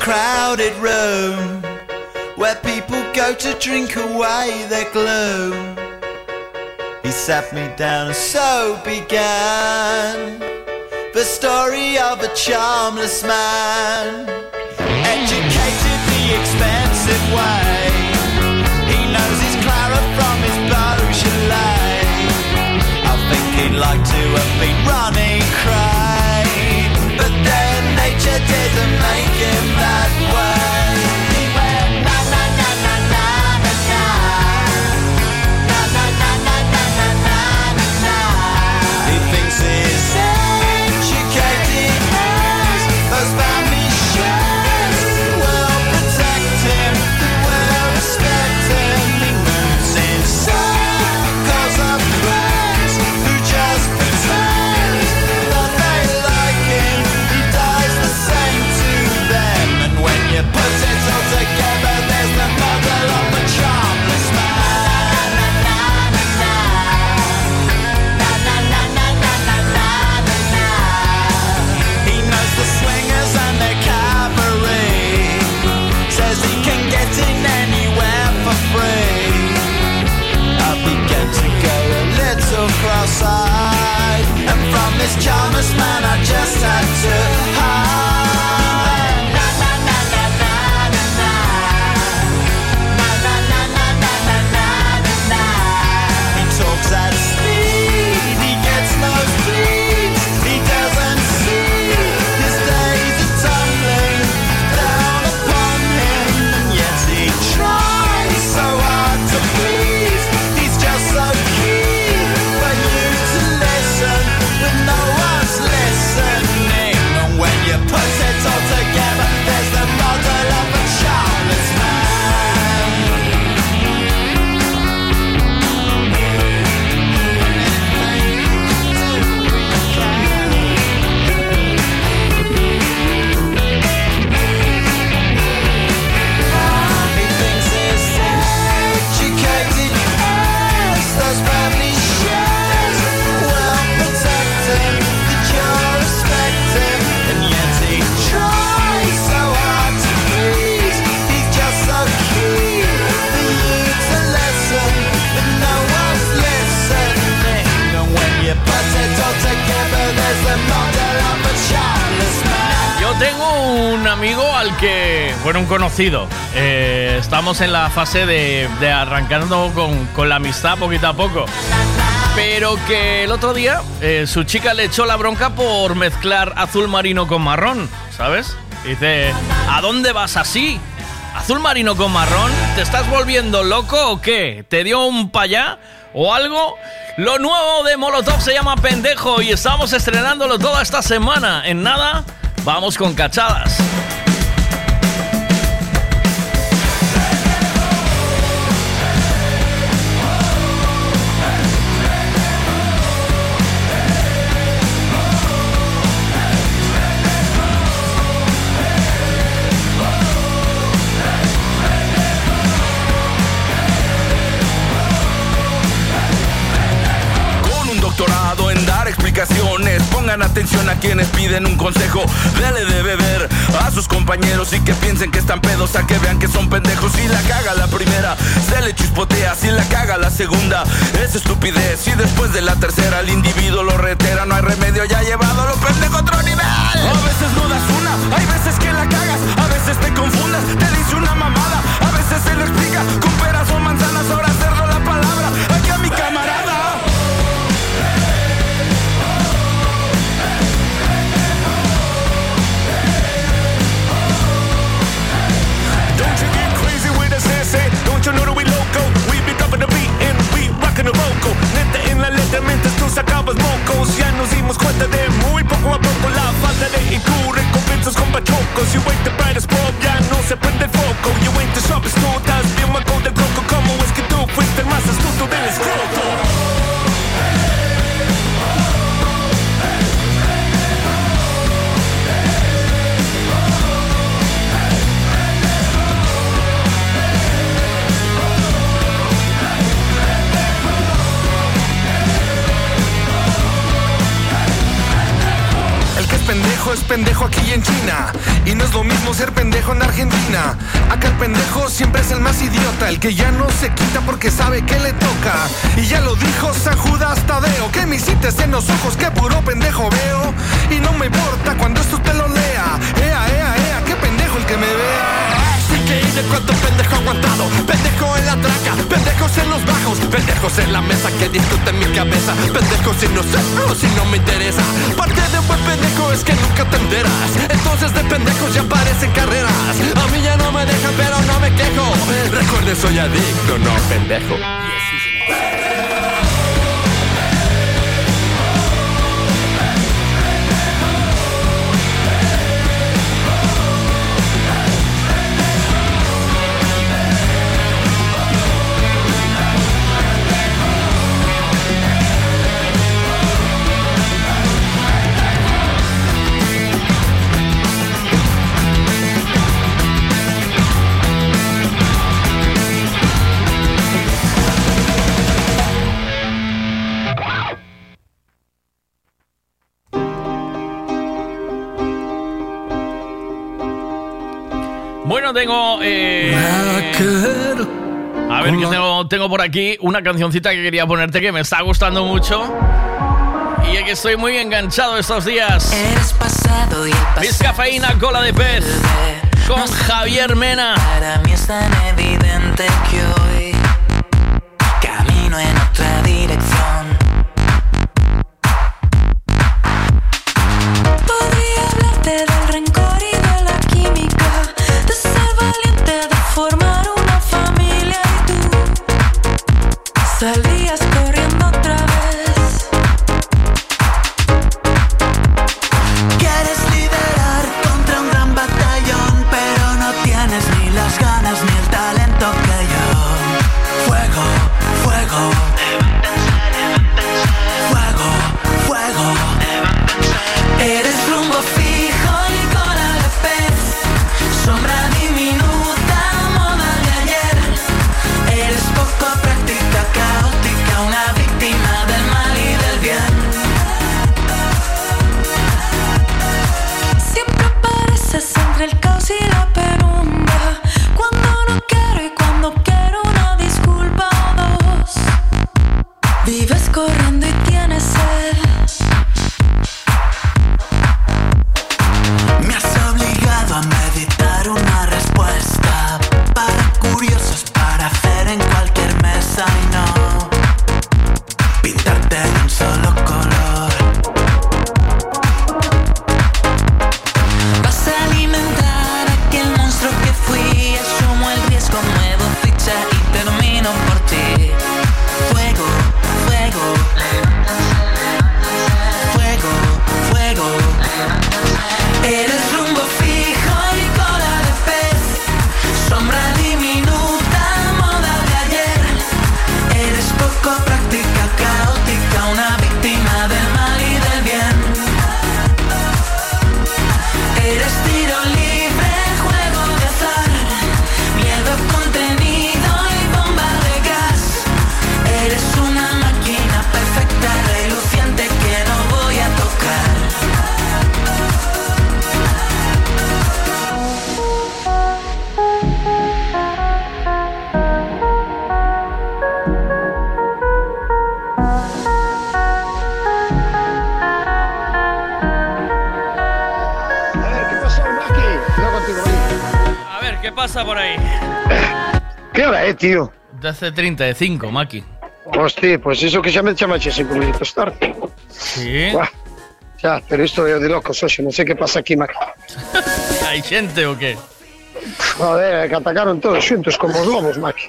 crowded room where people go to drink away their gloom. Sat me down and so began the story of a charmless man, educated the expensive way. He knows his Clara from his Beaujolais. I think he'd like to have been running cray, but then nature didn't make him that way. Cross-eyed, and from this charmless man I just had to tengo un amigo al que, bueno, un conocido. Eh, estamos en la fase de, de arrancando con, la amistad poquito a poco. Pero que el otro día eh, su chica le echó la bronca por mezclar azul marino con marrón, ¿sabes? Dice, ¿a dónde vas así? ¿Azul marino con marrón? ¿Te estás volviendo loco o qué? ¿Te dio un payá o algo? Lo nuevo de Molotov se llama Pendejo y estamos estrenándolo toda esta semana. En nada, vamos con cachadas. En dar explicaciones. Pongan atención a quienes piden un consejo. Dele de beber a sus compañeros y que piensen que están pedos, a que vean que son pendejos. Si la caga la primera, se le chispotea. Si la caga la segunda, es estupidez. Y después de la tercera, el individuo lo retera. No hay remedio, ya ha llevado lo pendejo a otro nivel. A veces no das una, hay veces que la cagas, a veces te confundas, te dice una mamada, a veces se lo explica con peras o manzanas. Ahora cerro la palabra aquí a mi camarada. mucho no we loco. We be dropping the beat and we rocking the vocal. Neta en la letra mientras tú sacabas mocos. Ya nos dimos cuenta de muy poco a poco la falta de IQ. Recompensas con pachocos. You ain't the brightest bulb, ya no se prende el foco. You ain't the sharpest tool, estás bien mago del coco. ¿Cómo es que tú fuiste el más astuto del escroto? Pendejo es pendejo aquí en China. Y no es lo mismo ser pendejo en Argentina. Acá el pendejo siempre es el más idiota, el que ya no se quita porque sabe que le toca. Y ya lo dijo San Judas Tadeo, que me hiciste en los ojos, que puro pendejo veo. Y no me importa cuando esto te lo lea. Ea, ea, ea, qué pendejo el que me vea. Increíble cuánto pendejo aguantado. Pendejo en la traca, pendejos en los bajos. Pendejos en la mesa que discuten mi cabeza. Pendejos si no sé o si no me interesa. Parte de un buen pendejo es que nunca te Entonces de pendejos ya parecen carreras. A mí ya no me dejan pero no me quejo. Recuerde soy adicto, no pendejo Bueno, tengo. eh, a ver, que tengo, tengo por aquí una cancioncita que quería ponerte que me está gustando mucho. Y es que estoy muy enganchado estos días. pasado y Cafeína, cola de pez. Con Javier Mena. Para mí es tan evidente que 11.35, Maki. Hostia, pues eso que xa me chamache cinco minutos tarde. Sí. Uah, xa, pero isto é de locos, oxe, non sei que pasa aquí, Maki. Hai xente o que? Joder, que atacaron todos xuntos como os lobos, Maki.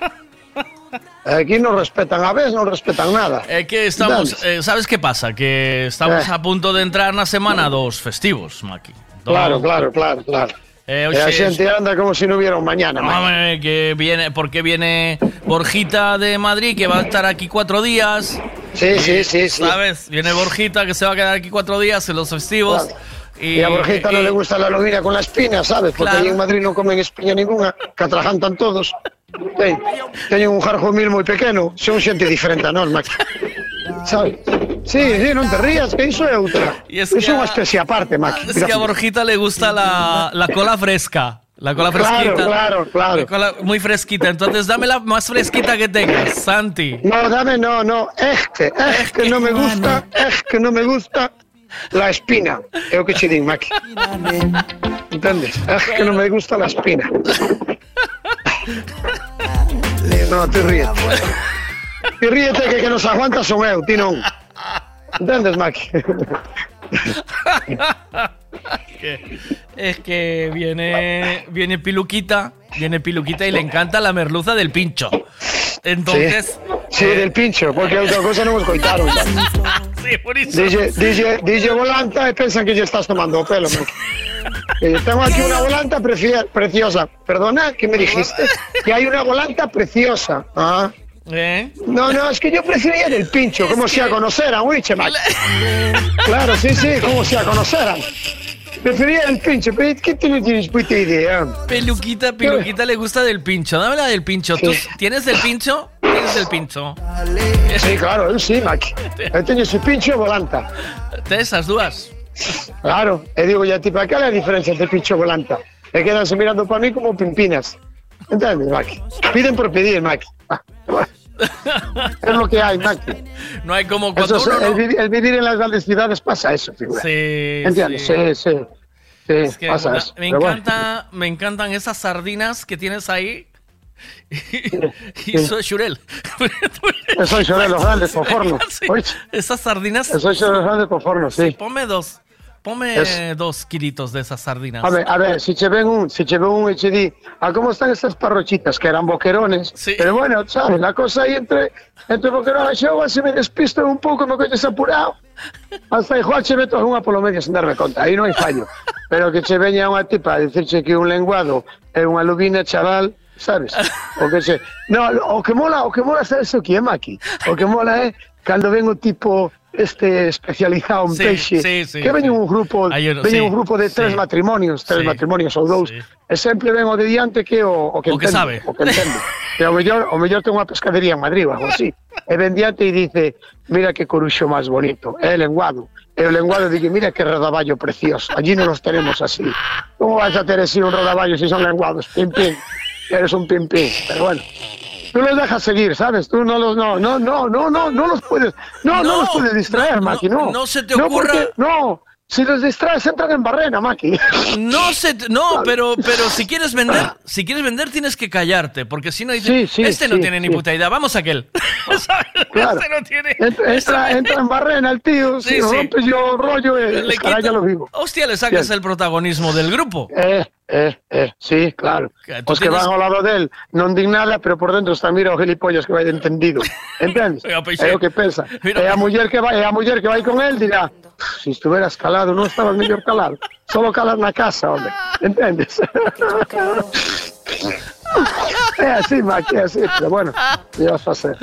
Aquí no respetan a veces, no respetan nada. Es que estamos, eh, ¿sabes qué pasa? Que estamos eh. a punto de entrar en la semana dos festivos, Maki. Claro, claro, claro, claro. Eh, E a oxe, xente anda como se non hubiera un mañana. Hombre, que viene, porque viene Borjita de Madrid, que va a estar aquí cuatro días. Sí, sí, sí, sí. ¿Sabes? Viene Borjita, que se va a quedar aquí cuatro días en los festivos. Y, a Borjita non le gusta la lobina con la espina, sabes? Porque Claro. aí en Madrid non comen espiña ninguna, que atrajantan todos. Ten, teñen un jarjo mil moi pequeno, son xente diferente a Maki. Sabes? Sí, sí, non te rías, que. Y es Iso que é unha a- especie aparte, Maki. Es que a Borjita le gusta la, la cola fresca. La cola fresquita. Claro, claro, claro. La cola muy fresquita. Entonces, dame la más fresquita que tengas, Santi. No, dame, no, no, es que, es que no me gusta, es que no me gusta la espina. É o que che din, Maki. Entendes? Es que no me gusta la espina. No, te ríes. Te ríete que que nos aguanta son eu, ti non. Maki? Que- es que viene, viene Piluquita, viene Piluquita y le encanta la merluza del pincho. Entonces, Sí, del pincho, porque outra cosa non os coitaron. sí, por eso. Dille, dille, dille volanta pensan que lle estás tomando pelo. Eh, tengo aquí una volanta preciosa. Perdona, ¿qué me dijiste? Que hay una volanta preciosa. Ah. ¿Eh? No, no, es que yo prefería del pincho, como si a conoceran. Claro, sí, sí, como si a conoceran. Prefería el pincho, pero ¿qué tú no tienes puta idea? Peluquita, Peluquita le gusta del pincho. Dame la del pincho. ¿Tú tienes del pincho? Tienes del pincho. Sí, claro, él sí, Maki. Él tiene su pincho volanta. De esas dudas. Claro, e digo ya, tipo, ¿qué es la diferencia entre pincho e volanta? E quedanse mirando para mí como pimpinas. ¿Entiendes, Maki? Piden por pedir, Maki. Es lo que hay, Maki. No hay como Eso cuando es- uno el, no- vi- el vivir en las grandes ciudades pasa eso, figura. Sí, ¿Entiendes? sí. Sí, sí. Sí, Es que pasa eso. me, Pero bueno. encanta, me encantan esas sardinas que tienes ahí. y soy Shurel. Eso es de los grandes por forno. Oíste, Esas sardinas. Eso es de los grandes por forno, sí. Ponme dos. Ponme Es- dos kilitos de esas sardinas. A ver, a ver, si che ven un, si che ven un di, ¿a cómo están estas parrochitas? Que eran boquerones. Pero bueno, ¿sabes? La cosa ahí entre, entre boquerones y agua, se me despisto un pouco, me coñes apurado. Hasta igual che meto unha polo medio sin darme conta, aí non hai fallo. Pero que che veña unha tipa a dicirche que un lenguado é unha lubina, chaval, sabes? O que che... No, o que mola, o que mola, sabes o que é, Maki? O que mola é cando ven o tipo este especializado en Sí, sí, sí, que veñen un grupo, uno, veñen un grupo de tres matrimonios, tres matrimonios ou dous, e sempre ven o de diante que o, o que O que entende, sabe. o que entende. E o mellor, o mellor ten unha pescadería en Madrid ou algo así. E ven diante e dice, mira que coruxo máis bonito, é lenguado. E o lenguado dice, mira que rodaballo precioso, allí non los tenemos así. Como vais a ter así un rodaballo si son lenguados? Pim, pim. Eres un pim, pim. Pero bueno. Tú los dejas seguir, ¿sabes? Tú no los, no, no, no, no, no, no los puedes, no, no, No, los puedes distraer, Maki, no. no se te No, ocurra- porque- no, si los distraes entran en barrena, Maki. No sé, no, pero, pero si quieres vender, si quieres vender tienes que callarte, porque si no dices, Sí, sí, este no sí, tiene ni puta idea, vamos a aquel. Claro. Este no tiene. Entra, entra, en barrena el tío, si rompes yo rollo, eh, Le caray, ya lo vivo. Hostia, le sacas el protagonismo del grupo. Eh, eh, eh, sí, claro. Que tú Os que tienes- van ao lado del non din nada, pero por dentro está mira o gilipollas que vai de entendido. Peixe. É o que pensa. Mira, E a muller que vai, e a muller que vai con él dirá, si estuveras calado, non estabas mellor calado. Solo calas na casa, hombre. Entendes? é así, Maki, é así, pero bueno, que vas facer?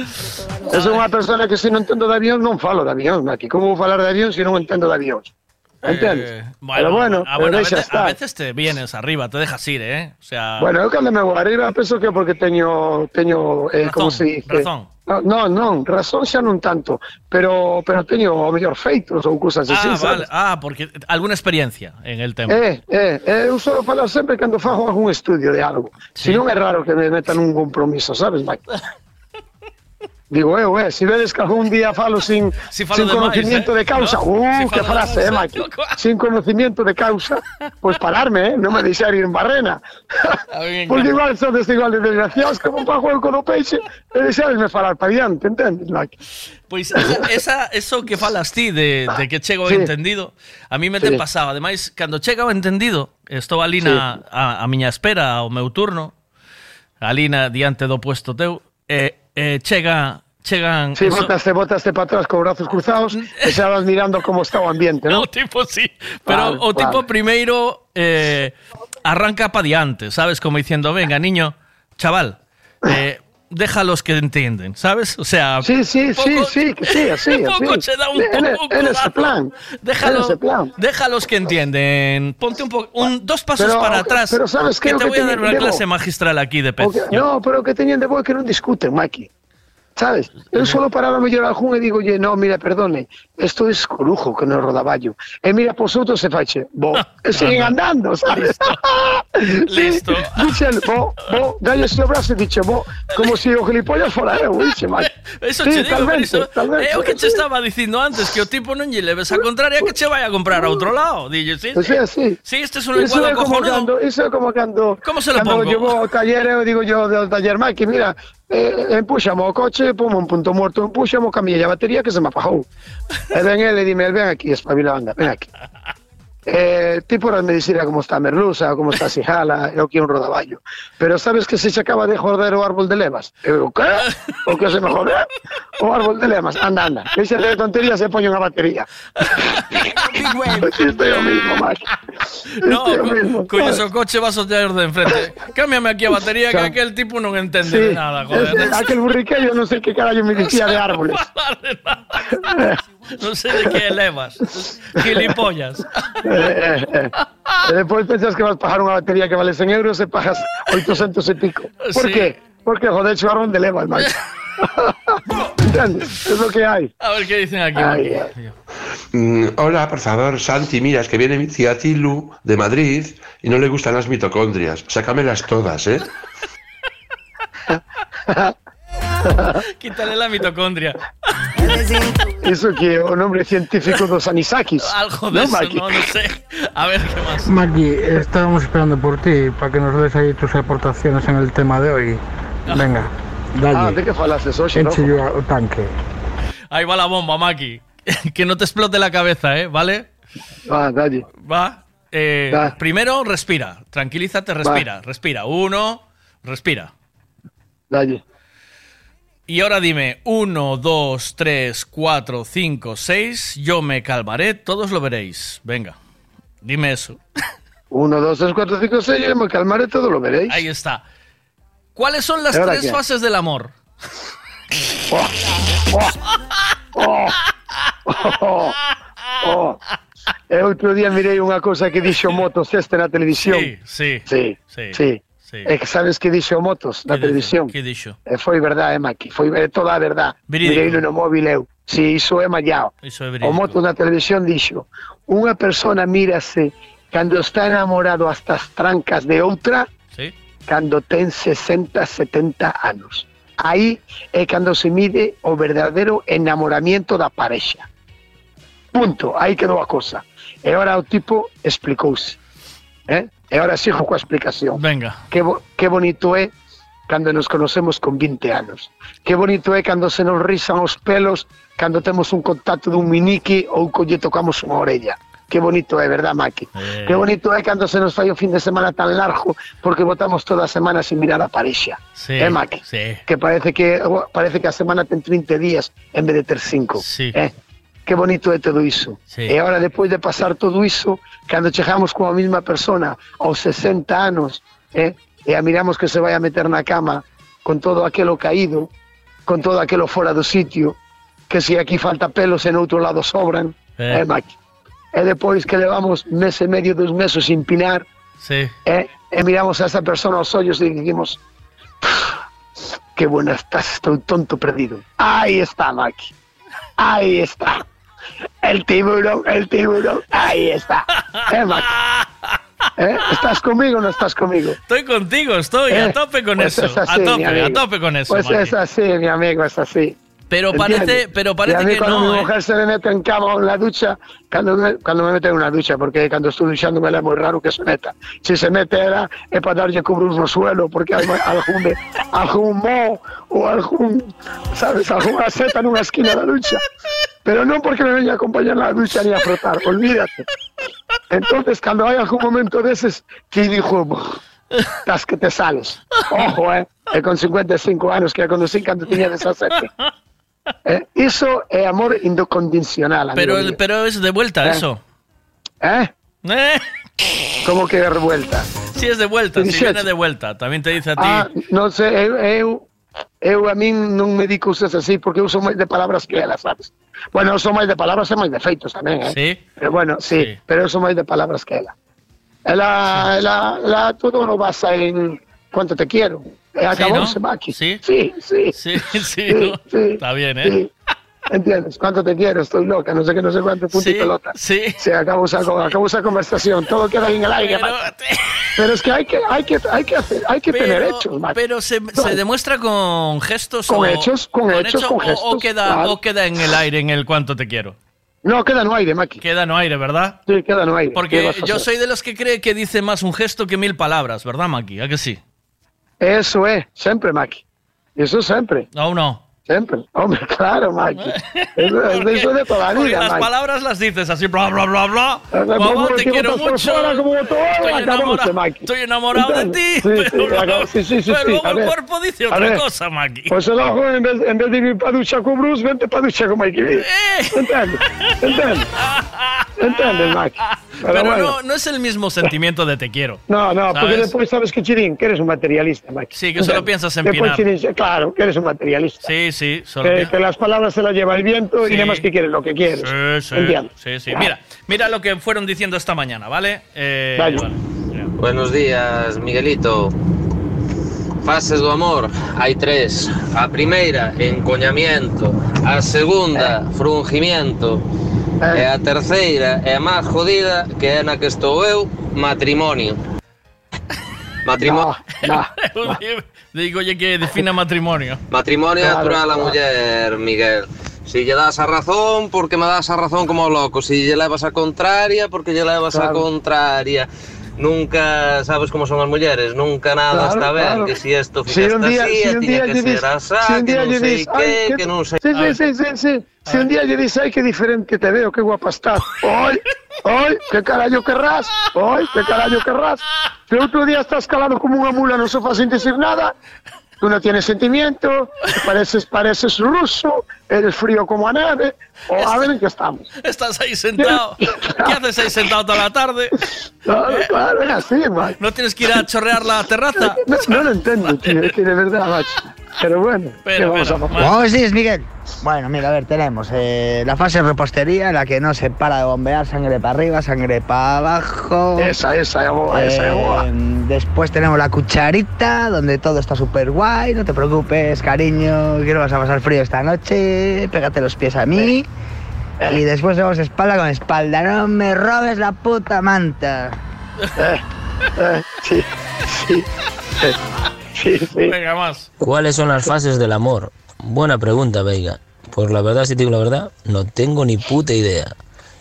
Es unha persona que se non entendo de avión, non falo de avión, Maki. Como vou falar de avión se non entendo de avión? Entendes? Eh, pero bueno, ah, pero bueno, a, deixa veces, a veces te vienes arriba, te dejas ir, ¿eh? O sea, Bueno, eu cando me vou arriba penso que porque teño teño eh, como se dice? razón. No, no, non, razón xa non tanto, pero pero teño o mellor feitos ou cousas así, ah, sabes? vale. ah, porque alguna experiencia en el tema. Eh, eh, eh, eu só falar sempre cando fago algún estudio de algo. Si non é raro que me metan un compromiso, sabes, Mike? Digo eu, eh, se vedes que algún día falo sin, si falo sin de conocimiento eh? de causa, no? uh, si que frase, eh, Maki, sin conocimiento de causa, pois pues pararme, eh, non me deixar ir en barrena. Ah, Porque igual son igual de desgraciados como para jugar con o peixe, e deixarme falar para diante, entendes, Maki? Pois esa, esa, eso que falas ti de, de que chego sí. entendido, a mí me sí. te pasaba. Ademais, cando chega o entendido, estou ali na, sí. a, a miña espera, ao meu turno, ali na, diante do puesto teu, e eh, eh, chega chegan... Si, sí, botaste, botaste para atrás co brazos cruzados e xa vas mirando como está o ambiente, non? O tipo sí, pero vale, o tipo vale. primeiro eh, arranca pa diante, sabes? Como dicendo, venga, niño, chaval, eh, déjalos que entienden, ¿sabes? O sea, Sí, sí, sí, sí, que sí, así, un poco así. se da un poco en ese codazo. plan. Déjalo, En ese plan. déjalos que entienden. Ponte un poco, un, dos pasos Pero- para atrás. pero ¿sabes qué? que te que voy a dar una clase magistral aquí de pez. No, pero que teñen de é que non discuten, Maki. Sabes? Eu solo paraba mellor algún e digo, no, mira, perdone, isto é corujo que non é rodaballo. E mira pos outros e faiche, bo, e siguen andando, sabes? Listo. Dixe, bo, bo, dalle o brazo e dixe, bo, como se o gilipollas fora eu, dixe, mal. Eso Sí, che digo, tal pero vez, iso, tal vez, é o que sí. che estaba dicindo antes, que o tipo non lle leves a contraria que che vai a comprar a outro lado. Dille, sí, Pois é así. Sí, este é un licuado é como cando, iso é como cando Como se lo cando pongo? llevo ao taller, eu digo yo do taller Mike, mira, eh, empúxamo o coche, pomo un punto morto, empúxamo, cambiei a batería que se me apagou. e ven ele dime, ven aquí, espabila, anda, ven aquí. Eh, ti por me dicir como está Merluza, como está Sijala, eu que un rodaballo. Pero sabes que se se acaba de joder o árbol de levas? Eu, que? O que se me joder? O árbol de levas, anda, anda. Deixa de tonterías e poño unha batería. Isto é o mismo, Mike. No, co- mismo, coño, sabes? o coche vas ao taller de enfrente. Cámbiame aquí a batería que aquel tipo non entende Sí, nada, joder. ese- aquel burriqueño non sei que carallo me dicía de árboles. Non sei de que levas. Gilipollas. Eh, eh, eh. Pensas que vas pagar unha batería que vale 100 euros e pagas 800 e pico. Por Sí. qué? Porque joder, árbol de levas, macho. Es lo que hay. A ver qué dicen aquí. Ay, Mm, hola, por favor, Santi, mira, es que viene mi tía Tilu de Madrid y no le gustan las mitocondrias. Sácamelas todas, ¿eh? Quítale la mitocondria. Eso que o nombre científico dos anisakis. Algo de ¿no, eso, no, no sé. A ver qué más. Maggie, estábamos esperando por ti para que nos des ahí tus aportaciones en el tema de hoy. Venga, dale. Ah, de que falases hoxe, Enche loco? yo o tanque. Ahí va la bomba, Maki. Que no te explote la cabeza, ¿eh? ¿Vale? Va, dale. Va. Eh, Va. Primero, respira. Tranquilízate, respira. Respira. Uno, respira. Dale. Y ahora dime, uno, dos, tres, cuatro, cinco, seis. Yo me calmaré, todos lo veréis. Venga, dime eso. 1, 2, 3, 4, 5, 6, yo me calmaré, todo lo veréis. Ahí está. ¿Cuáles son las ¿Y ahora tres qué? fases del amor? Oh, oh, oh. E outro día mirei unha cousa que dixo Motos este na televisión. Sí, sí. Sí, Sí, sí. Sí. É que sabes que dixo Motos na Que televisión. dixo? Que dixo? E foi verdade, Maki, foi toda a verdade. Verídico. Mirei no móvil eu. Si, iso é mallao. Iso é O verídico. Motos na televisión dixo unha persona mírase cando está enamorado hasta as trancas de outra Sí. cando ten 60, 70 anos. Aí é cando se mide o verdadeiro enamoramiento da parexa. Punto, aí quedou a cosa. E ahora o tipo explicouse. Eh? E ahora sigo coa explicación. Venga. Que, bo, que bonito é cando nos conocemos con 20 anos. Que bonito é cando se nos risan os pelos cando temos un contacto dun miniqui ou co lle tocamos unha orella. Que bonito é, verdad, Maki? Eh. Que bonito é cando se nos fai o fin de semana tan largo porque botamos toda a semana sin mirar a parexa. Sí. Eh, Maki? Sí. Que parece que parece que a semana ten 30 días en vez de ter 5. Sí. Eh? Que bonito é todo iso. Sí. E agora, depois de pasar todo iso, cando chegamos coa mesma persona aos 60 anos, eh? e a miramos que se vai a meter na cama con todo aquelo caído, con todo aquelo fora do sitio, que se aquí falta pelos e no outro lado sobran, Eh. eh, Maki? E depois que levamos mes e medio, dos meses sin pinar, Sí. eh, e miramos a esa persona aos ollos e dicimos que buena estás, estou tonto perdido. Aí está, Maki. Aí está. El tiburón, el tiburón, ahí está. Eh? Eh, ¿Estás conmigo o no estás conmigo? Estoy contigo, estoy Eh, a tope con pues eso. es así, a tope, a tope con eso. Pues Maki. es así, mi amigo, es así. Pero ¿Entiendes? parece, pero y a parece mí que cuando no, mi ¿eh? mujer se me mete en cama o en la ducha, cuando me, cuando me mete en una ducha, porque cuando estoy duchando me es muy raro que se meta. Si se mete era, es para darle cubrir un suelo, porque algún, algún mo o algún, ¿sabes? Alguna seta en una esquina de la ducha. Pero no porque me venga a acompañar en la ducha ni a frotar, olvídate. Entonces, cuando hay algún momento de esos que dijo, estás que te sales. Ojo, eh, con 55 años que ya conocí cuando tenía 17. Eh, eso es amor incondicional. Pero, pero es de vuelta Eh. eso. ¿Eh? ¿Eh? ¿Cómo que de revuelta? Sí, es de vuelta, si Dixete. viene de vuelta. También te dice a ti. Ah, sei, eu, eu, eu a min non me di cousas así porque eu sou máis de palabras que ela, sabes? Bueno, eu sou máis de palabras e máis de feitos tamén, eh? Sí. Pero bueno, sí, pero eu sou máis de palabras que ela. Ela, ela, ela todo no basa en cuánto te quiero, E acabóse, ¿no? Maki. Sí. Sí, sí. Sí, sí, ¿no? Está bien, ¿eh? ¿Entiendes? ¿Cuánto te quiero? Estoy loca, no sé qué, no sé cuánto, punto y Sí, pelota. sí. Se acabó esa, acabó esa conversación, todo queda en el aire, Pero-. Pero es que hay que, hay que, hay que hacer, hay que tener hechos, Maki. pero se, se demuestra con gestos Con o, hechos, con hechos, hecho- con o- o, gestos, queda, claro. o queda en el aire en el cuánto te quiero. No, queda no aire, Maki. Queda no aire, ¿verdad? Sí, queda no aire. ¿Qué Porque yo soy de los que cree que dice más un gesto que mil palabras, ¿verdad, Maki? ¿A que sí? Eso es, siempre, Maki. Eso siempre. ¿No o no? Siempre. Hombre, claro, Maki. Eso, eso de toda la Porque vida, las Maki. palabras las dices así, bla, bla, bla, bla. Como Mamá, te quiero mucho. Estoy enamorado, Maki. estoy enamorado de ti. Sí, pero sí, sí, sí, pero luego el cuerpo dice otra cosa, Maki. Pues el ojo, en vez, en vez de ir para ducha con Bruce, vente para ducha con Mikey B. ¿Entiendes? ¿Entiendes? ¿Entiendes, Maki? Pero, Pero bueno. no, no es el mismo sentimiento de te quiero. No, no, porque ¿Sabes? después sabes que Chirín, que eres un materialista, Maki. Sí, que solo piensas en pinar. Chirín, claro, que eres un materialista. Sí, sí, solo Que, que las palabras se las lleva el viento Sí. y nada más que quieres lo que quieres. Sí, sí, ¿Entiendes? sí, sí. Mira, mira lo que fueron diciendo esta mañana, ¿vale? Eh, Vale. Buenos días, Miguelito. Fases do amor, hai tres. A primeira, encoñamiento. A segunda, frungimiento. E a terceira, e a máis jodida, que é na que estou eu, matrimonio. Matrimonio. Digo, oye, que defina matrimonio. Matrimonio Claro, natural a claro. muller, Miguel. Si lle das a razón, porque me das a razón como loco. Si lle levas a contraria, porque lle levas a Claro. contraria. Nunca, sabes como son as mulleres, nunca nada Claro, está ben, claro. que si esto Si un día, así, si un día que ser asá, si un que día non sei que, "Ay, que non sei... Sí, sí, sí, sí, sí. Si un día lle dis, ay, qué diferente te veo, qué guapa estás. Hoy, hoy, qué carajo querrás. Hoy, qué carajo querrás. Que otro día estás calado como una mula en el sofá sin decir nada. Tú no tienes sentimiento, pareces, pareces ruso, eres frío como a neve. O a ver en qué estamos. Estás ahí sentado. ¿Qué haces ahí sentado toda la tarde? Claro, claro, es así, macho. ¿No tienes que ir a chorrear la terraza? No, no lo entiendo, tío, de verdad, macho. Pero bueno, ¿qué Pero, vamos pero, a? Buenos días, Miguel. Bueno, mira, a ver, tenemos eh, la fase de repostería, en la que no se para de bombear sangre para arriba, sangre para abajo. Esa, esa, es boa, esa es boa. Eh, Después tenemos la cucharita, donde todo está súper guay. No te preocupes, cariño, que no vas a pasar frío esta noche. Pégate los pies a mí. Y después tenemos espalda con espalda. No me robes la puta manta. Eh, sí, sí, sí, sí. Venga, más. ¿Cuáles son las fases del amor? Buena pregunta, Veiga. Pues la verdad, si te digo la verdad, no tengo ni puta idea.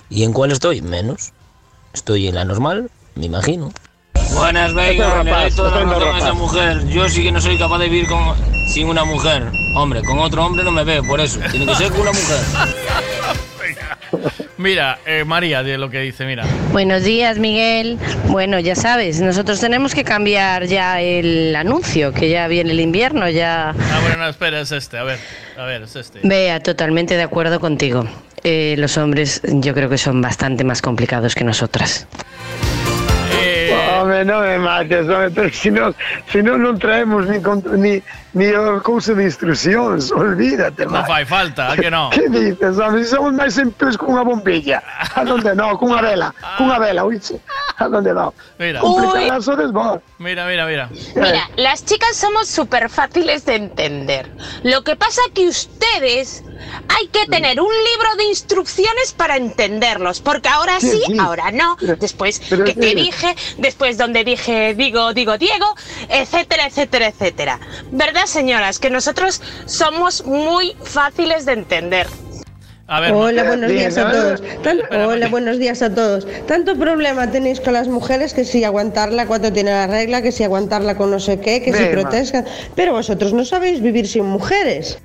¿Y en cuál estoy? Menos. Estoy en la normal, me imagino. Buenas, Veiga, le doy toda la razón a esa mujer. Yo sí que no soy capaz de vivir con, sin una mujer. Hombre, con otro hombre no me veo, por eso. Tiene que ser con una mujer. Mira, eh, María, de lo que dice, mira. Buenos días, Miguel. Bueno, ya sabes, nosotros tenemos que cambiar ya el anuncio, que ya viene el invierno, ya... Ah, bueno, no, espera, es este. A ver, a ver, es este. Vea, totalmente de acuerdo contigo. Eh, los hombres yo creo que son bastante más complicados que nosotras. Hombre, no me mates, hombre, pero si no, si no, no traemos ni, ni, ni el curso de instrucciones, olvídate, No fai falta, ¿a que no? ¿Qué dices? Si somos más simples con una bombilla. ¿A dónde no? Con una vela. Con una vela, oíste. ¿A dónde no? Mira. Complicadazo de esbor. Mira, mira, mira. Mira, las chicas somos súper fáciles de entender. Lo que pasa que ustedes hay que tener un libro de instrucciones para entenderlos, porque ahora Sí, sí, sí. ahora no. Después pero que te dije, después donde dije digo, digo, Diego, etcétera, etcétera, etcétera. ¿Verdad, señoras? Que nosotros somos muy fáciles de entender. A ver, Hola, buenos días a todos. Tan- hola, buenos días a todos. Tanto problema tenéis con las mujeres que si aguantarla cuando tiene la regla, que si aguantarla con no sé qué, que si Venga. protestan. Pero vosotros no sabéis vivir sin mujeres.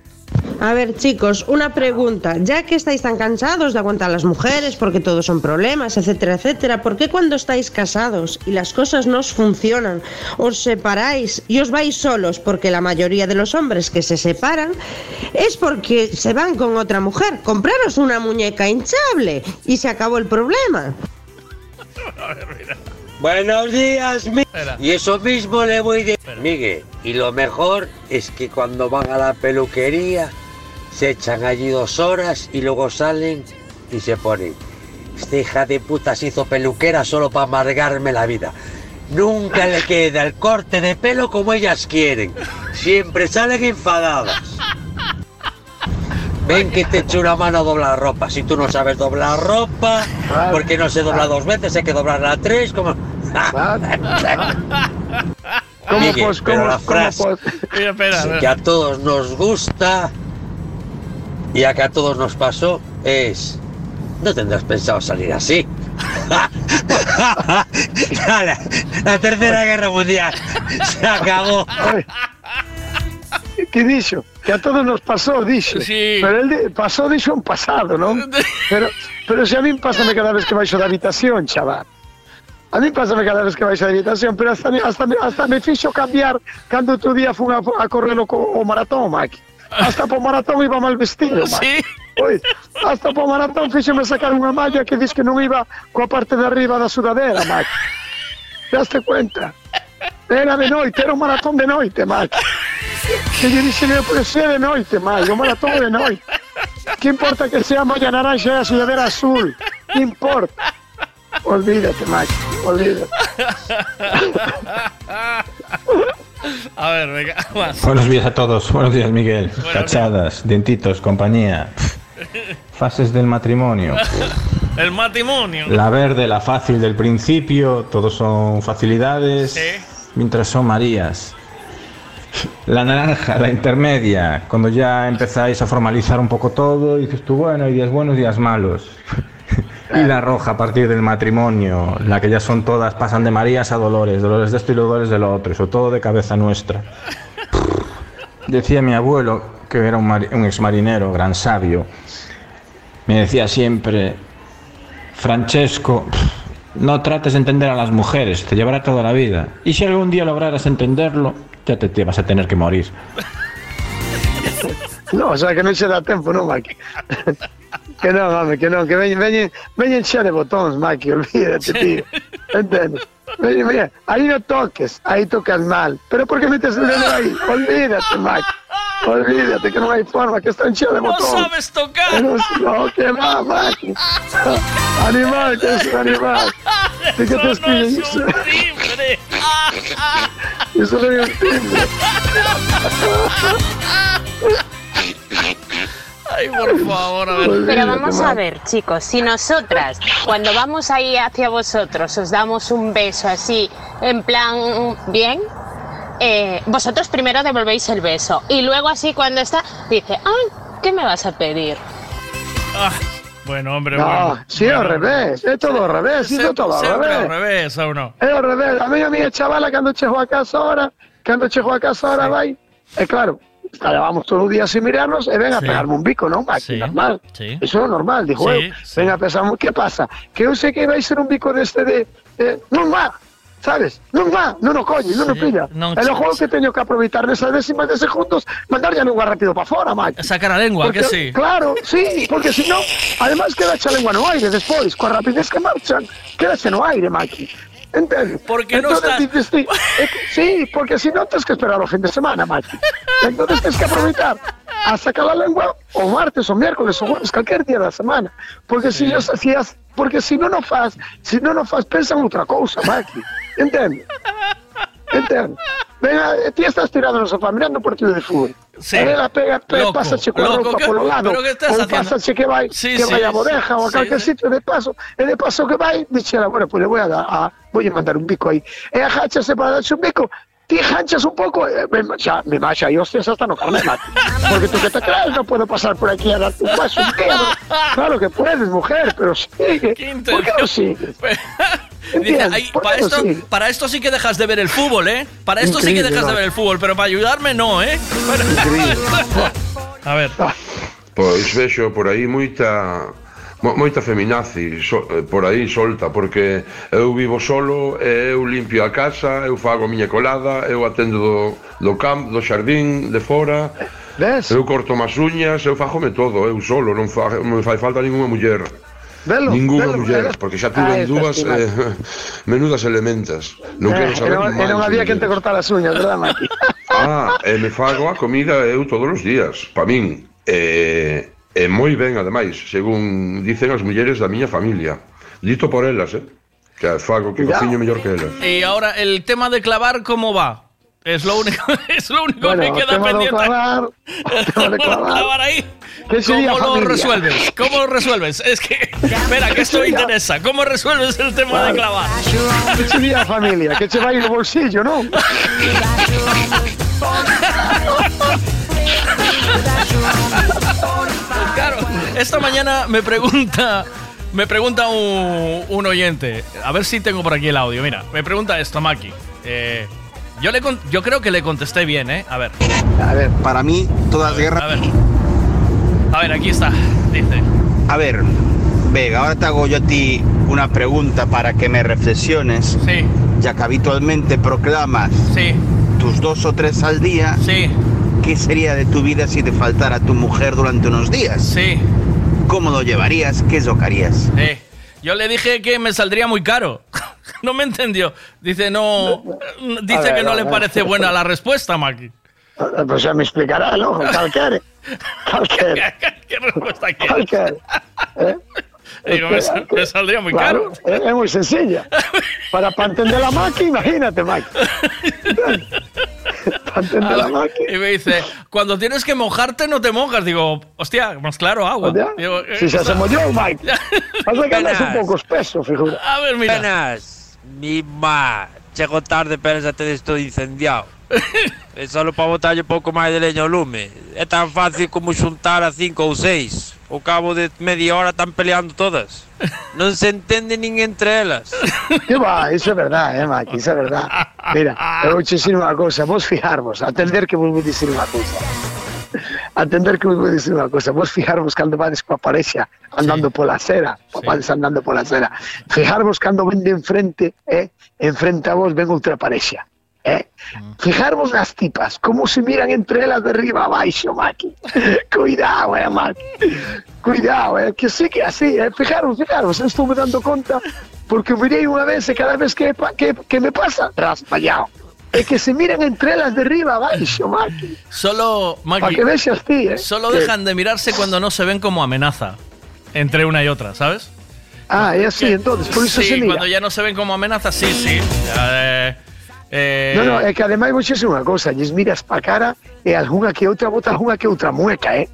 A ver, chicos, una pregunta. Ya que estáis tan cansados de aguantar a las mujeres porque todos son problemas, etcétera, etcétera, ¿por qué cuando estáis casados y las cosas no os funcionan, os separáis y os vais solos? Porque la mayoría de los hombres que se separan es porque se van con otra mujer. Compraros una muñeca hinchable y se acabó el problema. Buenos días, mi... Y eso mismo le voy de... Miguel, y lo mejor es que cuando van a la peluquería se echan allí dos horas y luego salen y se ponen. Esta hija de puta se hizo peluquera solo para amargarme la vida. nunca le queda el corte de pelo como ellas quieren. Siempre salen enfadadas. Ven que te echo una mano a doblar ropa. Si tú no sabes doblar ropa, porque no se dobla dos veces, hay que doblarla tres, como... ¿Cómo Miguel, pues, pero cómo- la cómo frase pues? Mira, espera, espera. que a todos nos gusta y a que a todos nos pasó es... No tendrás pensado salir así. la, la tercera guerra mundial se acabó. ¿Qué dicho? Que a todos nos pasó, dicho. Pero él pasó, dicho un pasado, ¿no? Pero, pero si a mí pásame cada vez que vais a la habitación, chaval. A mí pásame cada vez que vais a la habitación, pero hasta, hasta, hasta me ficho cambiar cuando otro día fui a, a correr o, o maratón, Maki. Hasta por maratón iba mal vestido, Maki. Oi, hasta por maratón fíxome sacar unha malla que diz que non iba coa parte de arriba da sudadera, Maki. Te daste cuenta? Era de noite, era un maratón de noite, Maki. Que lle dixe que pode ser de noite, Maki, un maratón de noite. Que importa que sea malla naranja e a sudadera azul? Que importa? Olvídate, Maki, olvídate. A ver, venga, más. Buenos días a todos. Buenos días, Miguel. Buenos Cachadas, dientitos, compañía. Fases del matrimonio. El matrimonio. La verde, la fácil del principio, todos son facilidades, mientras son Marías. La naranja, la intermedia, cuando ya empezáis a formalizar un poco todo, dices tú, bueno, hay días buenos, días malos. Y la roja a partir del matrimonio, la que ya son todas, pasan de Marías a Dolores, Dolores de esto y Dolores de lo otro, y sobre todo de cabeza nuestra. Decía mi abuelo, que era un, mari- un exmarinero, gran sabio, me decía siempre, Francesco, no trates de entender a las mujeres, te llevará toda la vida. Y si algún día lograras entenderlo, ya te, te vas a tener que morir. No, o sea que non se dá tempo, non, Maki? que non, home, que non, que veñen, veñen, veñen xa de botóns, Maki, olvídate, tío. Entendes? Veñen, veñen, aí no toques, aí tocas mal. Pero por que metes el dedo aí? Olvídate, Maki. Olvídate, que non hai forma, que están xa de No botóns. sabes tocar. No, no, que va, Maki. Animal, que es un animal. ¿De qué te escribe eso? timbre. Eso no es un timbre. Ay, por favor, a ver. Pero vamos a ver, chicos, si nosotras, cuando vamos ahí hacia vosotros, os damos un beso así, en plan, bien, eh, vosotros primero devolvéis el beso y luego así cuando está, dice, ay, ¿qué me vas a pedir? Ah, bueno, hombre, No, bueno. sí, ao revés, é todo ao revés, iso todo ao Sempre ao revés. revés, ou non? É ao revés, a mí a miña chavala cando chego a casa ahora, cando chego a casa ahora vai, é claro, vamos todo o día sin mirarnos e ven a Sí. pegarme un bico, non? Aquí, normal. Sí. Eso é normal, dijo Sí, eu. Ven a pensar, que pasa? Que eu sei que vai ser un bico deste de, eh, non va, sabes? Non va, non o colle, non o pilla. non e che- logo que teño que aproveitar nesas décimas de segundos, mandar ya lengua rápido para fora, Mike. Sacar a lengua, Porque, que sí. Claro, sí, porque si no, además queda a lengua no aire despois, coa rapidez que marchan, quedache no aire, Maki. Entendes? Porque no Entonces, está- dices, sí, eh, sí, porque si no tienes que esperar o fin de semana, Maki. Entonces tienes que aprovechar a sacar la lengua o martes o miércoles o jueves, cualquier día da semana. Porque si no hacías, porque si no no faz, si no no faz, pensa en outra cousa, Maki. Entendes? Entendes? Venga, eh, ti estás tirado no sofá mirando un partido de fútbol. Sí. Ela pega, pega Loco, pásache coa roupa ¿qué- polo lado. ou que vai, Sí, que sí, vai a sí, bodeja ou a sí, calquer sí. sitio de paso, e de paso que vai, dixera, bueno, pues le voy a dar, a, voy a mandar un bico aí. E agáchase para darse un bico, ti ganchas un pouco, e me, xa, me macha e hostias hasta no mate. Porque tú que te crees, no puedo pasar por aquí a darte un paso, un. Claro que puedes, mujer, pero sigue. ¿Por qué no sigues? Dice. "Ay, ¿Por qué para, esto, sigues? para esto sí que dejas de ver el fútbol, ¿eh? Para esto sí que Increíble, dejas de ¿no? ver el fútbol, pero para ayudarme no, ¿eh? A ver. Pois vexo por aí moita mo- moita feminazi so, eh, por aí solta porque eu vivo solo e eu limpio a casa, eu fago a miña colada, eu atendo do, do camp, do xardín, de fora. Ves? Eu corto as uñas, eu fagome todo, eu solo, non, fa, non me fai falta ninguna muller. Velo, Ninguna velo, muller, velo. porque xa tuve ah, en dúas eh, menudas elementas. Non eh, quero saber eh, máis. E non había quen te cortar as uñas, verdad, Mati? Ah, e me fago a comida eu todos os días, pa min. E, e moi ben, ademais, según dicen as mulleres da miña familia. Dito por elas, eh? Que fago que cociño mellor que elas. E agora, el tema de clavar, como va? Es lo único, es lo único Bueno, que queda pendiente. clavar, o tema de clavar. ahí. ¿Qué sería ¿Cómo lo resuelves? ¿Cómo lo resuelves? Es que, espera, que esto me interesa. ¿Cómo resuelves el tema de clavar? Que sería familia, que se va el bolsillo, ¿no? Claro, esta mañana me pregunta, me pregunta un, un oyente, a ver si tengo por aquí el audio. Mira, me pregunta esto, Maki. Eh, yo, le con- yo creo que le contesté bien, ¿eh? A ver. A ver, para mí, todas las guerras. A ver. A ver, aquí está. Dice. A ver, Vega, ahora te hago yo a ti una pregunta para que me reflexiones. Sí. Ya que habitualmente proclamas sí. tus dos o tres al día. Sí. ¿Qué sería de tu vida si te faltara tu mujer durante unos días? Sí. ¿Cómo lo llevarías? ¿Qué es lo que harías? Eh, yo le dije que me saldría muy caro. no me entendió. Dice, no. Dice ver, que no le parece buena la respuesta, Maki. Pues ya me explicará, ¿no? Calquere. Calquere. ¿Qué respuesta quieres? Calquere. ¿Eh? Digo, me, sal- me saldría muy Claro, caro. Es, es muy sencilla. Para, para entender la máquina, imagínate, Mike. Entender la máquina. Y me dice, cuando tienes que mojarte, no te mojas. Digo, hostia, más claro, agua. Digo, eh, Si se hace mollón, Mike. Pasa que andas un poco espeso, figura. A ver, mira. Buenas, mi ma. Chego tarde, pero xa te estou incendiado. É só para botar un pouco máis de leña ao lume. É tan fácil como xuntar a cinco ou seis. Ao cabo de media hora están peleando todas. Non se entende nin entre elas. ¿Qué va? Eso es verdad, eh, eso es verdad. Mira, te voy a decir una cosa, vos fijarvos, atender que vos voy a decir una cosa. Atender que vos voy a decir una cosa, vos fijarvos cando vades coa parexa andando pola acera, vades andando pola acera. Fijarvos cando ven de enfrente, eh, enfrente a vos ven outra parexa. Eh? Fijarvos nas tipas, como se miran entre elas de arriba a baixo, Maki. Cuidado, eh, Maki. Cuidado, eh, que sí que é así, eh. Fijaros, fijaros, eu estou me dando conta porque mirei unha vez e cada vez que, que, que me pasa, raspallado. É que se miran entre elas de arriba a baixo, Maki. Solo, Maki, Pa que vexas ti, eh. solo Que- dejan de mirarse cuando no se ven como amenaza entre una y otra, ¿sabes? Ah, é así, entonces, por iso sí, se mira. cuando ya no se ven como amenaza, sí, sí. Eh, eh, No, no, é que ademais vou dicir unha cousa, lles miras pa cara e algunha que outra bota algunha que outra mueca, eh?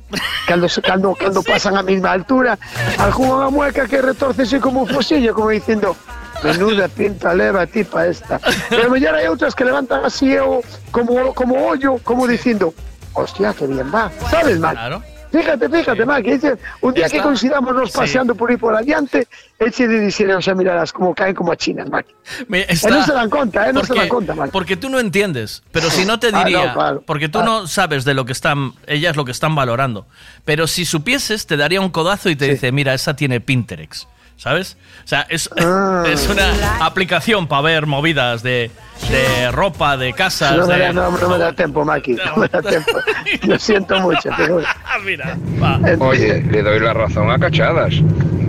Cando, cando, cando pasan a mesma altura, algunha mueca que retorcese como un fosillo, como dicindo, menuda pinta leva tipa esta. Pero mellor hai outras que levantan así o, como, como ollo, como dicindo, hostia, que bien va. Sabes, Mac? Claro. Fíjate, fíjate, Mac, que dice, un día que Está- coincidamos nos Sí. paseando por aí por adiante, eche de dicir, o sea, miradas como caen como a chinas, Mac. me- E non se dan conta, eh, se porque, dan conta, Mac. porque tú no entiendes, pero si no te Ah, no, diría, claro. porque tú no sabes de lo que están, ellas lo que están valorando, pero si supieses te daría un codazo y te dice, mira, esa tiene Pinterest, ¿sabes? O sea, es, Ah. es una aplicación para ver movidas de, de ropa, de casas, No me, de... da, no, no me da tiempo, Maki. No me da tiempo. Lo siento mucho, te. Ah, mira, Oye, le doy la razón a Cachadas.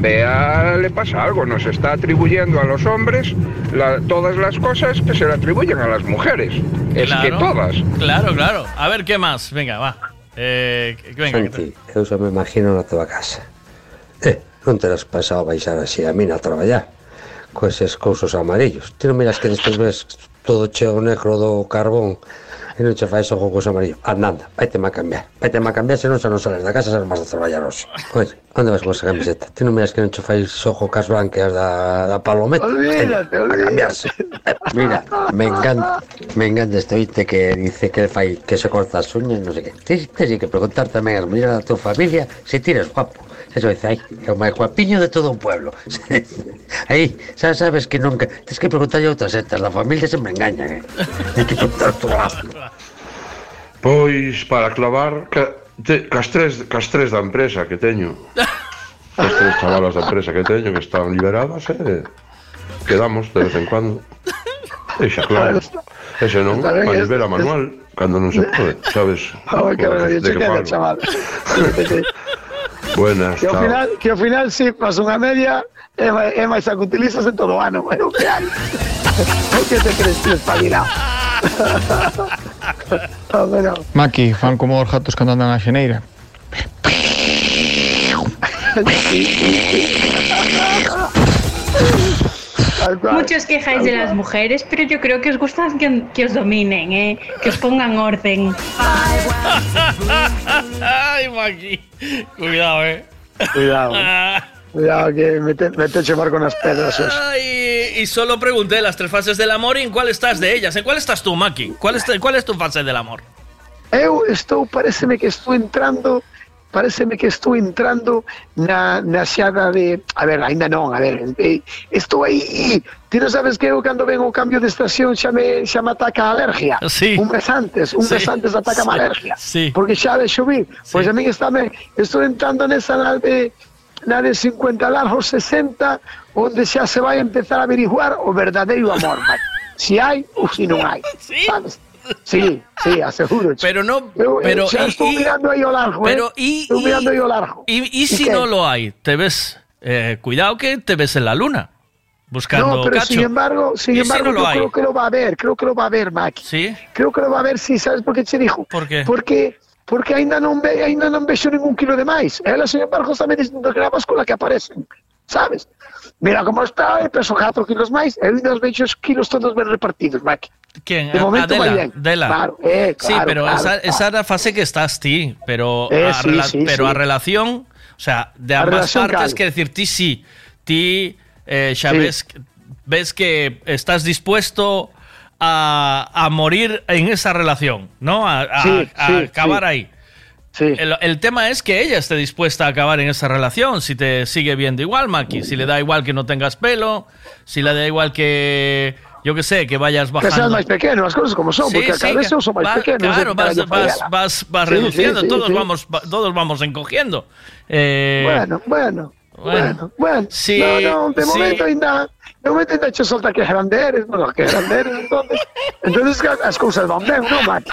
Bea le pasa algo, nos está atribuyendo a los hombres la- todas las cosas que se le atribuyen a las mujeres. Es que todas. Claro, claro. A ver, ¿qué más? Venga, va. Eh, venga, que te- Santi, eu xa me imagino na tua casa. Eh, non terás pensado baixar así a mina a traballar co eses cousos amarillos. Ti non miras que despois ves todo cheo negro do carbón e non che fais o couso amarillo andanda, vaite má cambiar vaite má cambiar senón xa non sales da casa xa non vas a traballar hoxe. Oye, onde vas con esa camiseta? ti non miras que non che fais o cas blancas da, da palometa? Olvídate, olvídate. a cambiarse. Mira, me encanta me encanta este oite que dice que fai que se corta as uñas, non sei que. Tens, tens que preguntar tamén as mulleres da tua familia se tiras guapo eso dice, aí, é o máis guapiño de todo o pueblo. aí, xa sabes que nunca... Tens que preguntarlle a outras setas, da familia se me engañan, eh? Tens que contar tú Pois, para clavar, ca, te, cas, tres, cas tres da empresa que teño. Cas tres chavalas da empresa que teño que están liberadas, eh? Quedamos de vez en cuando. E xa claro. E xa non, a manual, cando non se pode, sabes? Ah, que de que falo. Buenas, Que chao final, que ao final sí, pasa unha media, é máis a que utilizas en todo ano, pero que hai? O que te crees que espabilado? Ah, bueno. Maki, fan como os gatos cando andan na xeneira. Muchos quejáis de las mujeres, pero yo creo que os gusta que, que os dominen, ¿eh? que os pongan orden. Ay, Maki. Cuidado, eh. Cuidado. Cuidado, que me te, me te eche mar con las pedras. Ay, y solo pregunté las tres fases del amor y en cuál estás de ellas. ¿En cuál estás tú, Maki? ¿Cuál es, cuál es tu fase del amor? Eu estou, pareceme que estou entrando pareceme que estou entrando na, na xada de... A ver, ainda non, a ver, eh, estou aí... Ti non sabes que eu cando ven o cambio de estación xa me, xa me ataca a alergia? Sí. Un mes antes, un Sí. mes antes ataca a Sí. alergia. Sí. Porque xa de xubir. Pois a mí está me, estou entrando nesa na de, na de 50 largos 60, onde xa se vai empezar a averiguar o verdadeiro amor. Si hai ou si non hai. Sabes? Sí, sí, aseguro. Pero no, pero eu xa y- estou y- mirando ao largo, pero eh? y, Estou y- mirando ao largo. Y, si qué? no lo hay, te ves. eh, cuidado que te ves en la luna. Buscando No, pero cacho. sin embargo, sin ¿Y si embargo, no yo creo que lo va a ver, creo que lo va a ver, Maki. ¿Sí? Creo que lo va a ver, sí, sabes por qué te dijo? ¿Por qué? Porque porque ainda non ve, ainda non vexo ningún kilo de máis. Ela, sin embargo, está me dicindo que era con la que aparecen, sabes? Mira como está, peso 4 kilos máis, e os vexo os kilos todos ben repartidos, Maki. ¿Quién? De momento Adela, va bien. Adela. Claro, eh, sí, claro, pero claro, esa, claro. esa es la fase que estás ti, pero, Eh, a, sí, rela- sí, pero sí. a relación, o sea, de ambas partes, cal. que decir, ti sí, ti eh, xa Sí. ves, ves que estás dispuesto a, a morir en esa relación, ¿no? A, a- Sí, a sí, acabar sí. ahí. El, el tema es que ella esté dispuesta a acabar en esa relación, si te sigue viendo igual, Maki, si le da igual que no tengas pelo, si le da igual que, yo qué sé, que vayas Que bajando. seas máis pequeno, as cousas como son, Sí, porque sí, cada vez que máis va- pequeno. Claro, vas, vas, vas, vas Sí, reduciendo, sí, sí, todos, sí. Vamos, va- todos vamos encogiendo. Eh, Bueno, bueno, bueno, bueno. Sí, no, no, de sí. momento ainda, de momento ainda che solta que grande eres, bueno, que grande eres, entonces, entonces que as cousas van ben, non, Maki?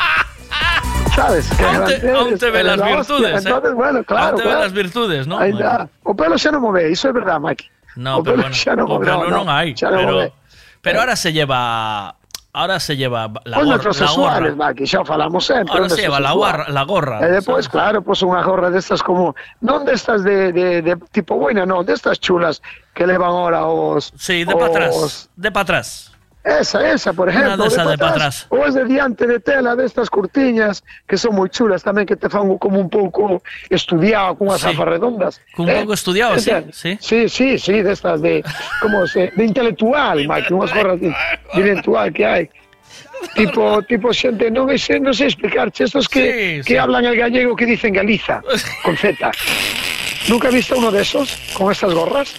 Sabes? Aún aún te ve las virtudes, ¿eh? Entonces, bueno, claro, Aún te ve claro. las virtudes, ¿no? Ainda, o pelo xa non mo ve, iso é verdade, Maki. No, o pero bueno, non o mo ve, pelo no, non hai, xa non mo pero, ve. pero ahora se lleva, ahora se lleva la, Pois gorra, la gorra. Xa o falamos sempre. Ahora se lleva la gorra, la gorra. E depois, claro, pois unha gorra destas como, non destas de, de, de tipo buena, non, destas chulas que levan ahora os... Sí, de para atrás, de para atrás. Esa, esa, por Una ejemplo. de esa de pa' pa' atrás. Ou es de diante de tela destas curtiñas que son moi chulas tamén, que te fan como un pouco estudiado, con as Sí. gafas redondas. Con un pouco estudiado, sí, sí. Sí, sí, sí, destas de, como se, de intelectual, Mike, unhas gorras de, de intelectual que hai. Tipo, tipo xente, non sei, non sei explicarche, estos que, Sí, que sí. hablan el gallego que dicen Galiza, con Z. ¿Nunca has visto uno de esos con estas gorras?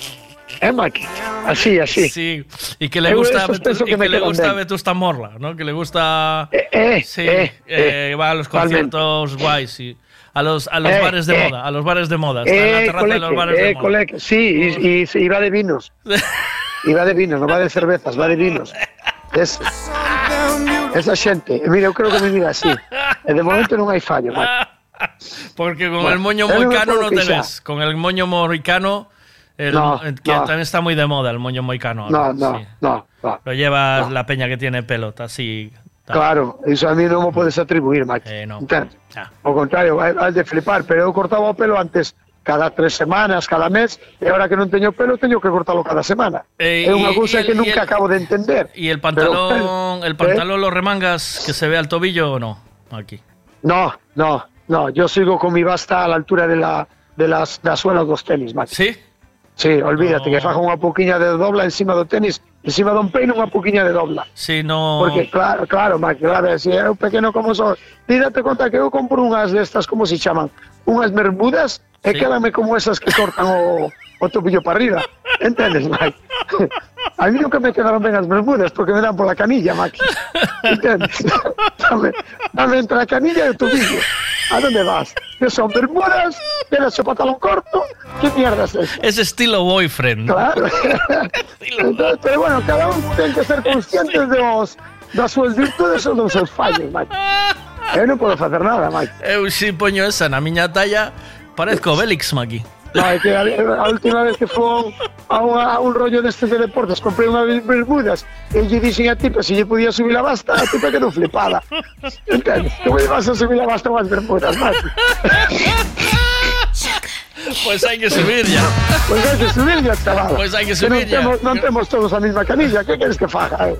¿Eh, Maki? Así, así. Sí, y que le Eu gusta, penso y que que le gusta. Vetusta Morla, ¿no? Que le gusta... eh, sí, eh, eh, eh, va a los conciertos guays, sí. A los, a los Eh, bares de eh. moda, a los bares de moda. Está en la Eh, de los coleque, bares de eh, moda. coleque, sí, y, y, y va de vinos. Y va de vinos, no va de cervezas, va de vinos. Es, esa xente, mira, eu creo que me diga así. E de momento non hai fallo, Maki. Porque con Bueno, el moño non moicano puedo no te ves. Con el moño moicano, el- No, el que no. también está muy de moda, el moño moicano. No, ahora, no, sí. no, no. Lo llevas la peña que tiene pelo, está así. Claro, iso a mí non me podes atribuir, Maki. Eh, no. Entendes? Ya. Ao contrario, vai de flipar, pero eu cortaba pelo antes cada tres semanas, cada mes, e agora que non teño pelo, teño que cortalo cada semana. Eh, y- cousa y el- que y nunca el- acabo de entender. ¿Y el Pero, pantalón, el ¿eh? pantalón lo remangas que se ve al tobillo o no? Aquí. No, no, no, yo sigo con mi basta a la altura de la de las da suela dos tenis, Maki. Sí? Sí, olvídate que faja unha poquinha de dobla encima do tenis, encima dun peino unha poquinha de dobla. Sí, no. Porque claro, claro, Maki, claro, si eu pequeno como son, ti date conta que eu compro unhas destas, como se chaman? Unhas bermudas e Sí. quédame como esas que cortan o, o tobillo para arriba. Entendes, Maki? A mí nunca me quedaron ben as bermudas porque me dan pola canilla, Maki. Entendes? Dame, dame entre a canilla e o tobillo. ¿A dónde vas? Que son bermudas, tienes o pantalón corto, ¿qué mierda es eso? Es estilo boyfriend. Claro. Entonces, pero bueno, cada un ten que ser consciente dos, das súas virtudes ou dos seus fallos, Mike. Eu non podo facer nada, Mike. Eu si poño esa na miña talla, parezco Bélix, Maki. No, é que a, a última vez que fui a, un, rollo de deportes, comprei unhas bermudas e lle dixen a tipa se lle podía subir a basta, a tipa quedou flipada. Entendes? Como lle vas a subir a basta unhas bermudas, Mike? Pues hay que subir ya. Pues hay que subir ya, chaval. Pues hay que Que subir ya. non temos todos a mesma canilla, que queres que faga?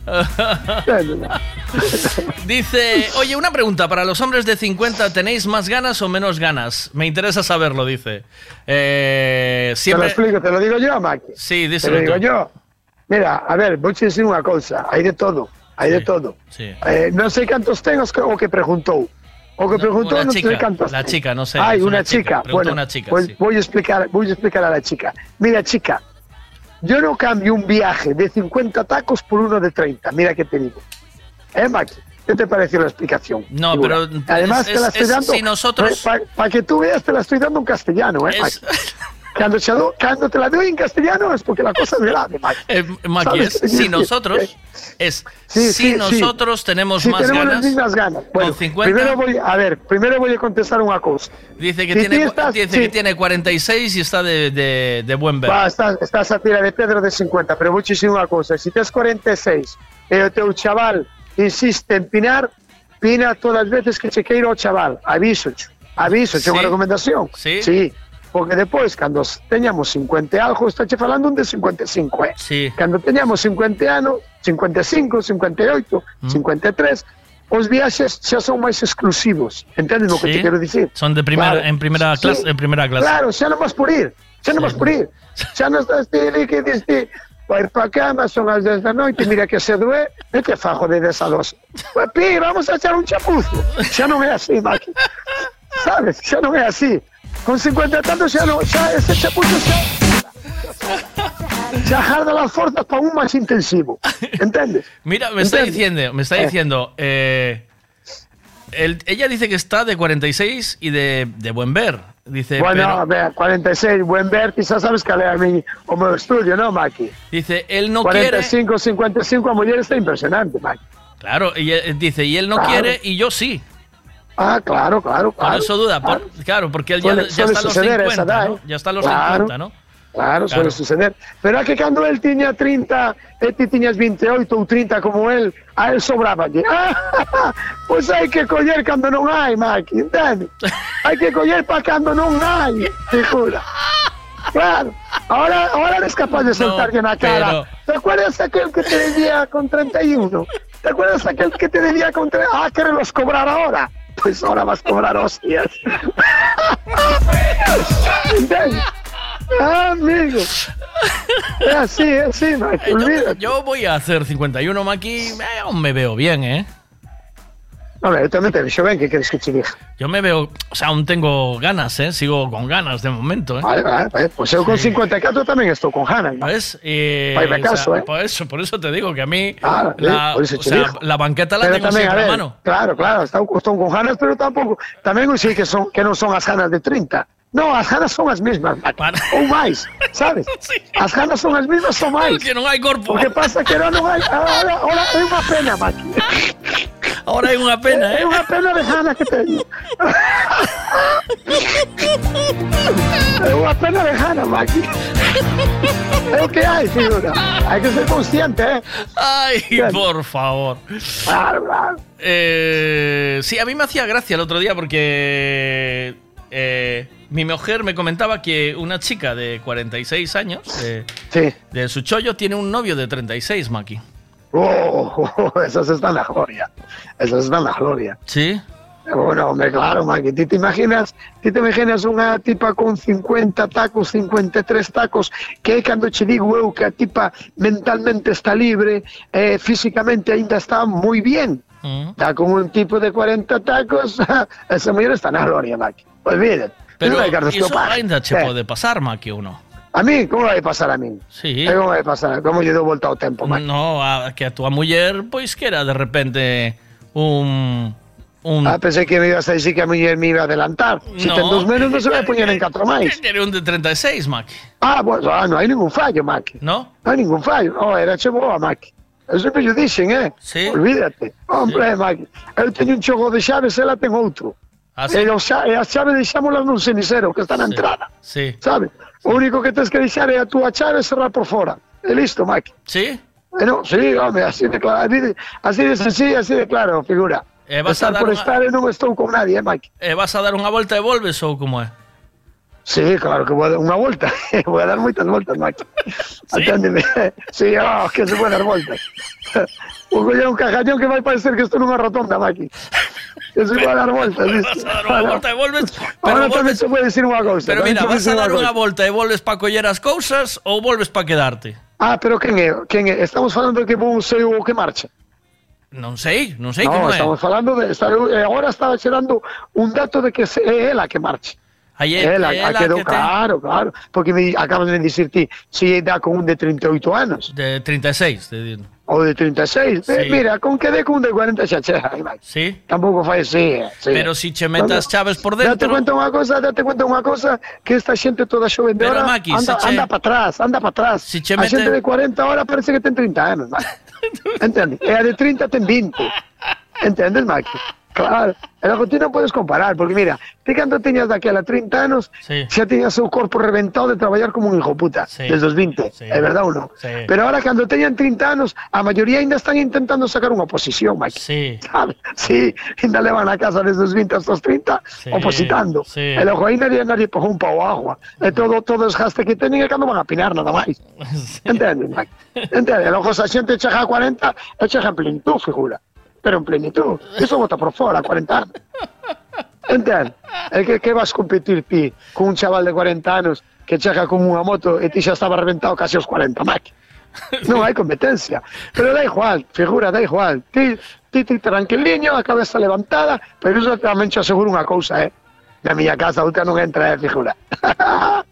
Dice, oye, una pregunta, para los hombres de 50, ¿tenéis más ganas o menos ganas? Me interesa saberlo, dice. Eh, siempre... Te lo explico, te lo digo yo, Maki. Sí, Te díselo lo digo tú. yo. Mira, a ver, vou te decir unha cousa, hai de todo, hai de todo. Sí. Eh, non sei cantos ten os que- o que preguntou. O que preguntou Una sei chica, la chica, no sé. Hay una, chica. Preguntó Bueno, una chica, pues sí. voy a explicar, voy a explicar a la chica. Mira, chica, yo no cambio un viaje de 50 tacos por uno de 30. Mira que te digo. ¿Eh, Maki? ¿Qué te pareció la explicación? No, Figura. pero además es- te la es- estoy es- dando. si nosotros- Para que tú veas, te la estoy dando en castellano, ¿eh, Maki? Cuando, se do- cuando te la doy en castellano es porque la cosa es grave, Maki. Eh, ¿Sabes? es si nosotros, es Sí, si sí, sí. nosotros tenemos Si más tenemos ganas, las mismas ganas. Bueno, con 50, primero voy, a ver, primero voy a contestar una cosa. dice que si tiene, estás- dice sí. que tiene 46 y está de, de, de buen ver. Va, estás, estás a tira de Pedro de 50, pero dicir unha cousa, se tes 46 e o teu chaval insiste en pinar, pina todas as veces que che queira o chaval, aviso, aviso, Sí. unha recomendación. Sí. Sí, porque depois, cando teñamos 50 e algo, está che falando un de 55, eh? Sí. Cando teñamos 50 anos, 55, 58, Mm. 53, os viaxes xa son máis exclusivos. Entendes o que Sí. te quero dicir? Son de primera, Claro. en primera Sí. clase, en primera clase. Claro, xa non vas por ir, xa non vas por ir. Xa non estás ti ali que diste, vai ir pa cama, son as 10 da noite, mira que se doe, e que fajo de 10 a 2. Pues, pi, vamos a echar un chapuzo. Xa non é así, Maki. Sabes? Xa non é así. Con 50 e tanto xa non, xa ese chapuzo xa... Xa jarda las forzas para un máis intensivo. Entendes? Mira, me está ¿Entiendes? diciendo, me está Eh. diciendo, eh, el- ella dice que está de 46 y de, de buen ver. Dice, bueno, pero- a ver, 46, buen ver, quizás sabes que a mi, o meu estudio, non, Maki? dice, él no quiere. 45, 55 a muller está impresionante, Maki. Claro, y él- dice, y él no Claro. quiere y yo sí. Ah, claro, claro, Por claro. eso duda, por- claro, porque él ya, Suele- ya está suceder esa 50, edad, ¿no? Ya está a los Claro. 50, ¿no? Claro, suele Claro. suceder. Pero é que cando él tiña 30 e ti tiñas 28 ou 30 como él, a él sobraballe. Ah, pois hai que coller cando non hai, Maki, entende? Hai que coller pa cando non hai, te juro. Claro, ahora, ahora eres capaz de soltarlle na cara. ¿Te acuerdas aquel que te debía con 31? ¿Te acuerdas aquel que te debía con 30? Ah, ¿quieres los cobrar ahora? Pues ahora vas a cobrar hostias. Ah, amigo. Así, así, Maki, olvídate. Yo voy a hacer 51, Maki. eh, aún me veo bien, ¿eh? Hombre, yo también te dixo ben, que queres que te diga? Yo me veo, o sea, aún tengo ganas, ¿eh? Sigo con ganas de momento, ¿eh? Vale, vale, vale. Pues yo con 54 también estoy con Hanna. ¿Ves? Y, Vai de caso, ¿eh? Por eso, por eso te digo que a mí Ah, sí, la, por eso o sea, la banqueta la Pero tengo tamén, siempre a ver, mano. Claro, claro, están con ganas, pero tampouco tamén sei que son que non son as ganas de 30. No, as ganas son as mesmas, Maki. ou máis, sabes? As ganas son as mesmas ou máis. Que non hai corpo. O que pasa que ahora non hai, ahora, ahora é pena, Maki. Ahora hai unha pena, É eh? unha pena de ganas que teño. É unha pena de ganas, Maki. É o que hai, figura. Hai que ser consciente, eh? Ay, por favor. Claro, claro. Eh, sí, a mí me hacía gracia el otro día porque eh, mi mujer me comentaba que una chica de 46 años, de, Sí. de su chollo, tiene un novio de 36, Maki. Oh, oh, esas están la gloria. Esas están la gloria. Sí. Bueno, hombre, claro, Maki. ¿Ti te imaginas, ti te imaginas unha tipa con 50 tacos, 53 tacos, que é cando che digo eu que a tipa mentalmente está libre, eh, físicamente ainda está moi bien. Está con un tipo de 40 tacos, esa muller está na gloria, Maki. Olvídate. Pero iso ainda che Eh, pode pasar, Maki, ou non? A mí, como vai pasar a mí? Sí. Eh, Como vai pasar? Como lle dou volta ao tempo, Maki? No, a, que a tua muller, pois que era de repente un... un Ah, pensei que me ibas a decir que a muller me iba a adelantar. Si No. ten dos menos non se vai poñer en catro máis. que era un de 36, Maki. Ah, pues, ah, non hai ningún fallo, Maki. No? Non hai ningún fallo. Oh, era che boa, Maki. Eu sempre lle dixen, eh? Sí. Olvídate. Hombre, Maki. Eu teño un xogo de chaves, ela ten outro. Ah, sí? E, os xa- e as chaves deixámolas nun cenicero, que está na entrada. Sí. Sabe? O único que tens que deixar é a túa chave cerrar por fora. E listo, Maki. Sí? E non, sí, home, así de claro, así de, así de sencillo, así de claro, figura. E vas a estar dar por unha- estar e non estou con nadie, eh, Maki. E vas a dar unha volta e volves ou como é? Sí, claro que voy a dar unha volta. voy a dar moitas voltas, Maki. Aténdeme. Sí, oh, que se puede dar voltas. Vou coller un cajañón que vai parecer que estou nunha rotonda, Maki. Que se puede dar voltas, Vas a dar unha volta e volves, pero Ahora tamén volves, se puede decir unha cousa. pero tamén mira, vas a dar unha volta e volves para coller as cousas ou volves para quedarte? Ah, pero quen é? Quen é? Estamos falando de que vou sei o que marcha. Non sei, non sei no, como é. estamos falando de... Está, eh, agora estaba che dando un dato de que se- é ela que marcha. Aí é- ela, é ela quedou que claro, claro. Porque me acabas de dicir ti, si dá con un de 38 anos. De 36, te digo. Ou de 36. Eh, Sí. mira, con que dé con un de 40 xa chega. vai. Sí. Tampouco fai así. eh, sí. Pero si che metas chaves por dentro... Date cuenta unha cosa, date cuenta unha cosa, que esta xente toda xoven de Pero, ahora Maki, anda, se che- anda para atrás, anda para atrás. Si che a mete- xente de 40 ahora parece que ten 30 anos, Maki. Entende? E a de 30 ten 20. Entendes, Maki? Claro, e ti non podes comparar, porque mira, ti cando teñas daquela 30 anos, Sí. xa tiñas o corpo reventado de traballar como un hijo puta, Sí. desde os 20, Sí. é verdad ou non? Sí. Pero ahora cando teñan 30 anos, a maioría ainda están intentando sacar unha posición, Maki. Sí. Sabe? Sí, ainda levan a casa desde os 20 hasta os 30 Sí, opositando. sí. E logo aí nadie, nadie pagou un pau agua. E todo, todo os gastos que teñen é cando van a pinar, nada máis. Entendes, Maki? Entendes? E logo esa xente chega a 40 e chega en plenitud, figura. pero en plenitud. Eso vota por fora, 40 anos. Entén? É que, que vas competir ti con un chaval de 40 anos que chega con unha moto e ti xa estaba reventado casi os 40, Mac. Non hai competencia. Pero da igual, figura, da igual. Ti, ti, ti tranquiliño, a cabeza levantada, pero iso tamén te aseguro unha cousa, eh? Na miña casa outra non entra, eh, figura.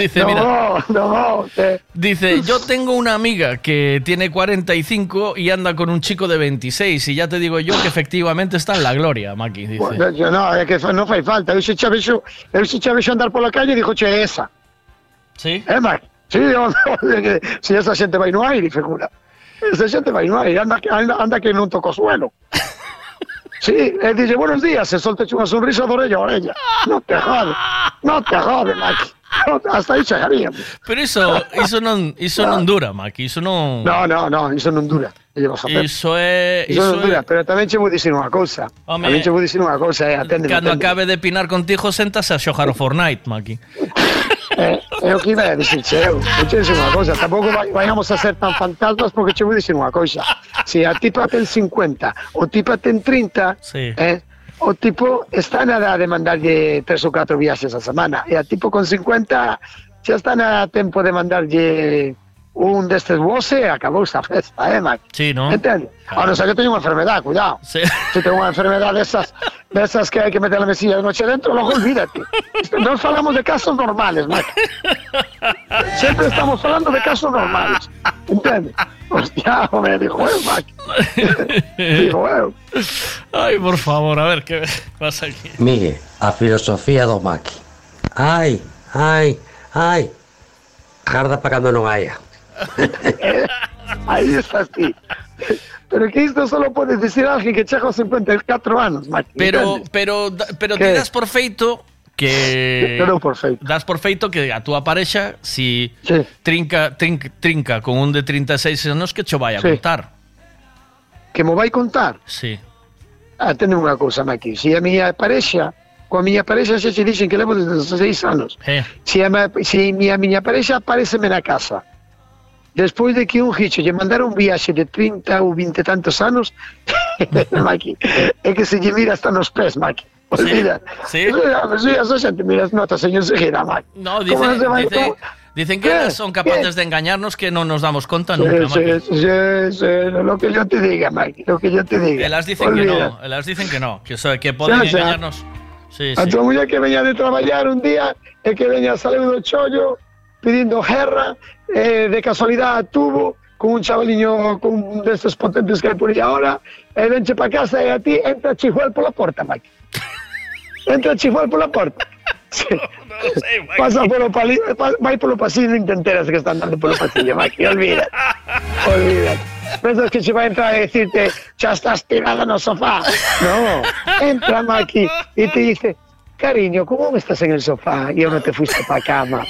Dice, no, mira, no, que... dice, yo tengo una amiga que tiene 45 y anda con un chico de 26 y ya te digo yo que efectivamente está en la gloria, Maki, dice. Bueno, yo no, é que non fai falta. Eu se vexo andar pola calle e dixo, che, esa. Sí? É, Mike? Sí, o, que, si esa xente vai no aire, figura. Esa xente vai no aire, anda, anda, anda que non toco suelo. Sí, e dice, buenos días, se solta unha sonrisa de orella a orella. Non te jode, non te jode, Mike. No, hasta aí chegaríamos. Pero iso, iso non, iso non dura, Maki, iso non... No, no, no, iso non dura. Iso é... Iso non Iso dura, é... pero tamén che vou dicir unha cousa. Home, tamén che vou dicir unha cousa, eh, atende, Cando atende. acabe de pinar contigo, séntase a xogar o Fortnite, Maki. É, é o que iba a dicir, che, eu. Vou che dicir unha cousa, tampouco vayamos a ser tan fantasmas porque che vou dicir unha cousa. Se a tipa ten 50, o tipa ten 30, Sí. eh, o tipo está na edad de mandarlle tres ou catro viaxes a semana, e a tipo con 50 xa está na tempo de mandarlle un destes vose e acabou esa festa, eh, Mac? Sí, ¿no? Entende? A non ser que teña unha enfermedad, cuidado. Sí. Se ten unha enfermedad desas, desas que hai que meter la mesilla de noche dentro, logo olvídate. Non falamos de casos normales, Mac. Sempre estamos falando de casos normales. Entende? Hostia, hombre, dijo Mac. dijo. Ai, por favor, a ver, que pasa aquí? Miguel, a filosofía do Maki. Ai, ai, ai. Garda para cando non haya. Aí estás ti. Pero que isto solo podes decir a alguén que chega aos 54 anos, Mac. Pero, pero, pero ¿Qué? ti das por feito que... Dou por feito. Das por feito que a túa parexa, si trinca, trinca, trinca con un de 36 anos, que cho vai a Sí. contar. Que mo vai contar? Sí. Atende unha cousa, Maki. Se a miña parexa, coa miña parexa xa che dixen que levo desde os 16 anos. Eh. Se a, ma- se mi, a miña parexa apareceme na casa, despois de que un gicho lle mandara un viaxe de 30 ou 20 e tantos anos, Maki, é que se lle mira hasta nos pés, Maki. Sí. Eso, eso xa te miras notas, señor Seguira, Maki. No, ¿Cómo dice, dice- dicen que ¿Qué? elas son capaces de engañarnos que no nos damos cuenta Sí, nunca, sí, Maki. sí, sí, lo que yo te diga, Maki, lo que yo te diga. Elas dicen que Olvida. no, elas dicen que no, que, que poden xa. engañarnos. Sí, A sí. tua muller que veña de traballar un día e que veña a salir do chollo pidiendo guerra, eh, de casualidad tuvo con un chavaliño con un destes potentes que hai por aí ahora, e venche pa casa e a ti entra chihuel pola porta, Mike. Entra chihuel pola porta. Sí. Pasa polo pali, pa- vai polo pasillo e non te enteras que están dando polo pasillo, Mike, olvídate. Olvídate. Pensas que se vai entrar a decirte xa estás tirada no sofá. No, entra Maki e te dice cariño, ¿cómo estás en el sofá y aún no te fuiste para cama?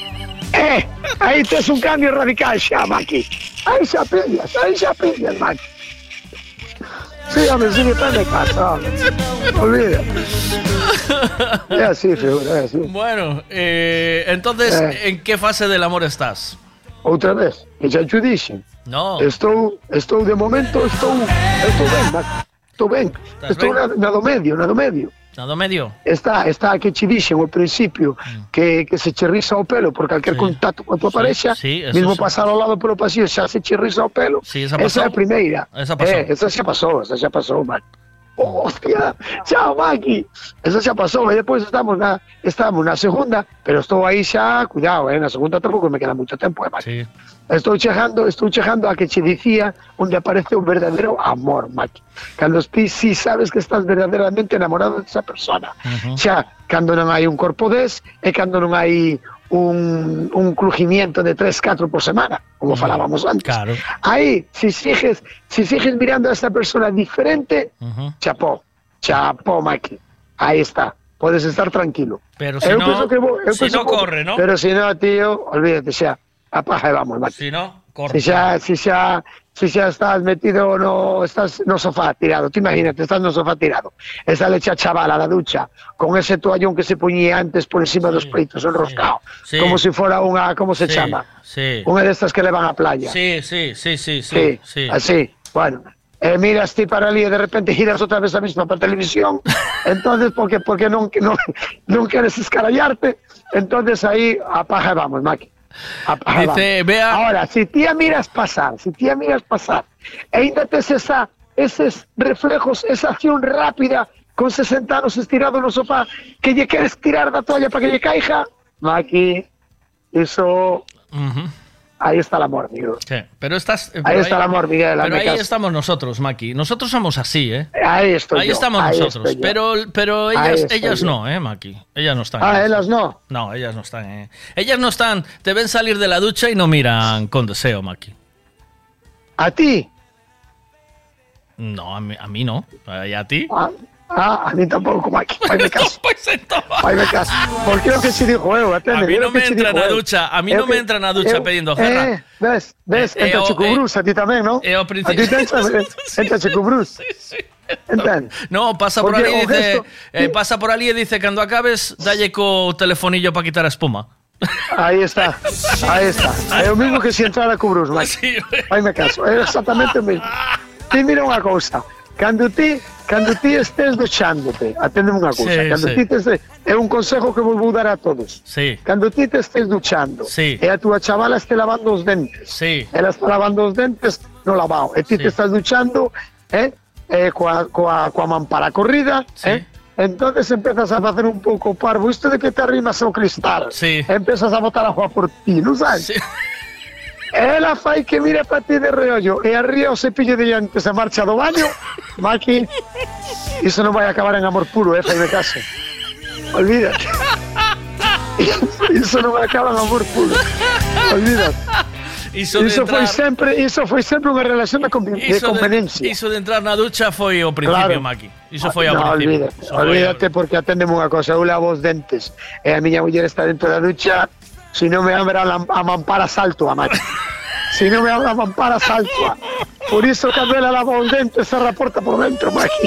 Eh, ahí te es un cambio radical xa, Maki. Ahí xa pillas, ahí xa pillas, Maki. Sí, hombre, sí, está de casa, hombre. Olvida. Es así, figura, es así. Bueno, eh, entonces, Eh. ¿en qué fase del amor estás? Outra vez, xa te dixen. No. Estou, estou de momento, estou, estou ben, Mac. Estou ben. Estás Estou ben? na, na do medio, na do medio. ¿Nado medio? Está, está que che dixen ao principio que, que se che risa o pelo por calquer contacto con a tua Sí, parexa, sí, mesmo sí. pasar ao lado polo pasillo xa se che risa o pelo. Sí, esa esa é a pasou. primeira. Esa pasou. Eh, esa xa pasou, esa xa pasou, man. Hostia, chao, Maki. Esa xa pasou e depois estamos na estamos na segunda, pero estou aí xa, cuidado, eh, na segunda tampouco me queda moito tempo, eh, Maki. Estou chegando, estou chegando a que che dicía onde aparece un verdadero amor, Maki. Cando ti si sabes que estás verdadeiramente enamorado desa persona. Xa, cando non hai un corpo des e cando non hai un, un crujimiento de 3, 4 por semana, como falábamos antes. Claro. Aí, si sigues, si sigues mirando a esta persona diferente, chapó, chapó, Maki. Aí está, podes estar tranquilo. Pero si no, que si no corre, ¿no? Pero si no, tío, olvídate xa. Apaga e vamos, Maki. Si no, corre. Si xa, si xa, si xa estás metido no, estás no sofá tirado, te imagínate, estás no sofá tirado, esa lecha chavala da ducha, con ese toallón que se poñía antes por encima dos peitos, enroscado, sí. como si fuera unha, como se Sí, chama? Sí. Unha destas que levan á playa. Sí, sí, sí, sí, sí. Sí, sí. así, bueno. Eh, miras ti para ali e de repente giras outra vez a misma para televisión, entonces porque porque non, non, non queres escarallarte, entonces aí apaga e vamos, Maki. Dice, vea- Ahora, si ti a miras pasar, si ti a miras pasar, e ainda tes esa, eses reflejos, esa acción rápida, con 60 anos estirado no sofá, que lle queres tirar da toalla para que lle caixa, Maki, iso, Ujú. Aí está el amor. Sí, pero estás. Ahí está el amor, Miguel, Pero ahí estamos nosotros, Maki. Nosotros somos así, ¿eh? Ahí estoy Ahí yo, estamos ahí nosotros. Pero, pero Ahí ellas, ellas yo. no, ¿eh, Maki? Ellas no están. Ah, ellas no. No, ellas no están. ¿eh? Ellas no están. Te ven salir de la ducha y no miran con deseo, Maki. ¿A ti? No, a mí, a mí no. ¿Y a ti? Ah, ah, a mí tampoco, Maki. Fai-me caso. Fai-me caso. Porque é o que se dijo atende. A mí no me se entra dijo na eu. ducha, a mí É no me que- entra na ducha pedindo guerra. Eh, ves, ves, Eh, entra eh, Chucubrus, a ti tamén, non? eh, ao A ti te entra, entra Chucubrus. Entende? No, pasa por ali o dice, eh, pasa por ali y dice, cuando acabes, dalle co telefonillo para quitar a espuma. Aí está, aí está. É o mismo que se entrara Cubrus, Maki. Fai-me caso, é exactamente o mesmo. Ti mira unha cousa, cando ti, cando ti estés duchándote, atendeme unha cousa, Sí, cando sí. ti estés, é un consejo que vos vou dar a todos. Sí. Cando ti te estés duchando Sí. e a túa chavala este lavando os dentes, Sí. ela está lavando os dentes no lavao, e ti te estás duchando eh, eh, coa, coa, coa mampara corrida, eh, entonces empezas a facer un pouco parvo, isto de que te arrimas ao cristal, Sí. empezas a botar agua por ti, non sabes? Ela fai que mira para ti de reollo e arría o cepillo de dientes e marcha do baño, Maki, iso non vai acabar en amor puro, eh, faime caso. Olvídate. Iso non vai acabar en amor puro. Olvídate. Iso de Iso foi entrar- sempre, iso foi sempre unha relación de, conven de Iso de, conveniencia. iso de entrar na ducha foi o principio, Claro. Maki. Iso foi ao no, principio. olvídate, foi olvídate porque atendeme unha cosa, eu lavo os dentes e a miña muller está dentro da ducha, se non me abra a, a mampara salto a macho. Se non me abra a mampara salto a. Por iso cando ela lava os dentes cerra a porta por dentro, Maki.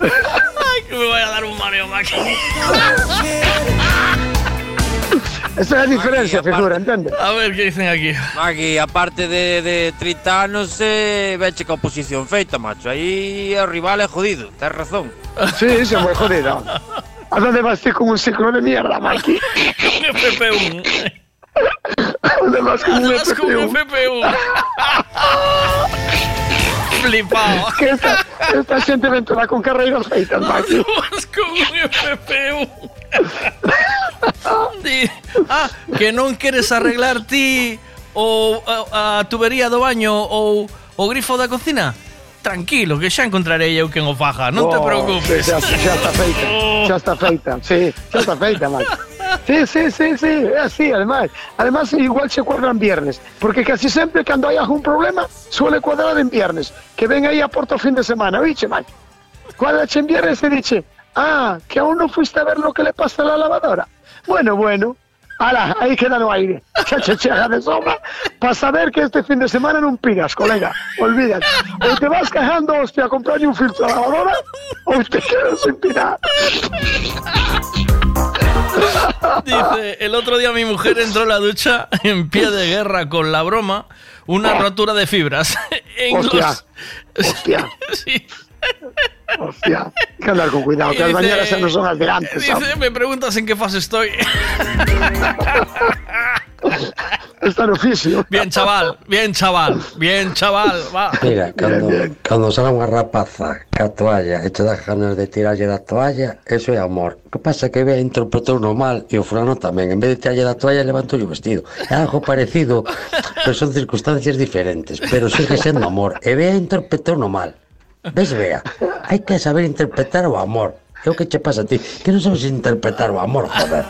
Ay, que me voy a dar un mareo, Maki. Esa é a diferencia, figura, entende? A ver, que dicen aquí? Magui, aparte de, de 30 anos, eh, veche ca oposición feita, macho. Aí o rival é jodido, tens razón. Sí, é moi jodido. A donde vas ti con un ciclo de mierda, Maki? Un FP1. A donde vas con un Vas con un FP1? FP1. Flipado. Que esta, esta xente ven toda con carreiras feitas, Maki. Vas con un FP1. Di- ah, que non queres arreglar ti o a, a tubería do baño ou o grifo da cocina? Tranquilo, que xa encontrarei eu quen o faja, non te Oh, preocupes. Xa está feita, xa está feita, sí, xa está feita, Maki. Sí, sí, sí, sí, así, además. Además, igual se cuadran viernes, porque casi sempre cando hai algún problema, suele cuadrar en viernes, que ven aí a porto fin de semana, oíche, Maki? Cuadrache en viernes e dice, ah, que aún no fuiste a ver lo que le pasa a la lavadora. Bueno, bueno, Ala, aí queda no aire. Chega de sobra para saber que este fin de semana non piras, colega. Olvídate. Ou te vas cagando, hostia, a comprar un filtro a lavadora, ou te quedas sin pirar. Dice, el otro día mi mujer entró a la ducha en pie de guerra con la broma, una rotura de fibras. En Hostia, los- hostia. Sí. Hostia, hay que andar con cuidado, que las Dice- bañeras ya no son. Dice, ¿sabes? me preguntas en qué fase estoy. Está en oficio. Bien, chaval, bien, chaval, bien, chaval, va. Mira, cando, cando sale unha rapaza ca toalla e te das ganas de tirarlle da toalla, eso é amor. O que pasa é que ve interpretou no mal e o fulano tamén. En vez de tirarlle da toalla, levantou o vestido. É algo parecido, pero son circunstancias diferentes. Pero sigue sendo amor. E Bea interpretou no mal. Ves, Bea? Hai que saber interpretar o amor. É o que che pasa a ti, que non sabes interpretar o amor, joder.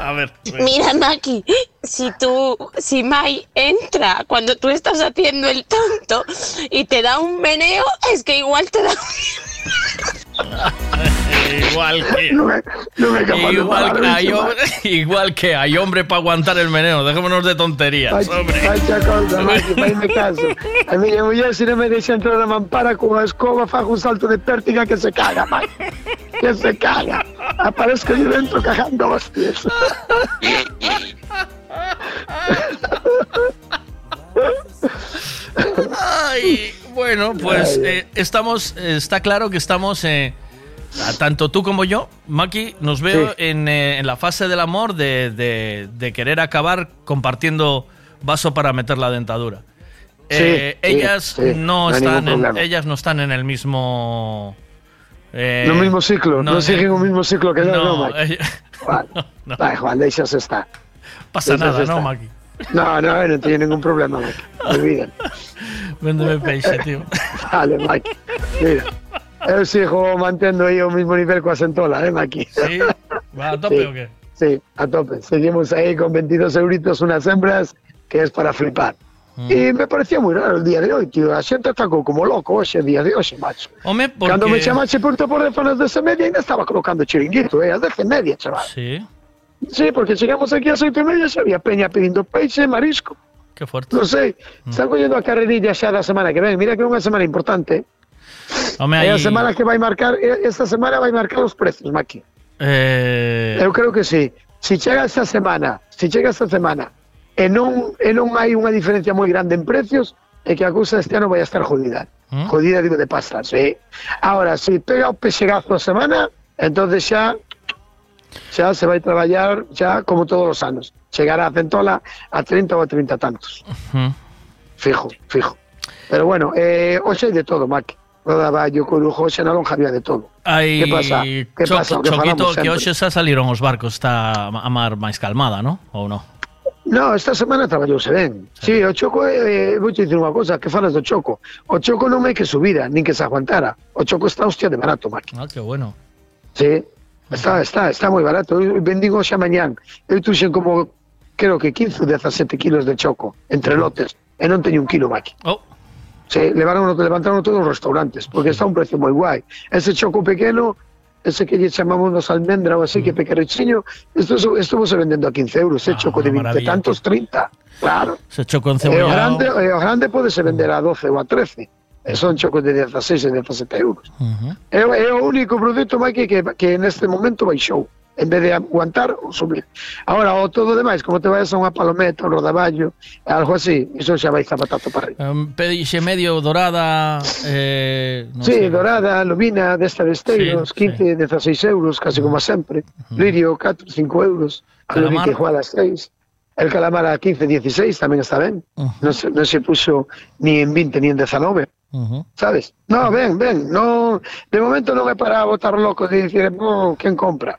A ver. Mira, Maki, si tú, si Mai entra cuando tú estás haciendo el tonto y te da un meneo, es que igual te da. igual que. No me, no me Igual, que hay hombre, igual que hay hombre para aguantar el meneo. Dejémonos de tonterías, xa cousa, Maki, caso. A miña muller se non me deixa entrar a mampara con a escoba fago un salto de pértiga que se caga, Maki. Que se caga. Aparezco yo dentro cagando hostias. Ay, bueno, pues eh, estamos, eh, está claro que estamos, eh, tanto tú como yo, Maki, nos veo Sí. en, en la fase del amor de, de- de querer acabar compartiendo vaso para meter la dentadura. Sí, ellas sí, no, no están, en, ellas no están en el mismo. no mismo ciclo, no, no, siguen o mismo ciclo que yo, no, no, Maki. Juan, vai, Juan, deixas estar. pasa nada, ¿no. Maki? No, no, non teño ningún problema, Maki. Olvídate. Véndeme peixe, tío. Vale, Maki. Mira, eu sigo mantendo aí o mismo nivel coa sentola, eh, Maki. ¿Sí? ¿Va a tope Sí. o qué? Sí, a tope. Seguimos ahí con 22 euritos unas hembras que es para flipar. Mm. Y me parecía muy raro el día de hoy, tío. A xente atacou como loco hoxe, día de hoxe, macho. Home, porque... Cando me chamache por por de ese media ainda estaba colocando chiringuito, eh, a 10 e media, chaval. Sí, Sí, porque llegamos aquí a 8 e media xa había peña pedindo peixe marisco. qué fuerte. Non sei, están collendo a carrerilla xa da semana que ven. Mira que é unha semana importante. eh. Home, É aí- a semana que vai marcar, eh, esta semana vai marcar os precios, Maki. Eh, Eu creo que sí. Si chega esta semana, si chega esta semana e non, e non hai unha diferencia moi grande en precios, é que a cousa este ano vai a estar jodida. ¿Mm? Jodida digo de pasta, sí. Ahora, si pega o pexegazo a semana, entonces xa xa se vai traballar xa como todos os anos. Chegará a centola a 30 ou a 30 tantos. Ujú. Fijo, fijo. Pero bueno, eh, hoxe de todo, Maki. Rodaballo, corujo, xe na lonja había de todo. Hai Que pasa? Que Cho- pasa? Que Choquito, que hoxe xa saliron os barcos, está a mar máis calmada, ¿no? Ou non? No, esta semana traballouse ben. Sí, o Choco, eh, vou te dicir unha cosa, que falas do Choco? O Choco non é que subira, nin que se aguantara. O Choco está hostia de barato, Maki. Ah, qué bueno. Sí, está, está, está moi barato. Bendigo xa mañán. Eu tuxen como, creo que 15 ou 17 kilos de Choco, entre lotes, e non teño un kilo, Maki. Oh. Sí, levaron, levantaron todos os restaurantes, porque está un precio moi guai. Ese Choco pequeno, ese que lle chamamos nos almendra ou así, que pequerechiño, esto, estuvo se vendendo a 15 euros, ese Choco de 20 Ah, maravilla. tantos, 30, claro. Se choco en E o cebollado. grande, e o grande pode se vender a 12 ou a 13. Son chocos de 16 e 17 euros. Ujú. É, o- é o único produto, Mike, que, que neste momento baixou. En vez de aguantar ou subir. Ahora, o todo demais, como te vayas a unha palometa, un rodaballo, algo así, iso xa vai zapatazo para arriba. Um, pedixe medio dorada. Eh, non sí, sei. dorada, lubina, desta de esteiros, Sí, 15, 16 euros, casi como sempre. Lirio, 4, 5 euros. A Calamar. Lubin que juega a las 6. El calamar a 15, 16 tamén está ben. Non se, non se puxo ni en 20 ni en 19. Sabes? No, ven, ven, no, de momento non é para botar loco de dicir, no, quen compra?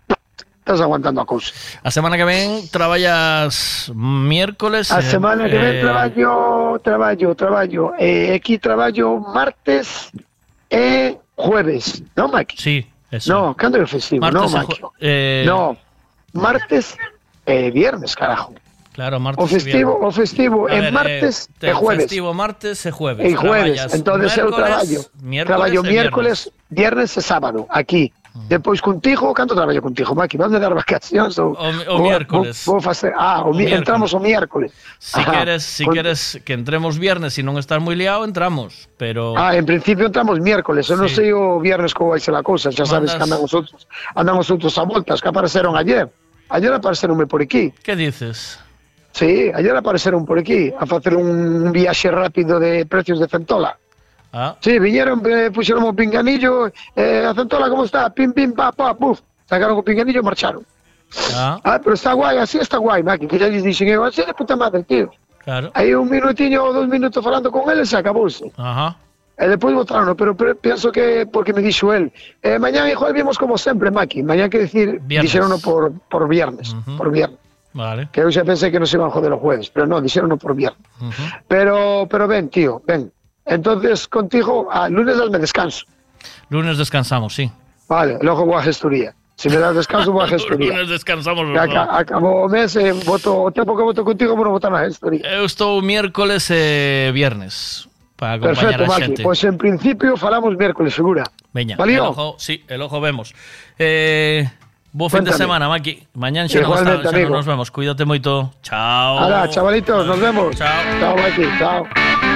Estás aguantando a cousa. A semana que ven traballas miércoles. A eh, semana que ven eh, traballo, traballo, traballo. Eh, aquí traballo martes e jueves, non, Maki? Sí, eso. No, cando é o festivo, Martes non, e Maki? eh, No, martes e viernes, carajo. Claro, martes. O festivo, viernes. o festivo A en ver, martes eh, e jueves. Festivo martes e jueves. E jueves, Traballas entonces eu miércoles, traballo. miércoles Traballo e miércoles, viernes e sábado, aquí. Depois contigo, canto traballo contigo, Maki? Vamos dar vacacións ou, O, o miércoles. Vou, vou facer, ah, o, O mi- miércoles. entramos o miércoles. Si Ajá. quieres, si Con- quieres que entremos viernes y non estás moi liado, entramos. Pero Ah, en principio entramos miércoles, eu non Sí. sei o viernes como vai ser a cousa, xa sabes Mandas- que andan os outros, andan os outros a voltas, que apareceron ayer. Ayer apareceronme por aquí. ¿qué dices? Sí, ayer apareceron por aquí a facer un viaxe rápido de precios de Centola. Ah, Sí, viñeron, eh, puxeron o pinganillo, eh, a Centola como está, pim, pim, pa, pa, puf, sacaron o pinganillo e marcharon. ah, Ah, pero está guai, así está guai, Maki, que ya lles dixen eu, así de puta madre, tío. claro. Aí un minutiño ou dos minutos falando con eles e acabouse. Ajá. E despois botaron, pero, pero penso que porque me dixo el, eh, mañán e jueves vimos como sempre, Maki, mañán que decir, dixerono por, por viernes, por viernes. Vale. Que eu xa pensei que nos iban a joder os jueves, pero non, dixerono por viernes. Pero, pero ven, tío, ven. Entonces, contigo, a lunes me descanso. Lunes descansamos, sí. Vale, logo voy a gestoría. Si me das descanso, voy a gestoría. Lunes descansamos. Que los aca- dos. acabou o mes, eh, voto, o tempo que voto contigo, vou votar na gestoría. Eu estou miércoles e viernes para Perfecto, a Maki. xente. Pois en principio falamos miércoles, segura. Veña, Valío? el ojo, sí, el ojo vemos. Eh, bo fin de semana, Maki. Mañán xa está, nos vemos. Cuídate moito. Chao. Hala, chavalitos, nos vemos. Chao. Chao, Maki, chao.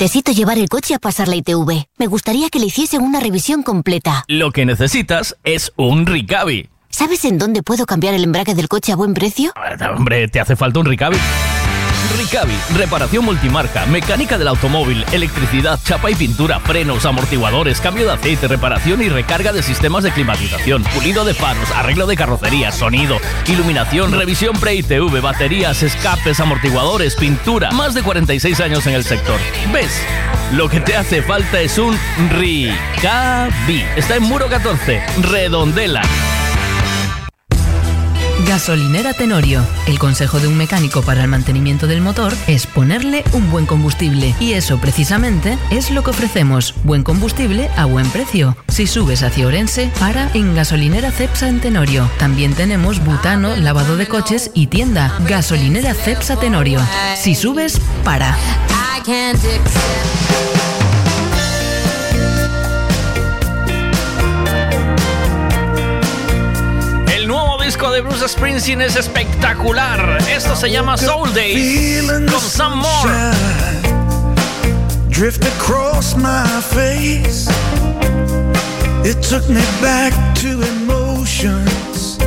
Necesito llevar el coche a pasar la ITV. Me gustaría que le hiciesen una revisión completa. Lo que necesitas es un Ricavi. ¿Sabes en dónde puedo cambiar el embrague del coche a buen precio? Ah, hombre, te hace falta un Ricavi. Ricavi, reparación multimarca, mecánica del automóvil, electricidad, chapa y pintura, frenos, amortiguadores, cambio de aceite, reparación y recarga de sistemas de climatización, pulido de faros, arreglo de carrocería, sonido, iluminación, revisión pre-ITV, baterías, escapes, amortiguadores, pintura. Más de 46 años en el sector. ¿Ves? Lo que te hace falta es un Ricavi. Está en Muro 14, Redondela. Gasolinera Tenorio. El consejo de un mecánico para el mantenimiento del motor es ponerle un buen combustible. Y eso precisamente es lo que ofrecemos. Buen combustible a buen precio. Si subes hacia Orense, para en Gasolinera Cepsa en Tenorio. También tenemos butano, lavado de coches y tienda. Gasolinera Cepsa Tenorio. Si subes, para. De Bruce Springsteen es espectacular. Esto se llama Soul Days con Some More. drift across my face. It took me back to emotions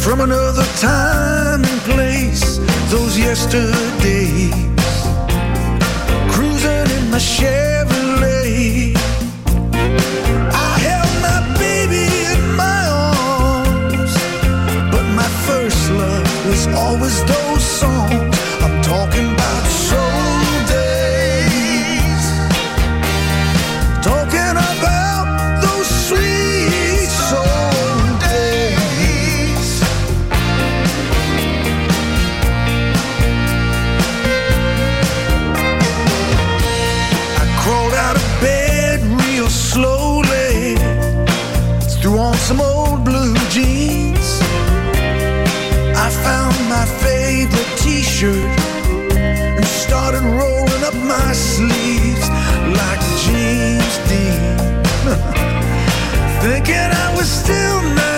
from another time and place. Those yesterdays, cruising in my Chevrolet. Always those songs. Favorite t-shirt and started rolling up my sleeves like James Dean. Thinking I was still 19.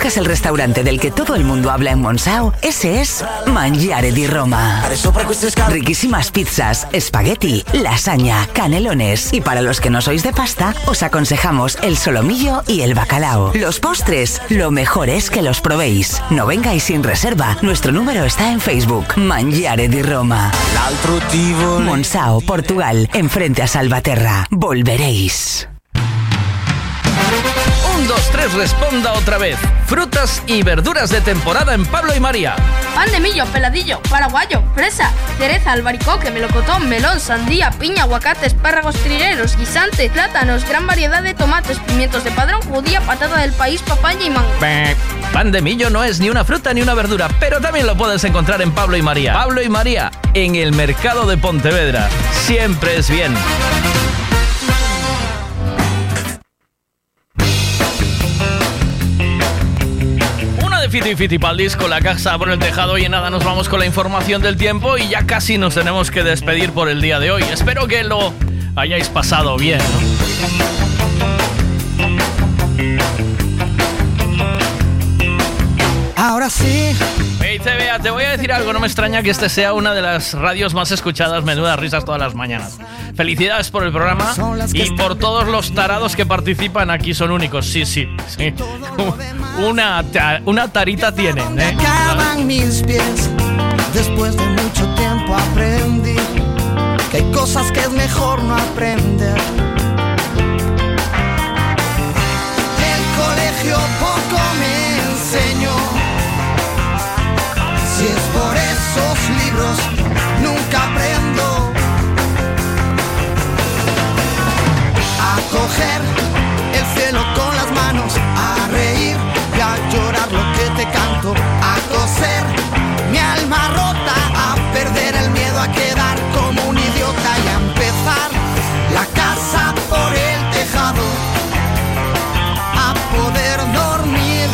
Buscas el restaurante del que todo el mundo habla en Monsao, ese es Mangiare di Roma. Riquísimas pizzas, espagueti, lasaña, canelones. Y para los que no sois de pasta, os aconsejamos el solomillo y el bacalao. Los postres, lo mejor es que los probéis. No vengáis sin reserva. Nuestro número está en Facebook. Mangiare di Roma. Monsao, Portugal, enfrente a Salvaterra. Volveréis. 3 responda otra vez. Frutas y verduras de temporada en Pablo y María. Pan de millo, peladillo, paraguayo, fresa, cereza, albaricoque, melocotón, melón, sandía, piña, aguacate, espárragos trileros, guisante, plátanos, gran variedad de tomates, pimientos de padrón, judía, patata del país, papaya y mango. Pan de millo no es ni una fruta ni una verdura, pero también lo puedes encontrar en Pablo y María. Pablo y María, en el mercado de Pontevedra. Siempre es bien. Fiti Fiti para el disco, la casa por el tejado y en nada nos vamos con la información del tiempo y ya casi nos tenemos que despedir por el día de hoy. Espero que lo hayáis pasado bien. Ahora sí. Hey, te voy a decir algo, no me extraña que este sea una de las radios más escuchadas, menudas risas todas las mañanas. Felicidades por el programa y por todos los tarados que participan aquí, son únicos, sí, sí, sí. Una, una tarita tienen, ¿eh? Acaban mis pies. Después de mucho tiempo aprendí que hay cosas que es mejor no aprender. El colegio esos libros, nunca aprendo. A coger el cielo con las manos, a reír y a llorar lo que te canto, a coser mi alma rota, a perder el miedo a quedar como un idiota y a empezar la casa por el tejado, a poder dormir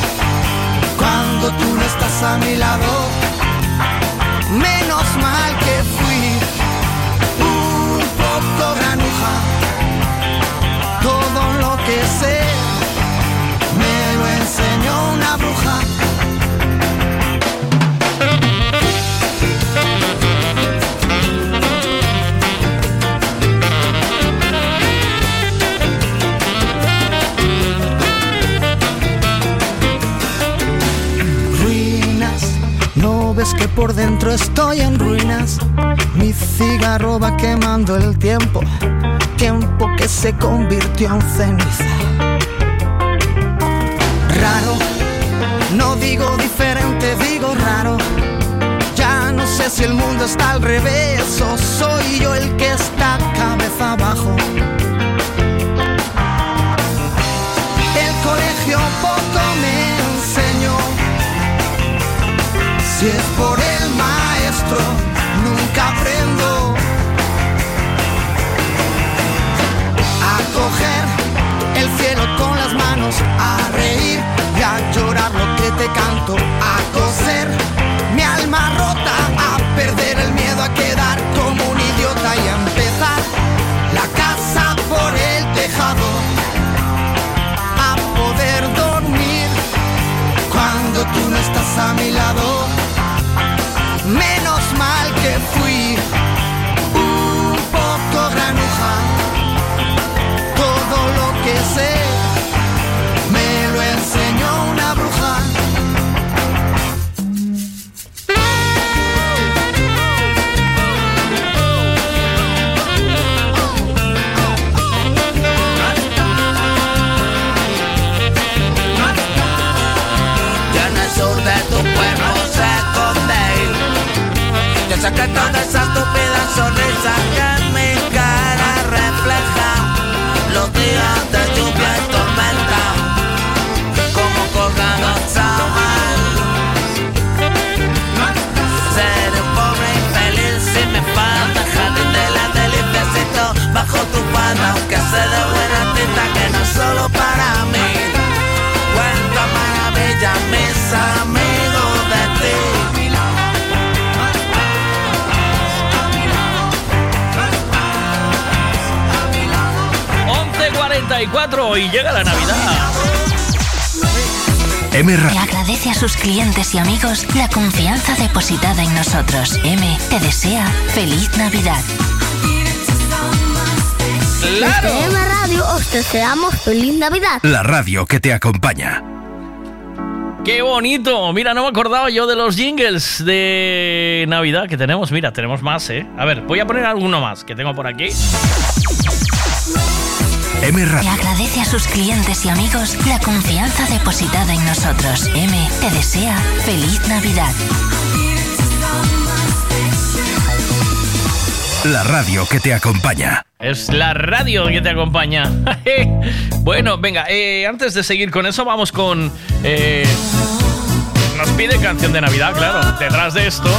cuando tú no estás a mi lado. Por dentro estoy en ruinas. Mi cigarro va quemando el tiempo, tiempo que se convirtió en ceniza. Raro, no digo diferente, digo raro. Ya no sé si el mundo está al revés o soy yo el que está cabeza abajo. El colegio poco te canto, a coser mi alma rota, a perder el miedo a quedar como un idiota y a empezar la casa por el tejado, a poder dormir cuando tú no estás a mi lado. Menos mal que fui que toda esa estúpida sonrisa que en mi cara refleja. Los días de lluvia y tormenta Como colgan mal. Ser un pobre infeliz si me falta jardín de la deliciacito Bajo tu palma aunque sé de buena tinta que no es solo para mí. Cuenta maravilla mis amigos 11.44 y llega la Navidad. M agradece a sus clientes y amigos la confianza depositada en nosotros. M te desea feliz Navidad. ¡Claro! Desde M Radio os deseamos feliz Navidad. La radio que te acompaña. ¡Qué bonito! Mira, no me acordaba yo de los jingles de Navidad que tenemos. Mira, tenemos más, ¿eh? A ver, voy a poner alguno más que tengo por aquí. M Radio. Agradece a sus clientes y amigos la confianza depositada en nosotros. M te desea feliz Navidad. La radio que te acompaña. Es la radio que te acompaña. bueno, venga, eh, antes de seguir con eso, vamos con... Eh, nos pide canción de Navidad, claro. Detrás de esto...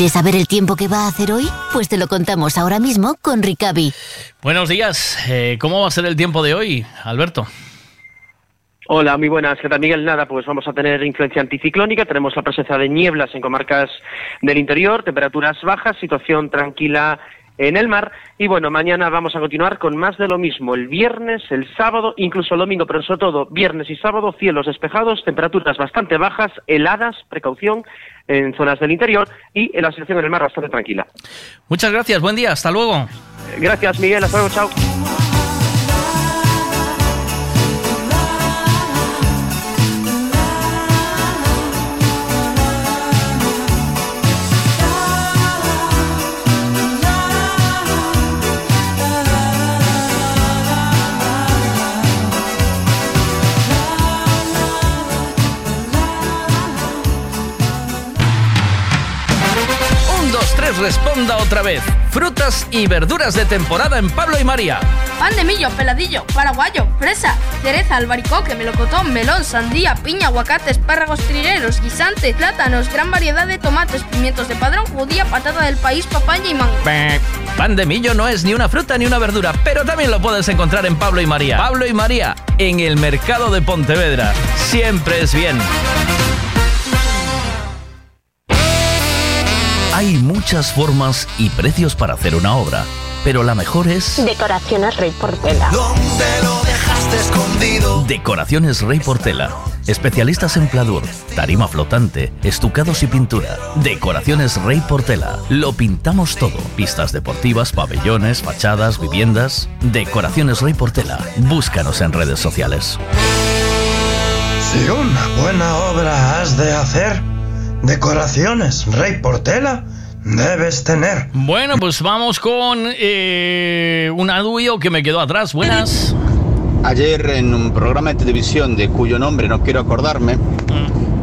¿Quieres saber el tiempo que va a hacer hoy? Pues te lo contamos ahora mismo con Ricavi. Buenos días. Eh, ¿Cómo va a ser el tiempo de hoy, Alberto? Hola, muy buenas. ¿Qué tal, Miguel? Nada, pues vamos a tener influencia anticiclónica. Tenemos la presencia de nieblas en comarcas del interior, temperaturas bajas, situación tranquila en el mar. Y bueno, mañana vamos a continuar con más de lo mismo. El viernes, el sábado, incluso el domingo, pero sobre todo viernes y sábado, cielos despejados, temperaturas bastante bajas, heladas, precaución en zonas del interior y en la situación en el mar bastante tranquila. Muchas gracias, buen día, hasta luego. Gracias, Miguel, hasta luego, chao. Responda otra vez. Frutas y verduras de temporada en Pablo y María. Pan de millo, peladillo, paraguayo, fresa, cereza, albaricoque, melocotón, melón, sandía, piña, aguacate, espárragos trileros, guisante, plátanos, gran variedad de tomates, pimientos de padrón, judía, patata del país, papaya y mango. Pan de millo no es ni una fruta ni una verdura, pero también lo puedes encontrar en Pablo y María. Pablo y María, en el mercado de Pontevedra. Siempre es bien. Hay muchas formas y precios para hacer una obra, pero la mejor es Decoraciones Rey Portela. ¿Dónde lo dejaste escondido? Decoraciones Rey Portela. Especialistas en pladur, tarima flotante, estucados y pintura. Decoraciones Rey Portela. Lo pintamos todo. Pistas deportivas, pabellones, fachadas, viviendas. Decoraciones Rey Portela. Búscanos en redes sociales. Si una buena obra has de hacer, decoraciones Rey Portela debes tener. Bueno, pues vamos con eh, un audio que me quedó atrás. Buenas. Ayer en un programa de televisión de cuyo nombre no quiero acordarme,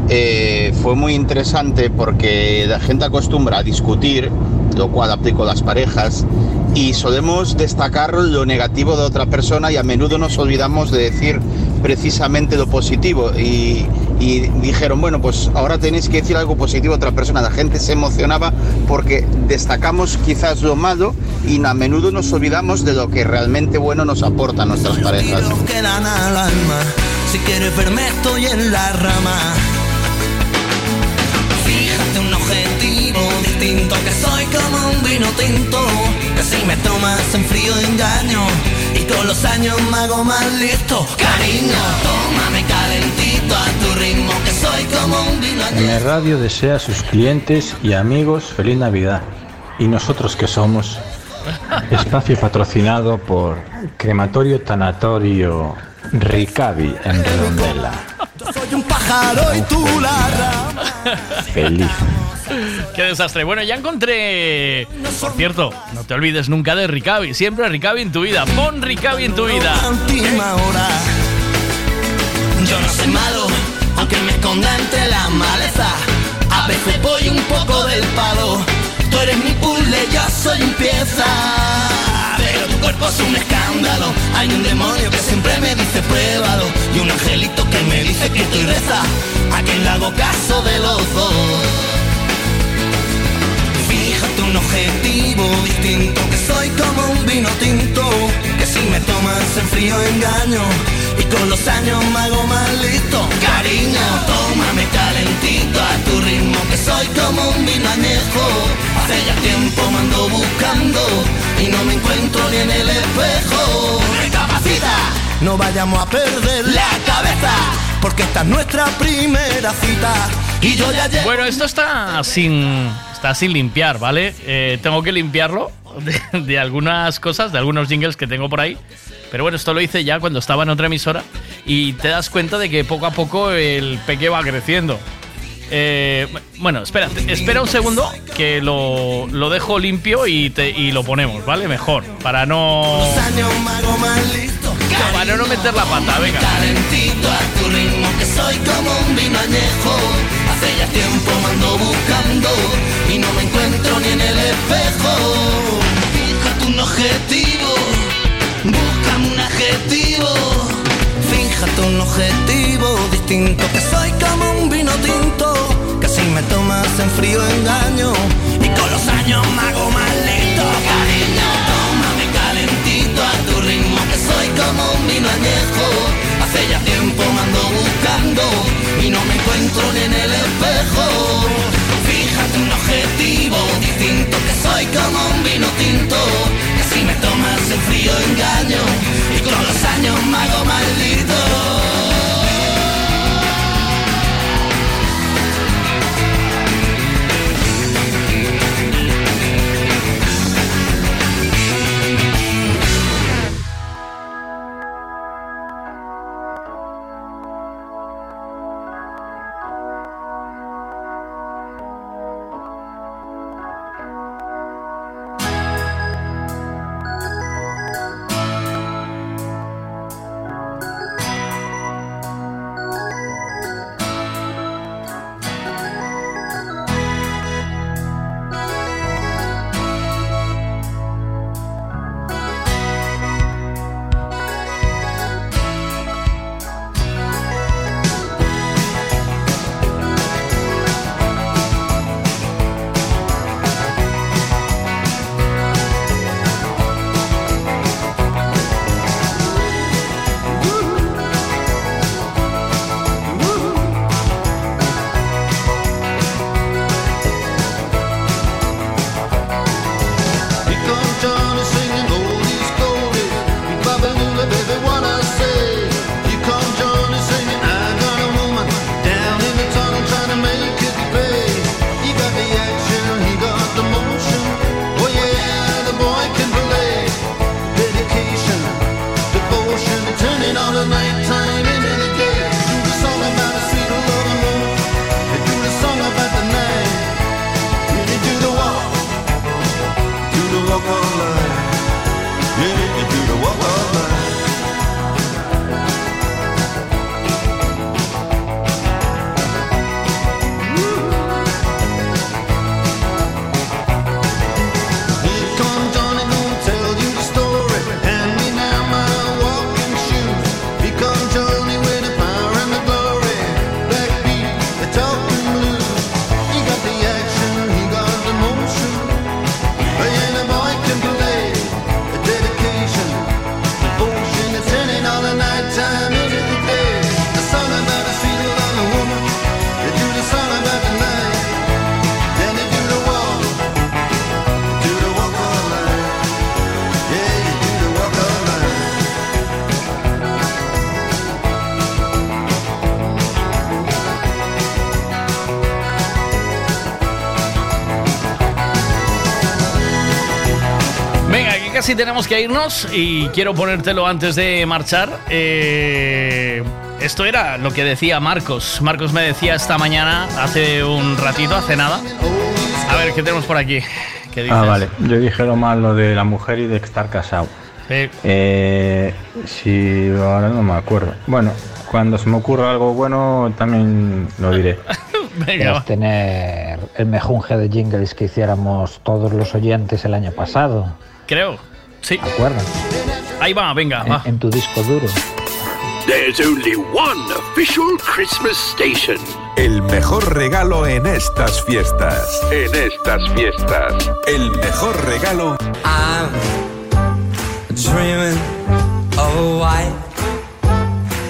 eh, fue muy interesante porque la gente acostumbra a discutir, lo cual aplico a las parejas, y solemos destacar lo negativo de otra persona y a menudo nos olvidamos de decir precisamente lo positivo. Y, y dijeron, bueno, pues ahora tenéis que decir algo positivo a otra persona. La gente se emocionaba porque destacamos quizás lo malo y a menudo nos olvidamos de lo que realmente bueno nos aporta a nuestras parejas. Si quieres verme, estoy en la rama. Fíjate un objetivo distinto, que soy como un vino tinto. Que si me tomas en frío engaño, con los años me hago más listo. Cariño, tómame calentito a tu ritmo, que soy como un vino M Radio desea a sus clientes y amigos feliz Navidad. ¿Y nosotros qué somos? Espacio patrocinado por Crematorio Tanatorio Ricavi en Redondela. Soy un pájaro y tú la rama. Feliz. Qué desastre. Bueno, ya encontré. Por cierto, no te olvides nunca de Ricavi. Siempre Ricavi en tu vida. Pon Ricavi en tu vida. Yo no soy malo, aunque me esconda entre la maleza. A veces voy un poco del palo. Tú eres mi puzzle, yo soy un pieza. Pero tu cuerpo es un escándalo. Hay un demonio que siempre me dice pruébalo. Y un angelito que me dice que estoy reza. A quien le hago caso de los dos. Un objetivo distinto Que soy como un vino tinto Que si me tomas en frío engaño Y con los años me hago más listo. Cariño, tómame calentito a tu ritmo Que soy como un vino añejo. Hace ya tiempo me ando buscando Y no me encuentro ni en el espejo. Recapacita, no vayamos a perder la cabeza Porque esta es nuestra primera cita Y yo ya Bueno, esto está sin. Está sin limpiar, ¿vale? Eh, tengo que limpiarlo de, algunas cosas, de algunos jingles que tengo por ahí. Pero bueno, esto lo hice ya cuando estaba en otra emisora. Y te das cuenta de que poco a poco el peque va creciendo. Eh, bueno, espera, espera un segundo que lo, lo dejo limpio y, te, lo ponemos, ¿vale? Mejor, para no... Para no meter la pata, venga. Calentito a tu ritmo que soy como un vino Hace ya tiempo me ando buscando Y no me encuentro ni en el espejo Fíjate un objetivo Búscame un adjetivo Fíjate un objetivo distinto Que soy como un vino tinto Que si me tomas en frío engaño Y con los años me hago maldito. Cariño, tómame calentito a tu ritmo, que soy como un vino añejo. Hace tiempo me ando buscando y no me encuentro ni en el espejo. Fíjate un objetivo distinto, que soy como un vino tinto. Que si me tomas el frío engaño y con los años me hago maldito. Casi tenemos que irnos y quiero ponértelo antes de marchar. Eh, esto era lo que decía Marcos. Marcos me decía esta mañana, hace un ratito, hace nada. A ver, ¿qué tenemos por aquí? ¿Qué dices? Ah, vale. Yo dije lo malo de la mujer y de estar casado. Sí. Eh, si ahora no me acuerdo. Bueno, cuando se me ocurra algo bueno también lo diré. Venga, tener el mejunje de jingles que hiciéramos todos los oyentes el año pasado. Creo. Sí. ¿Te acuerdas? Ahí va, venga, En, va. en tu disco duro. There's only one official Christmas station. El mejor regalo en estas fiestas. En estas fiestas. El mejor regalo. I'm dreaming of a white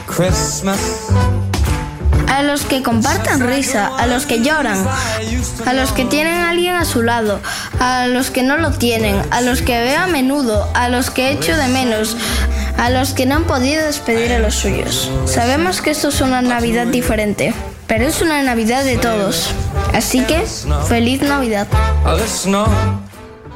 Christmas. A los que compartan risa, a los que lloran, a los que tienen a alguien a su lado, a los que no lo tienen, a los que veo a menudo, a los que echo de menos, a los que no han podido despedir a los suyos. Sabemos que esto es una Navidad diferente, pero es una Navidad de todos. Así que, feliz Navidad.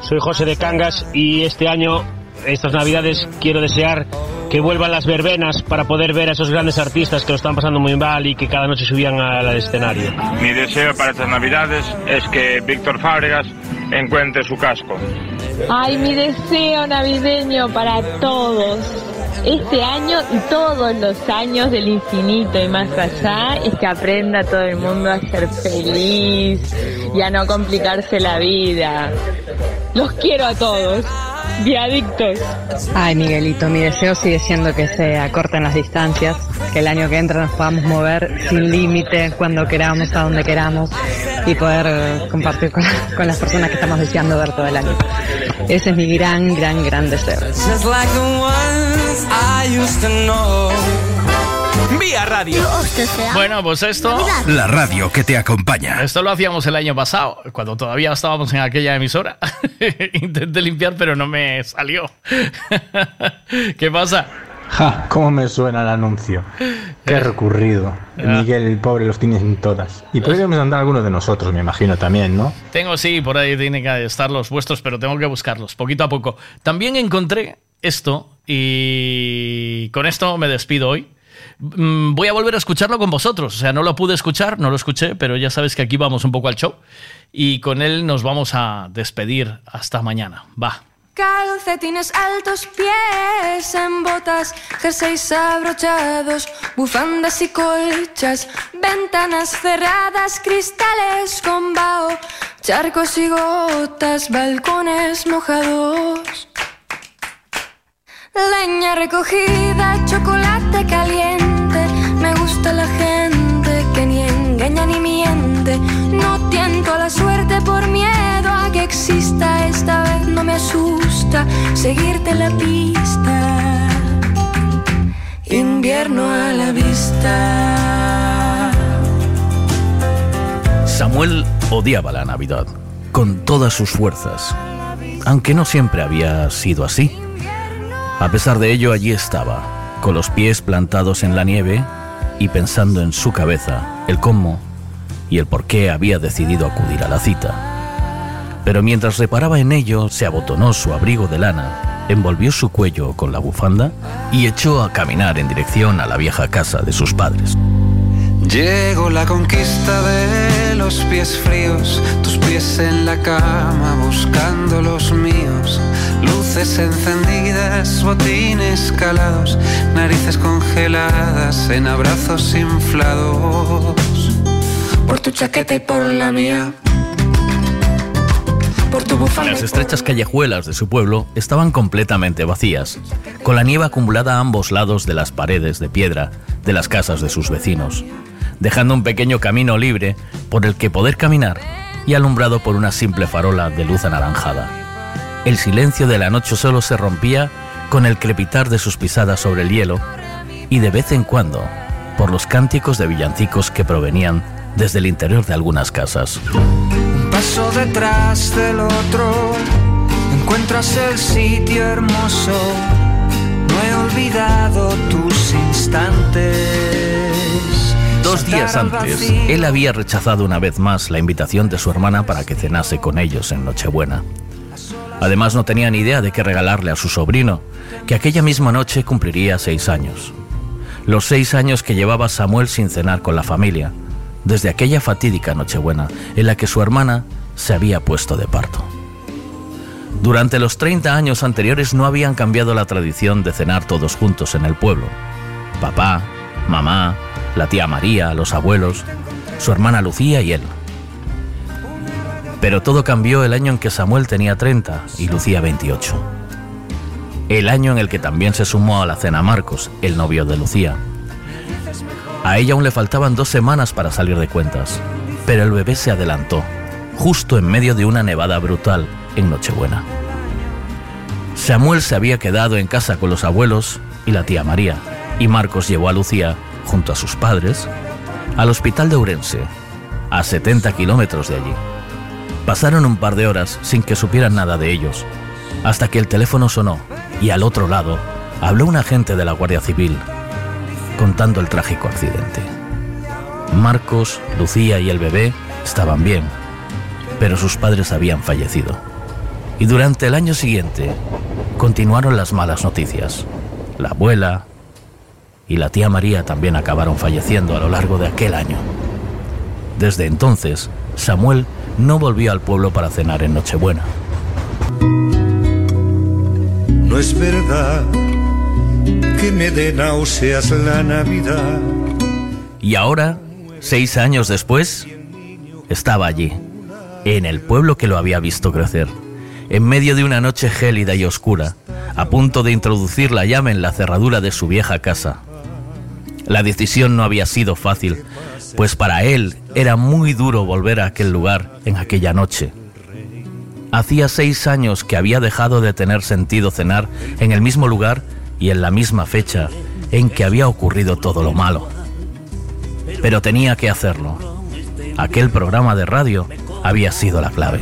Soy José de Cangas y este año, estas navidades, quiero desear que vuelvan las verbenas para poder ver a esos grandes artistas que lo están pasando muy mal y que cada noche subían al escenario. Mi deseo para estas navidades es que Víctor Fábregas encuentre su casco. Ay, mi deseo navideño para todos. Este año y todos los años del infinito y más allá es que aprenda todo el mundo a ser feliz y a no complicarse la vida. Los quiero a todos. Viadictos. Ay, Miguelito, mi deseo sigue siendo que se acorten las distancias, que el año que entra nos podamos mover sin límite, cuando queramos, a donde queramos, y poder eh, compartir con, con las personas que estamos deseando ver todo el año. Ese es mi gran, gran, gran deseo. Vía Radio. Bueno, pues esto. La radio que te acompaña. Esto lo hacíamos el año pasado, cuando todavía estábamos en aquella emisora. Intenté limpiar, pero no me salió. ¿Qué pasa? Ja, cómo me suena el anuncio. Qué recurrido. Miguel, el pobre, los tienes en todas. Y podríamos andar algunos de nosotros, me imagino también, ¿no? Tengo, sí, por ahí tienen que estar los vuestros, pero tengo que buscarlos, poquito a poco. También encontré esto y con esto me despido hoy. Mm, Voy a volver a escucharlo con vosotros. O sea, no lo pude escuchar, no lo escuché, pero ya sabes que aquí vamos un poco al show. Y con él nos vamos a despedir hasta mañana. Va. Calcetines altos, pies en botas, jerseys abrochados, bufandas y colchas, ventanas cerradas, cristales con vaho, charcos y gotas, balcones mojados. Leña recogida, chocolate caliente, me gusta la gente que ni engaña ni miente. No tiento a la suerte por miedo a que exista, esta vez no me asusta seguirte la pista. Invierno a la vista. Samuel odiaba la Navidad con todas sus fuerzas, aunque no siempre había sido así. A pesar de ello, allí estaba, con los pies plantados en la nieve y pensando en su cabeza el cómo y el por qué había decidido acudir a la cita. Pero mientras reparaba en ello, se abotonó su abrigo de lana, envolvió su cuello con la bufanda y echó a caminar en dirección a la vieja casa de sus padres. Llegó la conquista de los pies fríos, tus pies en la cama buscando los míos, luces encendidas, botines calados, narices congeladas en abrazos inflados. Por tu chaqueta y por la mía. Por tu bufanda. Las estrechas callejuelas de su pueblo estaban completamente vacías, con la nieve acumulada a ambos lados de las paredes de piedra de las casas de sus vecinos, dejando un pequeño camino libre por el que poder caminar y alumbrado por una simple farola de luz anaranjada. El silencio de la noche solo se rompía con el crepitar de sus pisadas sobre el hielo y de vez en cuando por los cánticos de villancicos que provenían desde el interior de algunas casas. Un paso detrás del otro, encuentras el sitio hermoso. No he olvidado tus instantes. Dos días antes, él había rechazado una vez más la invitación de su hermana para que cenase con ellos en Nochebuena. Además no tenía ni idea de qué regalarle a su sobrino, que aquella misma noche cumpliría seis años. Los seis años que llevaba Samuel sin cenar con la familia, desde aquella fatídica Nochebuena en la que su hermana se había puesto de parto. Durante los 30 años anteriores no habían cambiado la tradición de cenar todos juntos en el pueblo. Papá, mamá, la tía María, los abuelos, su hermana Lucía y él. Pero todo cambió el año en que Samuel tenía 30 y Lucía 28. El año en el que también se sumó a la cena Marcos, el novio de Lucía. A ella aún le faltaban dos semanas para salir de cuentas, pero el bebé se adelantó, justo en medio de una nevada brutal en Nochebuena. Samuel se había quedado en casa con los abuelos y la tía María, y Marcos llevó a Lucía, junto a sus padres, al hospital de Ourense, a 70 kilómetros de allí. Pasaron un par de horas sin que supieran nada de ellos, hasta que el teléfono sonó y al otro lado habló un agente de la Guardia Civil, contando el trágico accidente. Marcos, Lucía y el bebé estaban bien, pero sus padres habían fallecido. Y durante el año siguiente continuaron las malas noticias. La abuela y la tía María también acabaron falleciendo a lo largo de aquel año. Desde entonces, Samuel no volvió al pueblo para cenar en Nochebuena. No es verdad que me dé náuseas la Navidad. Y ahora, seis años después, estaba allí, en el pueblo que lo había visto crecer, en medio de una noche gélida y oscura, a punto de introducir la llave en la cerradura de su vieja casa. La decisión no había sido fácil, pues para él era muy duro volver a aquel lugar en aquella noche. Hacía seis años que había dejado de tener sentido cenar en el mismo lugar y en la misma fecha en que había ocurrido todo lo malo. Pero tenía que hacerlo. Aquel programa de radio había sido la clave.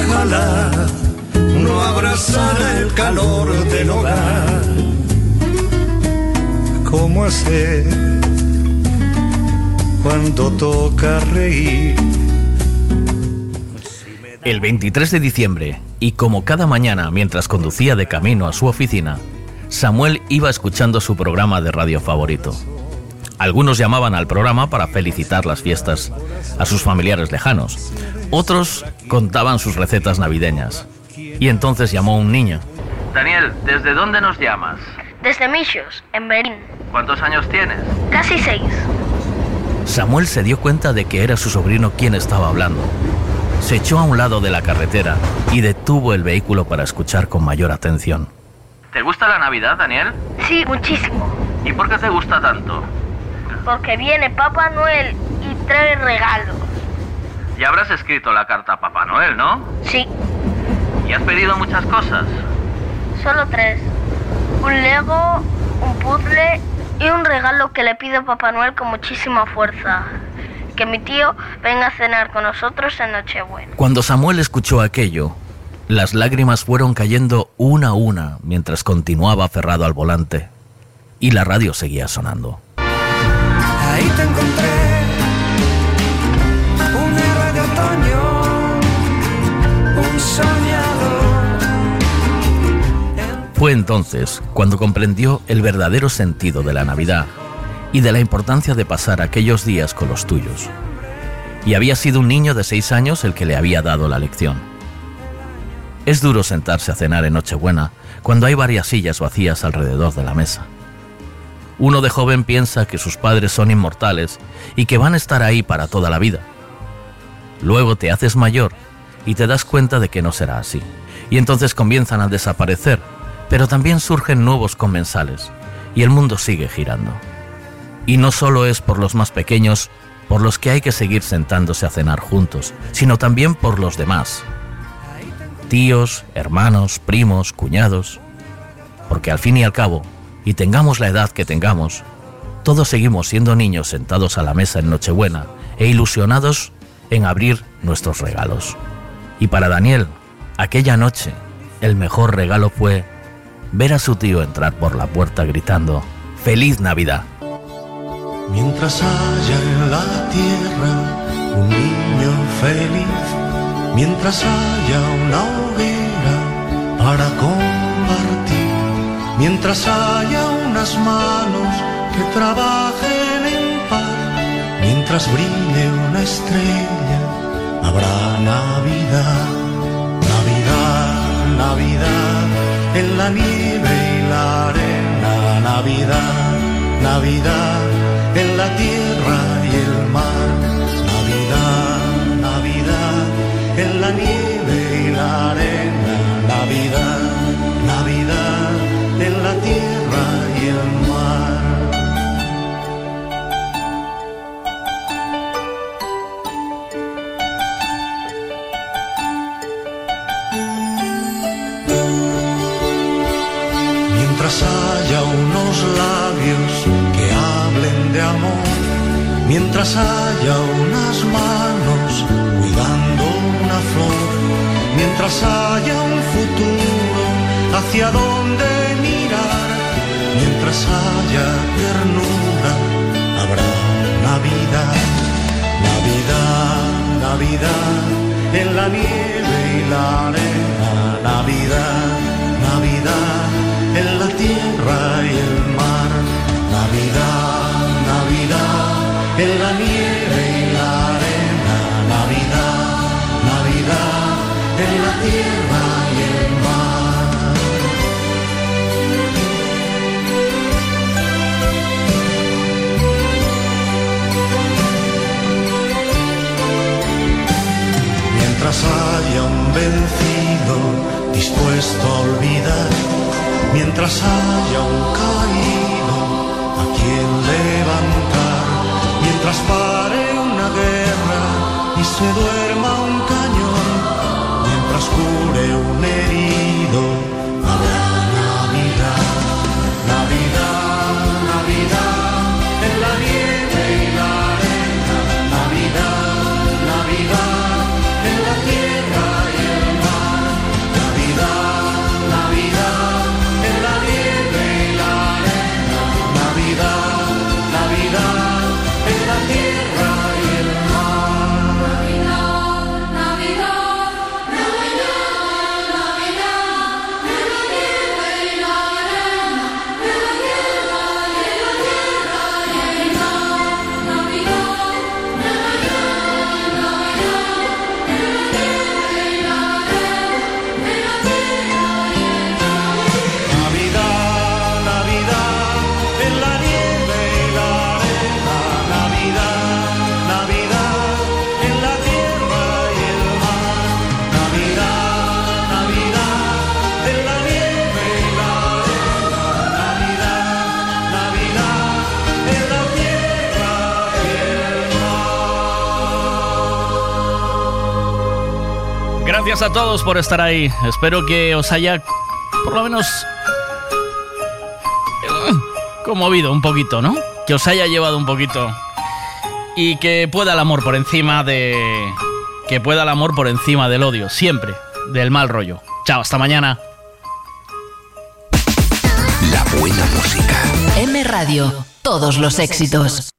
Ojalá no abrazara el calor del hogar. ¿Cómo cuando toca reír? El 23 de diciembre, y como cada mañana mientras conducía de camino a su oficina, Samuel iba escuchando su programa de radio favorito. Algunos llamaban al programa para felicitar las fiestas a sus familiares lejanos. Otros contaban sus recetas navideñas. Y entonces llamó un niño. Daniel, ¿desde dónde nos llamas? Desde Michos, en Berín. ¿Cuántos años tienes? Casi seis. Samuel se dio cuenta de que era su sobrino quien estaba hablando. Se echó a un lado de la carretera y detuvo el vehículo para escuchar con mayor atención. ¿Te gusta la Navidad, Daniel? Sí, muchísimo. ¿Y por qué te gusta tanto? Porque viene Papá Noel y trae regalos. Ya habrás escrito la carta a Papá Noel, ¿no? Sí, ¿Y has pedido muchas cosas? solo tres. Un Lego, un puzzle y un regalo que le pido a Papá Noel con muchísima fuerza. Que mi tío venga a cenar con nosotros en Nochebuena. Cuando Samuel escuchó aquello, las lágrimas fueron cayendo una a una mientras continuaba aferrado al volante. Y la radio seguía sonando. Ahí te encontré, Fue entonces cuando comprendió el verdadero sentido de la Navidad y de la importancia de pasar aquellos días con los tuyos. Y había sido un niño de seis años el que le había dado la lección. Es duro sentarse a cenar en Nochebuena cuando hay varias sillas vacías alrededor de la mesa. Uno de joven piensa que sus padres son inmortales y que van a estar ahí para toda la vida. Luego te haces mayor y te das cuenta de que no será así. Y entonces comienzan a desaparecer, pero también surgen nuevos comensales y el mundo sigue girando. Y no solo es por los más pequeños por los que hay que seguir sentándose a cenar juntos, sino también por los demás. Tíos, hermanos, primos, cuñados. Porque al fin y al cabo, y tengamos la edad que tengamos, todos seguimos siendo niños sentados a la mesa en Nochebuena e ilusionados en abrir nuestros regalos. Y para Daniel, aquella noche, el mejor regalo fue ver a su tío entrar por la puerta gritando, ¡Feliz Navidad! Mientras haya en la tierra un niño feliz, mientras haya una hoguera para compartir, mientras haya unas manos que trabajen en paz, mientras brille una estrella, habrá Navidad, Navidad, Navidad, en la nieve y la arena, Navidad, Navidad en la tierra y el mar. Navidad, Navidad, en la nieve Mientras haya unos labios que hablen de amor, mientras haya unas manos cuidando una flor, mientras haya un futuro hacia donde mirar, mientras haya ternura, habrá Navidad, Navidad, Navidad, en la nieve y la arena, Navidad, Navidad, en la tierra y el mar, Navidad, Navidad, en la nieve y la arena, Navidad, Navidad, en la tierra y el mar. Mientras haya un vencido dispuesto a olvidar, mientras haya un caído a quien levantar, mientras pare una guerra se duerma un cañón, mientras cure un herido, Gracias a todos por estar ahí. Espero que os haya, por lo menos, conmovido un poquito, ¿no? Que os haya llevado un poquito. Y que pueda el amor por encima de... Que pueda el amor por encima del odio, siempre, del mal rollo. Chao, hasta mañana. La buena música. M Radio, todos los éxitos.